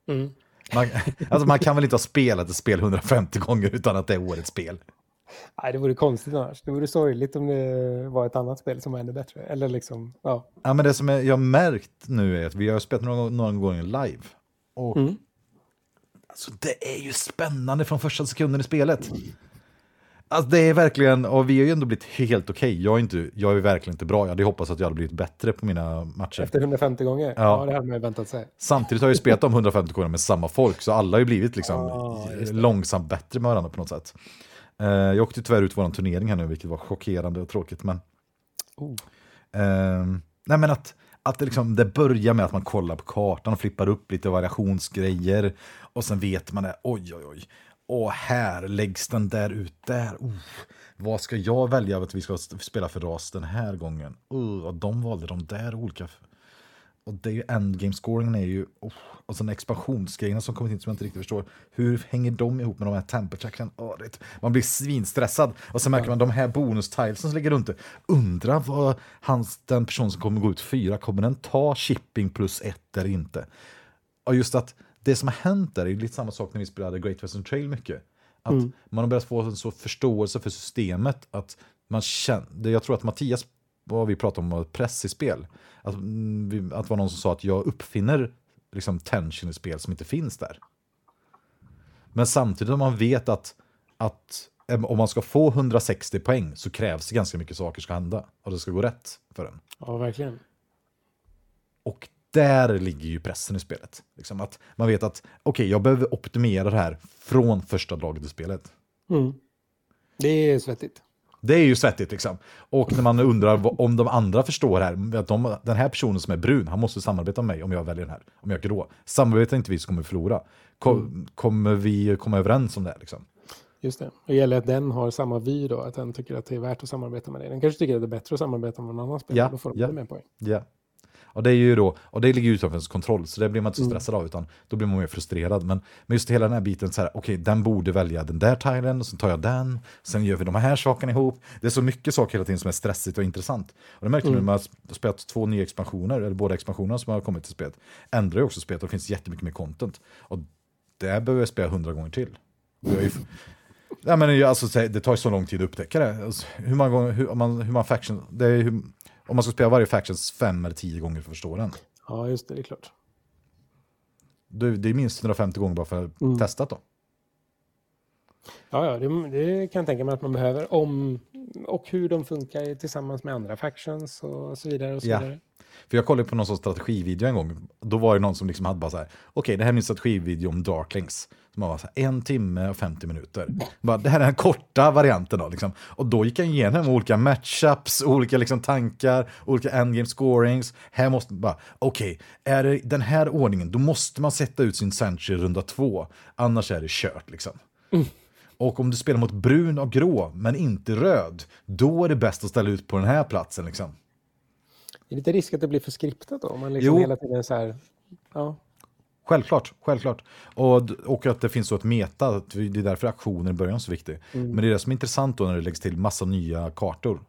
Mm. Man, alltså man kan väl inte ha spelat ett spel 150 gånger utan att det är årets spel. Nej, det vore konstigt annars. Det vore sorgligt om det var ett annat spel som var ännu bättre. Eller liksom, ja. Ja, men det som jag har märkt nu är att vi har spelat några, några gånger live. Och Mm. alltså, det är ju spännande från första sekunden i spelet. Alltså det är verkligen, och vi har ju ändå blivit helt okej. Jag, är inte, jag är verkligen inte bra. Jag hade hoppats att jag hade blivit bättre på mina matcher. Efter 150 gånger? Ja. Ja, det hade man ju väntat sig. Samtidigt har jag ju spelat de 150 gånger med samma folk, så alla har ju blivit liksom Ah, långsamt bättre med varandra på något sätt. Eh, jag åkte tyvärr ut vår turnering här nu, vilket var chockerande och tråkigt. Men, Oh. Ehm, nej men att, att det, liksom, det börjar med att man kollar på kartan och flippar upp lite variationsgrejer. Och sen vet man det, oj oj oj. Och här läggs den där ut där. Oh, vad ska jag välja att vi ska spela för ras den här gången? Oh, och de valde de där olika. Och det är ju endgame-scoringen är ju, oh, och sen expansionsgrejerna som kommit in som jag inte riktigt förstår. Hur hänger de ihop med de här tempertracken? Oh, det, man blir svinstressad. Och sen märker man de här bonustilesen som ligger runt det. Vad hans, den person som kommer gå ut fyra, kommer den ta shipping plus ett eller inte? Och just att det som har hänt där är lite samma sak när vi spelade Great Western Trail mycket. Att man har börjat få en så förståelse för systemet att man känner, jag tror att Mattias, vad vi pratade om, var press i spel. Att, mm, att det var någon som sa att jag uppfinner liksom tension i spel som inte finns där. Men samtidigt om man vet att, att om man ska få 160 poäng så krävs det ganska mycket saker ska hända. Och det ska gå rätt för en. Ja, verkligen. Och där ligger ju pressen i spelet. Liksom att man vet att okej, jag behöver optimera det här från första draget i spelet. Mm. Det är svettigt. Det är ju svettigt liksom. Och när man undrar om de andra förstår här, att de, den här personen som är brun, han måste samarbeta med mig om jag väljer den här. Om jag är grå. Samarbetar inte vi så kommer vi förlora. Kom, Kommer vi komma överens om det här liksom? Just det. Det gäller att den har samma vy då, att den tycker att det är värt att samarbeta med dig. Den kanske tycker att det är bättre att samarbeta med någon annan spelare, Ja, då får de ja. mer poäng. Ja. Och det är ju då, och det ligger utanför ens kontroll, så det blir man inte så Mm. stressad av, utan då blir man mer frustrerad. Men, men just hela den här biten, så här, okej, den borde välja den där tilen, och så tar jag den, sen gör vi de här sakerna ihop. Det är så mycket saker hela tiden som är stressigt och intressant. Och det märker Mm. man har spelat två nya expansioner, eller båda expansionerna som har kommit till spelet, ändrar ju också spelet och det finns jättemycket mer content. Och det behöver jag spela hundra gånger till. Ja, men alltså, det tar ju så lång tid att upptäcka det. Alltså, hur gånger, hur, man, hur man faction, det är hur, om man ska spela varje factions fem eller tio gånger för att förstå den. Ja, just det, det är klart. Det, det är minst 150 gånger bara för att Mm. testa då. Ja, ja det, det kan jag tänka mig att man behöver. Om, och hur de funkar tillsammans med andra factions och så vidare. Och så Ja. vidare. För jag kollade på någon sorts strategivideo en gång. Då var det någon som liksom hade bara så här, okej det här är min strategivideo om Darklings. Som var så här, en timme och 50 minuter. Bara, det här är den korta varianten då. Liksom. Och då gick han igenom olika matchups, olika liksom tankar, olika endgame scorings. Här måste man bara, okej, är det den här ordningen, då måste man sätta ut sin Sanchi runda två. Annars är det kört liksom. Och om du spelar mot brun och grå, men inte röd, då är det bäst att ställa ut på den här platsen liksom. Det är lite risk att det blir för skriptat då. Om man liksom Jo. hela tiden så här, ja, Självklart, självklart. Och, och att det finns så ett meta, att det är därför aktionen i början är så viktig. Men det är det som är intressant då när det läggs till massa nya kartor.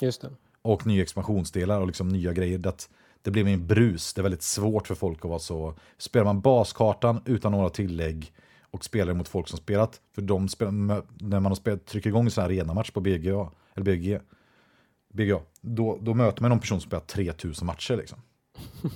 Just det. Och nya expansionsdelar och liksom nya grejer. Att det blir en brus, det är väldigt svårt för folk att vara så... Spelar man baskartan utan några tillägg och spelar mot folk som spelat, för de spelar, när man har spelat, trycker igång en sån här arenamatch på BGA, eller BG, BGA, då, då möter man någon person som spelat 3000 matcher liksom.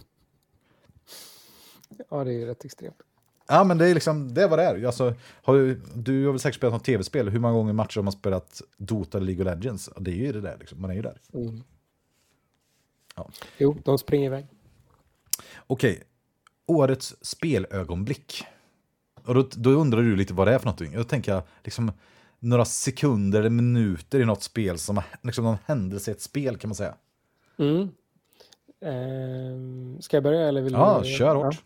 Ja, det är rätt extremt. Ja, men det är liksom, det är vad det är. Alltså, har, du- du har väl säkert spelat något tv-spel, hur många gånger matcher har man spelat Dota eller League of Legends? Det är ju det där, liksom. man är ju där. Mm. Ja. Jo, de springer iväg. Okej, årets spelögonblick. Och då, då undrar du lite vad det är för någonting. Jag tänker liksom några sekunder eller minuter i något spel som liksom någon händelse i ett spel kan man säga. Mm. Ehm, ska jag börja eller vill Ja, du? kör hårt.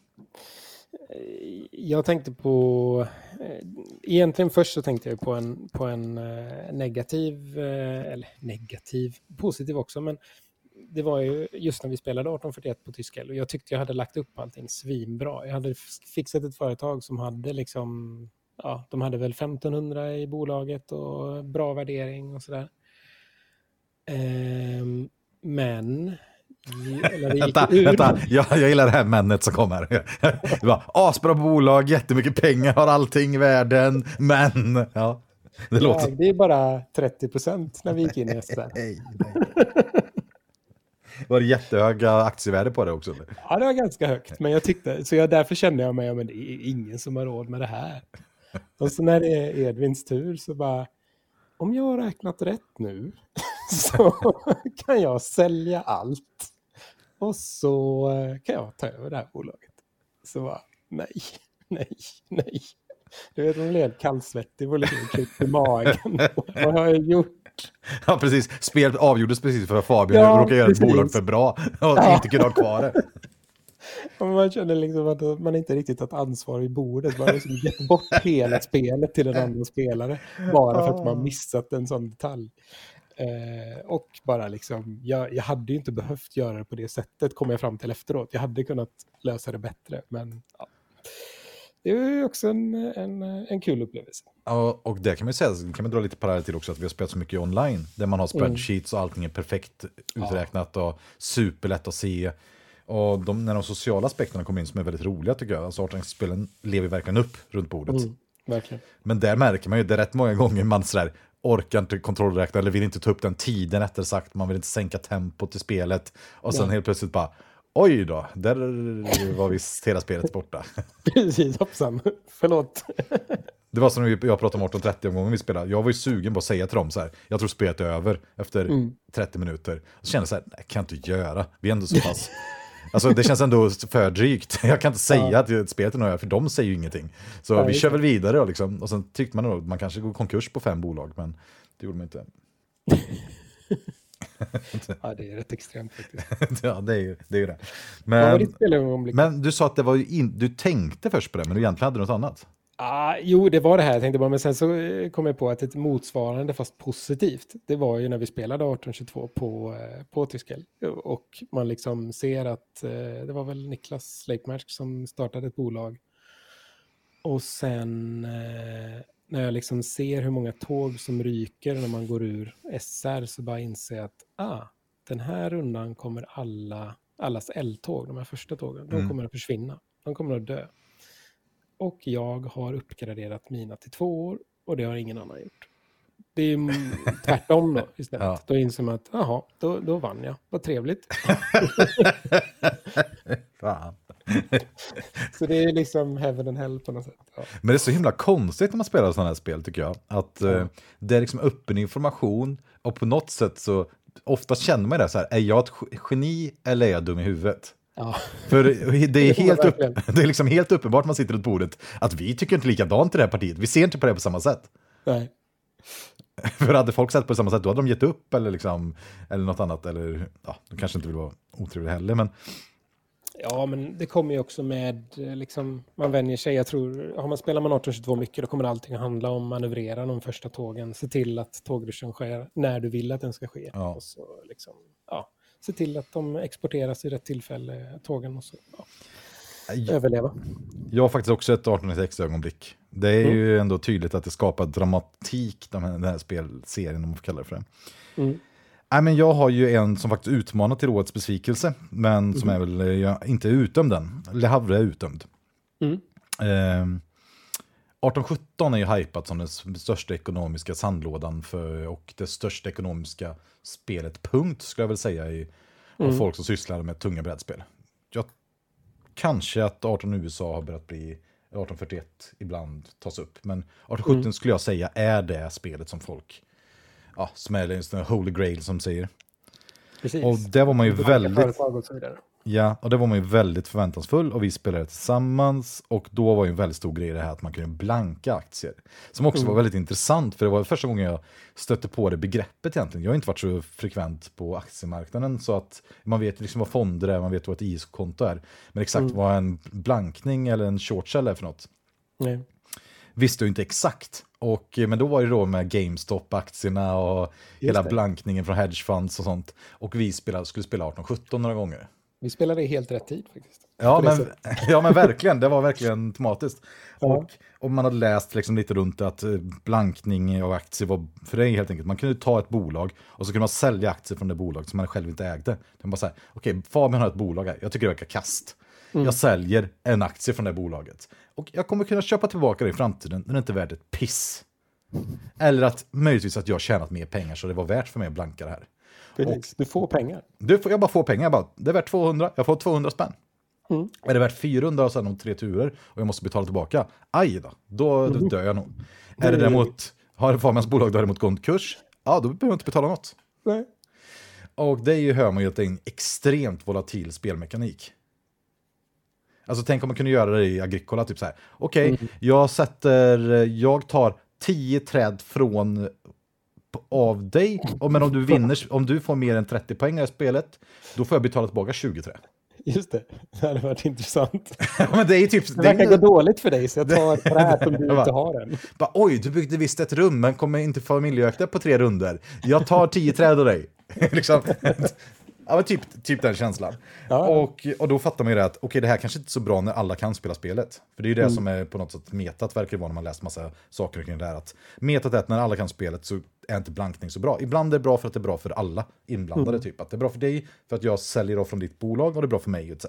Jag tänkte på... eh, Egentligen först så tänkte jag på en, på en eh, negativ, eh, eller negativ, positiv också, men det var ju just när vi spelade 1841 på Tyskell och jag tyckte jag hade lagt upp allting svinbra. Jag hade fixat ett företag som hade liksom, ja, de hade väl 1500 i bolaget och bra värdering och sådär. Ehm, men... Vänta, vänta. Jag, jag gillar det här männet som kommer. Asbra bolag, jättemycket pengar, har allting i världen, men... Ja, det Ja, låter... det är bara 30 procent när vi gick in i nej. Var det jättehöga aktievärde på det också? Ja, det var ganska högt, men jag tyckte, så jag, därför kände jag mig, ja, men det är ingen som har råd med det här. Och så när det är Edvins tur så bara, om jag har räknat rätt nu så kan jag sälja allt. Och så eh, kan jag ta över det här bolaget. Så bara, nej, nej, nej. Du vet, hon led kallsvettig och liksom klippt i magen. Vad har jag gjort? Ja, precis. Spelet avgjordes precis för att Fabian Ja, råkade göra ett bolag för bra och Ja. inte kunde ha kvar det. Man känner liksom att man inte riktigt tagit ansvar i bordet. Man har liksom gett bort hela spelet till en annan spelare. Bara för att man missat en sån detalj. Eh, och bara liksom, jag, jag hade ju inte behövt göra det på det sättet, kom jag fram till efteråt. Jag hade kunnat lösa det bättre, men ja. Det är ju också en, en, en kul upplevelse. Ja, och det kan man ju säga, det kan man dra lite parallell till också, att vi har spelat så mycket online, där man har spreadsheets och allting är perfekt uträknat och superlätt att se. Och de, när de sociala aspekterna kommer in som är väldigt roliga tycker jag, alltså 18-spelen lever verkligen upp runt bordet. Mm, verkligen. Men där märker man ju, det är rätt många gånger man sådär orkar inte kontrollräkna eller vill inte ta upp den tiden rättare sagt, man vill inte sänka tempot i spelet. Och sen Nej. helt plötsligt bara, oj då, där var visst hela spelet borta. Precis, hoppsan. Förlåt. Det var som jag pratade om 1830 omgången vi spelade. Jag var ju sugen på att säga till dem så här, jag tror spelet är över efter Mm. 30 minuter. Så kände jag så här, nej, kan jag inte göra. Vi är ändå så pass... Alltså det känns ändå för drygt. Jag kan inte säga Ja. att spelet är över, för de säger ju ingenting. Så Ja, vi kör det. väl vidare och, liksom, och sen tyckte man att man kanske går konkurs på fem bolag, men det gjorde man inte. Ja, det är rätt extremt faktiskt. ja, det är ju det. Är ju det. Men, men du sa att det var ju in, du tänkte först på det, men du egentligen hade något annat. Ah, jo, det var det här jag tänkte bara, men sen så eh, kom jag på att ett motsvarande fast positivt, det var ju när vi spelade 1822 på, eh, på Tyskell. Och man liksom ser att eh, det var väl Niklas Leikmark som startade ett bolag. Och sen när jag liksom ser hur många tåg som ryker när man går ur SR så bara inser jag att ah, den här rundan kommer alla, allas L-tåg, de här första tågen, de Mm. kommer att försvinna. De kommer att dö. Och jag har uppgraderat mina till två år och det har ingen annan gjort. Det är tvärtom då istället. Ja. Då inser man att jaha, då, då vann jag. Vad trevligt. Fan. Så det är liksom heaven and hell på något sätt. Ja. Men det är så himla konstigt när man spelar sådana här spel tycker jag. Att eh, det är liksom öppen information och på något sätt så ofta känner man det så här, är jag ett geni eller är jag dum i huvudet? Ja. För det är, helt upp, det är liksom helt uppenbart man sitter runt bordet att vi tycker inte likadant i det här partiet. Vi ser inte på det på samma sätt. Nej. För hade folk sett på samma sätt då hade de gett upp eller, liksom, eller något annat. Eller ja, de kanske inte vill vara otrevliga heller. Men Ja, men det kommer ju också med, eh, liksom, man vänjer sig. Jag tror, har man spelar man 1822 mycket, då kommer allting att handla om manövrera de första tågen. Se till att tågruschen sker när du vill att den ska ske. Ja. Och så liksom, ja, se till att de exporteras i rätt tillfälle, tågen och så. Ja. överleva. Jag har faktiskt också ett 1896-ögonblick. Det är Mm. ju ändå tydligt att det skapar dramatik, den här, den här spelserien, om man får kalla det för det. Mm. Nej, men jag har ju en som faktiskt utmanar till årets besvikelse, men som är väl eh, jag, inte utdömd än. Le Havre är utdömd. Mm. Eh, 1817 är ju hypat som den största ekonomiska sandlådan för, och det största ekonomiska spelet, punkt, skulle jag väl säga, i, av Mm. folk som sysslar med tunga brädspel. Jag, kanske att 18 USA har börjat bli 1841 ibland tas upp, men 1817 Mm. skulle jag säga är det spelet som folk, ja, som är just den holy grail som säger. Precis. Och det var man ju väldigt... Ja, och det var man ju väldigt förväntansfull och vi spelade tillsammans och då var ju en väldigt stor grej det här att man kunde blanka aktier. Som också var väldigt intressant för det var första gången jag stötte på det begreppet egentligen. Jag har inte varit så frekvent på aktiemarknaden så att man vet liksom vad fonder är, man vet vad ett IS-konto är. Men exakt vad en blankning eller en short sell är för något Nej. visste jag inte exakt. Och, eh, men då var det då med GameStop-aktierna och hela det. blankningen från hedgefunds och sånt. Och vi spelade, skulle spela 1817 några gånger. Vi spelade i helt rätt tid faktiskt. Ja men, ja men verkligen, det var verkligen tematiskt. Ja. Och, och man hade läst liksom lite runt att eh, blankning av aktier var, för det är helt enkelt, man kunde ta ett bolag och så kunde man sälja aktier från det bolag som man själv inte ägde. Det var bara så här, okej Fabian har ett bolag här, jag tycker det verkar kast. Mm. Jag säljer en aktie från det bolaget. Och jag kommer kunna köpa tillbaka det i framtiden när det inte är värt ett piss. Eller att möjligtvis att jag tjänat mer pengar så det var värt för mig att blanka det här. Precis. Du får pengar. Du får, jag bara får pengar, jag bara, det är värt 200, jag får 200 spänn. Mm. Är det värt 400 och sen om tre turer och jag måste betala tillbaka, aj då, då, då dör jag nog. Är det däremot, har Fabians bolag däremot gått i kurs, ja då behöver jag inte betala något. Nej. Och det är ju, hör man ju att det är en extremt volatil spelmekanik. Alltså tänk om man kunde göra det i Agricola, typ så här. Okej, jag sätter, jag tar 10 träd från av dig, men om du vinner, om du får mer än 30 poäng i det spelet, då får jag betala tillbaka 20 träd. Just det. Det hade varit intressant. men det är typ... Det Det verkar gå dåligt för dig så jag tar ett träd som du inte har än. bara, Oj, du byggde visst ett rum, men kommer inte familjeöka på tre runder. Jag tar 10 träd av dig. liksom. Ja, men typ, typ den känslan. Ja. Och, och då fattar man ju det att okej, det här kanske inte är så bra när alla kan spela spelet. För det är ju det Mm. som är på något sätt metat, verkar det vara när man läst massa saker kring det här. Att metat är att när alla kan spelet så är inte blankning så bra. Ibland är det bra för att det är bra för alla inblandade. Mm. Typ. Att det är bra för dig, för att jag säljer av från ditt bolag och det är bra för mig, etc.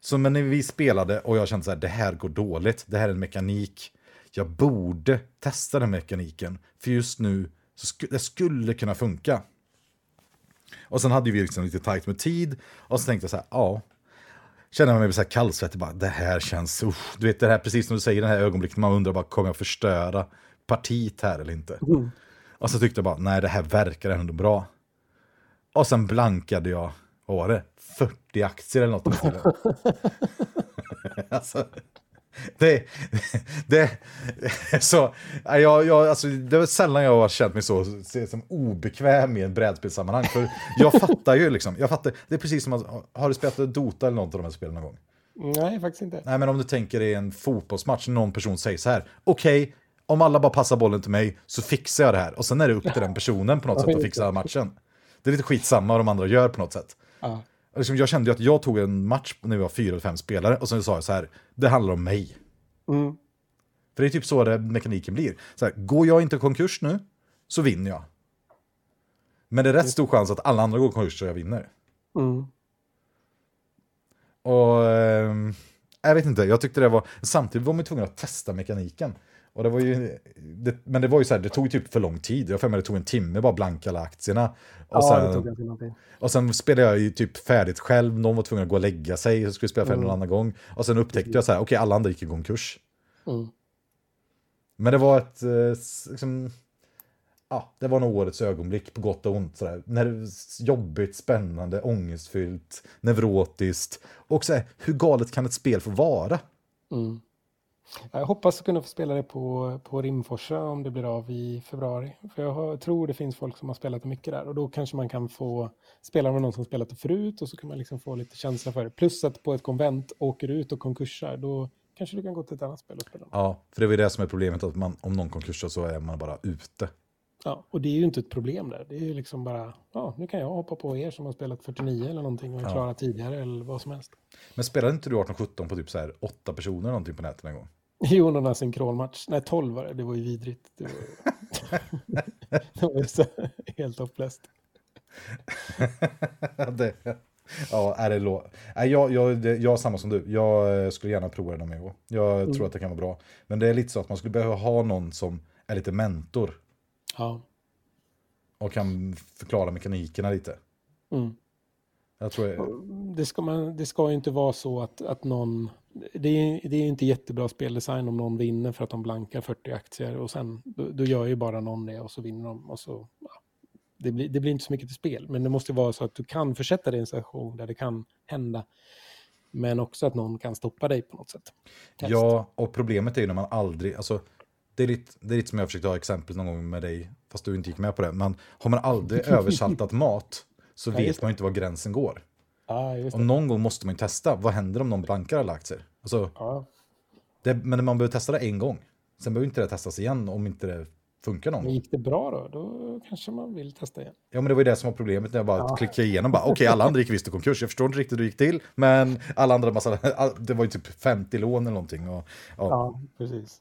Så men när vi spelade och jag kände så här, det här går dåligt, det här är en mekanik. Jag borde testa den mekaniken, för just nu så sku, det skulle kunna funka. Och sen hade vi liksom lite tajt med tid och så tänkte jag så här, ja. Kände jag mig så här kallsvettig, bara det här känns, usch. du vet det här precis som du säger, det här ögonblicket man undrar bara, kommer jag förstöra partiet här eller inte? Och så tyckte jag bara, nej det här verkar ändå bra. Och sen blankade jag, vad var det? 40 aktier eller något. i alltså, det, det, så, jag, jag, alltså, det var sällan jag har känt mig så, som obekväm i en brädspelssammanhang. För jag fattar ju liksom, jag fattar, det är precis som att, har du spelat Dota eller något av de här spelen någon gång? Nej, faktiskt inte. Nej men om du tänker dig en fotbollsmatch, någon person säger så här, okej, om alla bara passar bollen till mig så fixar jag det här. Och sen är det upp till den personen på något sätt att fixa matchen. Det är lite skitsamma vad de andra gör på något sätt. Ja. Liksom, jag kände ju att jag tog en match när vi var fyra eller fem spelare och sen sa jag så här, det handlar om mig. Mm. För det är typ så det mekaniken blir. Så här, går jag inte konkurs nu så vinner jag. Men det är rätt stor chans att alla andra går konkurs så jag vinner. Mm. Och ehm, jag vet inte, jag tyckte det var, samtidigt var man ju tvungen att testa mekaniken. Och det var ju, det, men det var ju så här, det tog typ för lång tid. Jag för mig det tog en timme bara blanka alla aktierna. Och, Ja, sen, och sen spelade jag ju typ färdigt själv, någon var tvungen att gå och lägga sig, så skulle jag spela färdigt någon annan gång. Och sen upptäckte jag så här, okej alla andra gick i konkurs. Mm. Men det var ett, eh, liksom, ja, det var nog årets ögonblick på gott och ont. Sådär. När det var jobbigt, spännande, ångestfyllt, neurotiskt. Och så här, hur galet kan ett spel få vara? Mm. Jag hoppas kunna få spela det på, på Rimforsa om det blir av i februari. För jag har, tror det finns folk som har spelat det mycket där och då kanske man kan få spela med någon som spelat det förut och så kan man liksom få lite känsla för det. Plus att på ett konvent åker du ut och konkursar, då kanske du kan gå till ett annat spel och spela. Ja, för det var ju det som är problemet, att man, om någon konkursar så är man bara ute. Ja, och det är ju inte ett problem där. Det är ju liksom bara, ja, nu kan jag hoppa på er som har spelat 49 eller någonting och är Ja. klara tidigare eller vad som helst. Men spelade inte du 18-17 på typ så här åtta personer någonting på nätet en gång? Jo, någon synkronmatch. Nej, 12 var det. Det var ju vidrigt. Det var, det var så, helt hopplöst. det, ja, är det lå... Jag, jag, jag är samma som du. Jag eh, skulle gärna prova det gång. Jag Mm. tror att det kan vara bra. Men det är lite så att man skulle behöva ha någon som är lite mentor Ja. och kan förklara mekanikerna lite. Mm. Jag tror jag, Det, ska man, det ska ju inte vara så att, att någon... Det är, det är inte jättebra speldesign om någon vinner för att de blankar 40 aktier och sen då, då gör ju bara någon det och så vinner de. Och så, ja, det, blir, det blir inte så mycket till spel, men det måste vara så att du kan försätta dig i en situation där det kan hända. Men också att någon kan stoppa dig på något sätt. Helst. ja, och problemet är ju när man aldrig, alltså det är, lite, det är lite som jag försökte ha exempel någon gång med dig, fast du inte gick med på det. Men har man aldrig översaltat mat så vet man ju inte var gränsen går. Och det. någon gång måste man ju testa, vad händer om någon blankar alla aktier? Alltså, Ja, det, men man behöver testa det en gång. Sen behöver inte det testas igen om inte det funkar någon gång. gick det bra då? Då kanske man vill testa igen. Ja, men det var ju det som var problemet när jag bara Ja. klickade igenom. Okej, alla andra gick visst i konkurs. Jag förstår inte riktigt hur det gick till. Men alla andra, massa, det var ju typ 50 lån eller någonting. Och, ja. Ja, precis.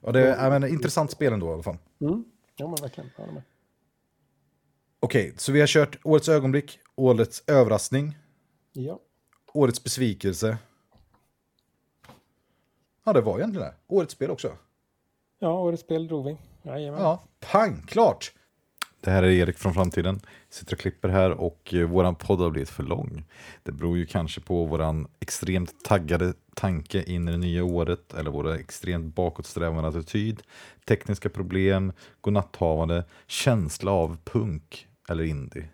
och det är men, intressant spel ändå i alla fall. Mm. Ja, men verkligen. Okej, så vi har kört årets ögonblick, årets överraskning, Ja. årets besvikelse. Ja, det var egentligen det. Årets spel också. Ja, årets spel drog vi. Jajamän. Ja, pang, klart! Det här är Erik från framtiden. Sitter och klipper här och eh, våran podd har blivit för lång. Det beror ju kanske på våran extremt taggade tanke in i det nya året eller våra extremt bakåtsträvande attityd, tekniska problem, godnatthavande, känsla av punk eller indie.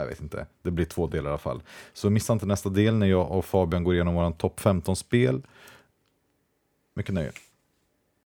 Jag vet inte, det blir två delar i alla fall. Så missa inte nästa del när jag och Fabian går igenom våran topp 15 spel. Mycket nöje.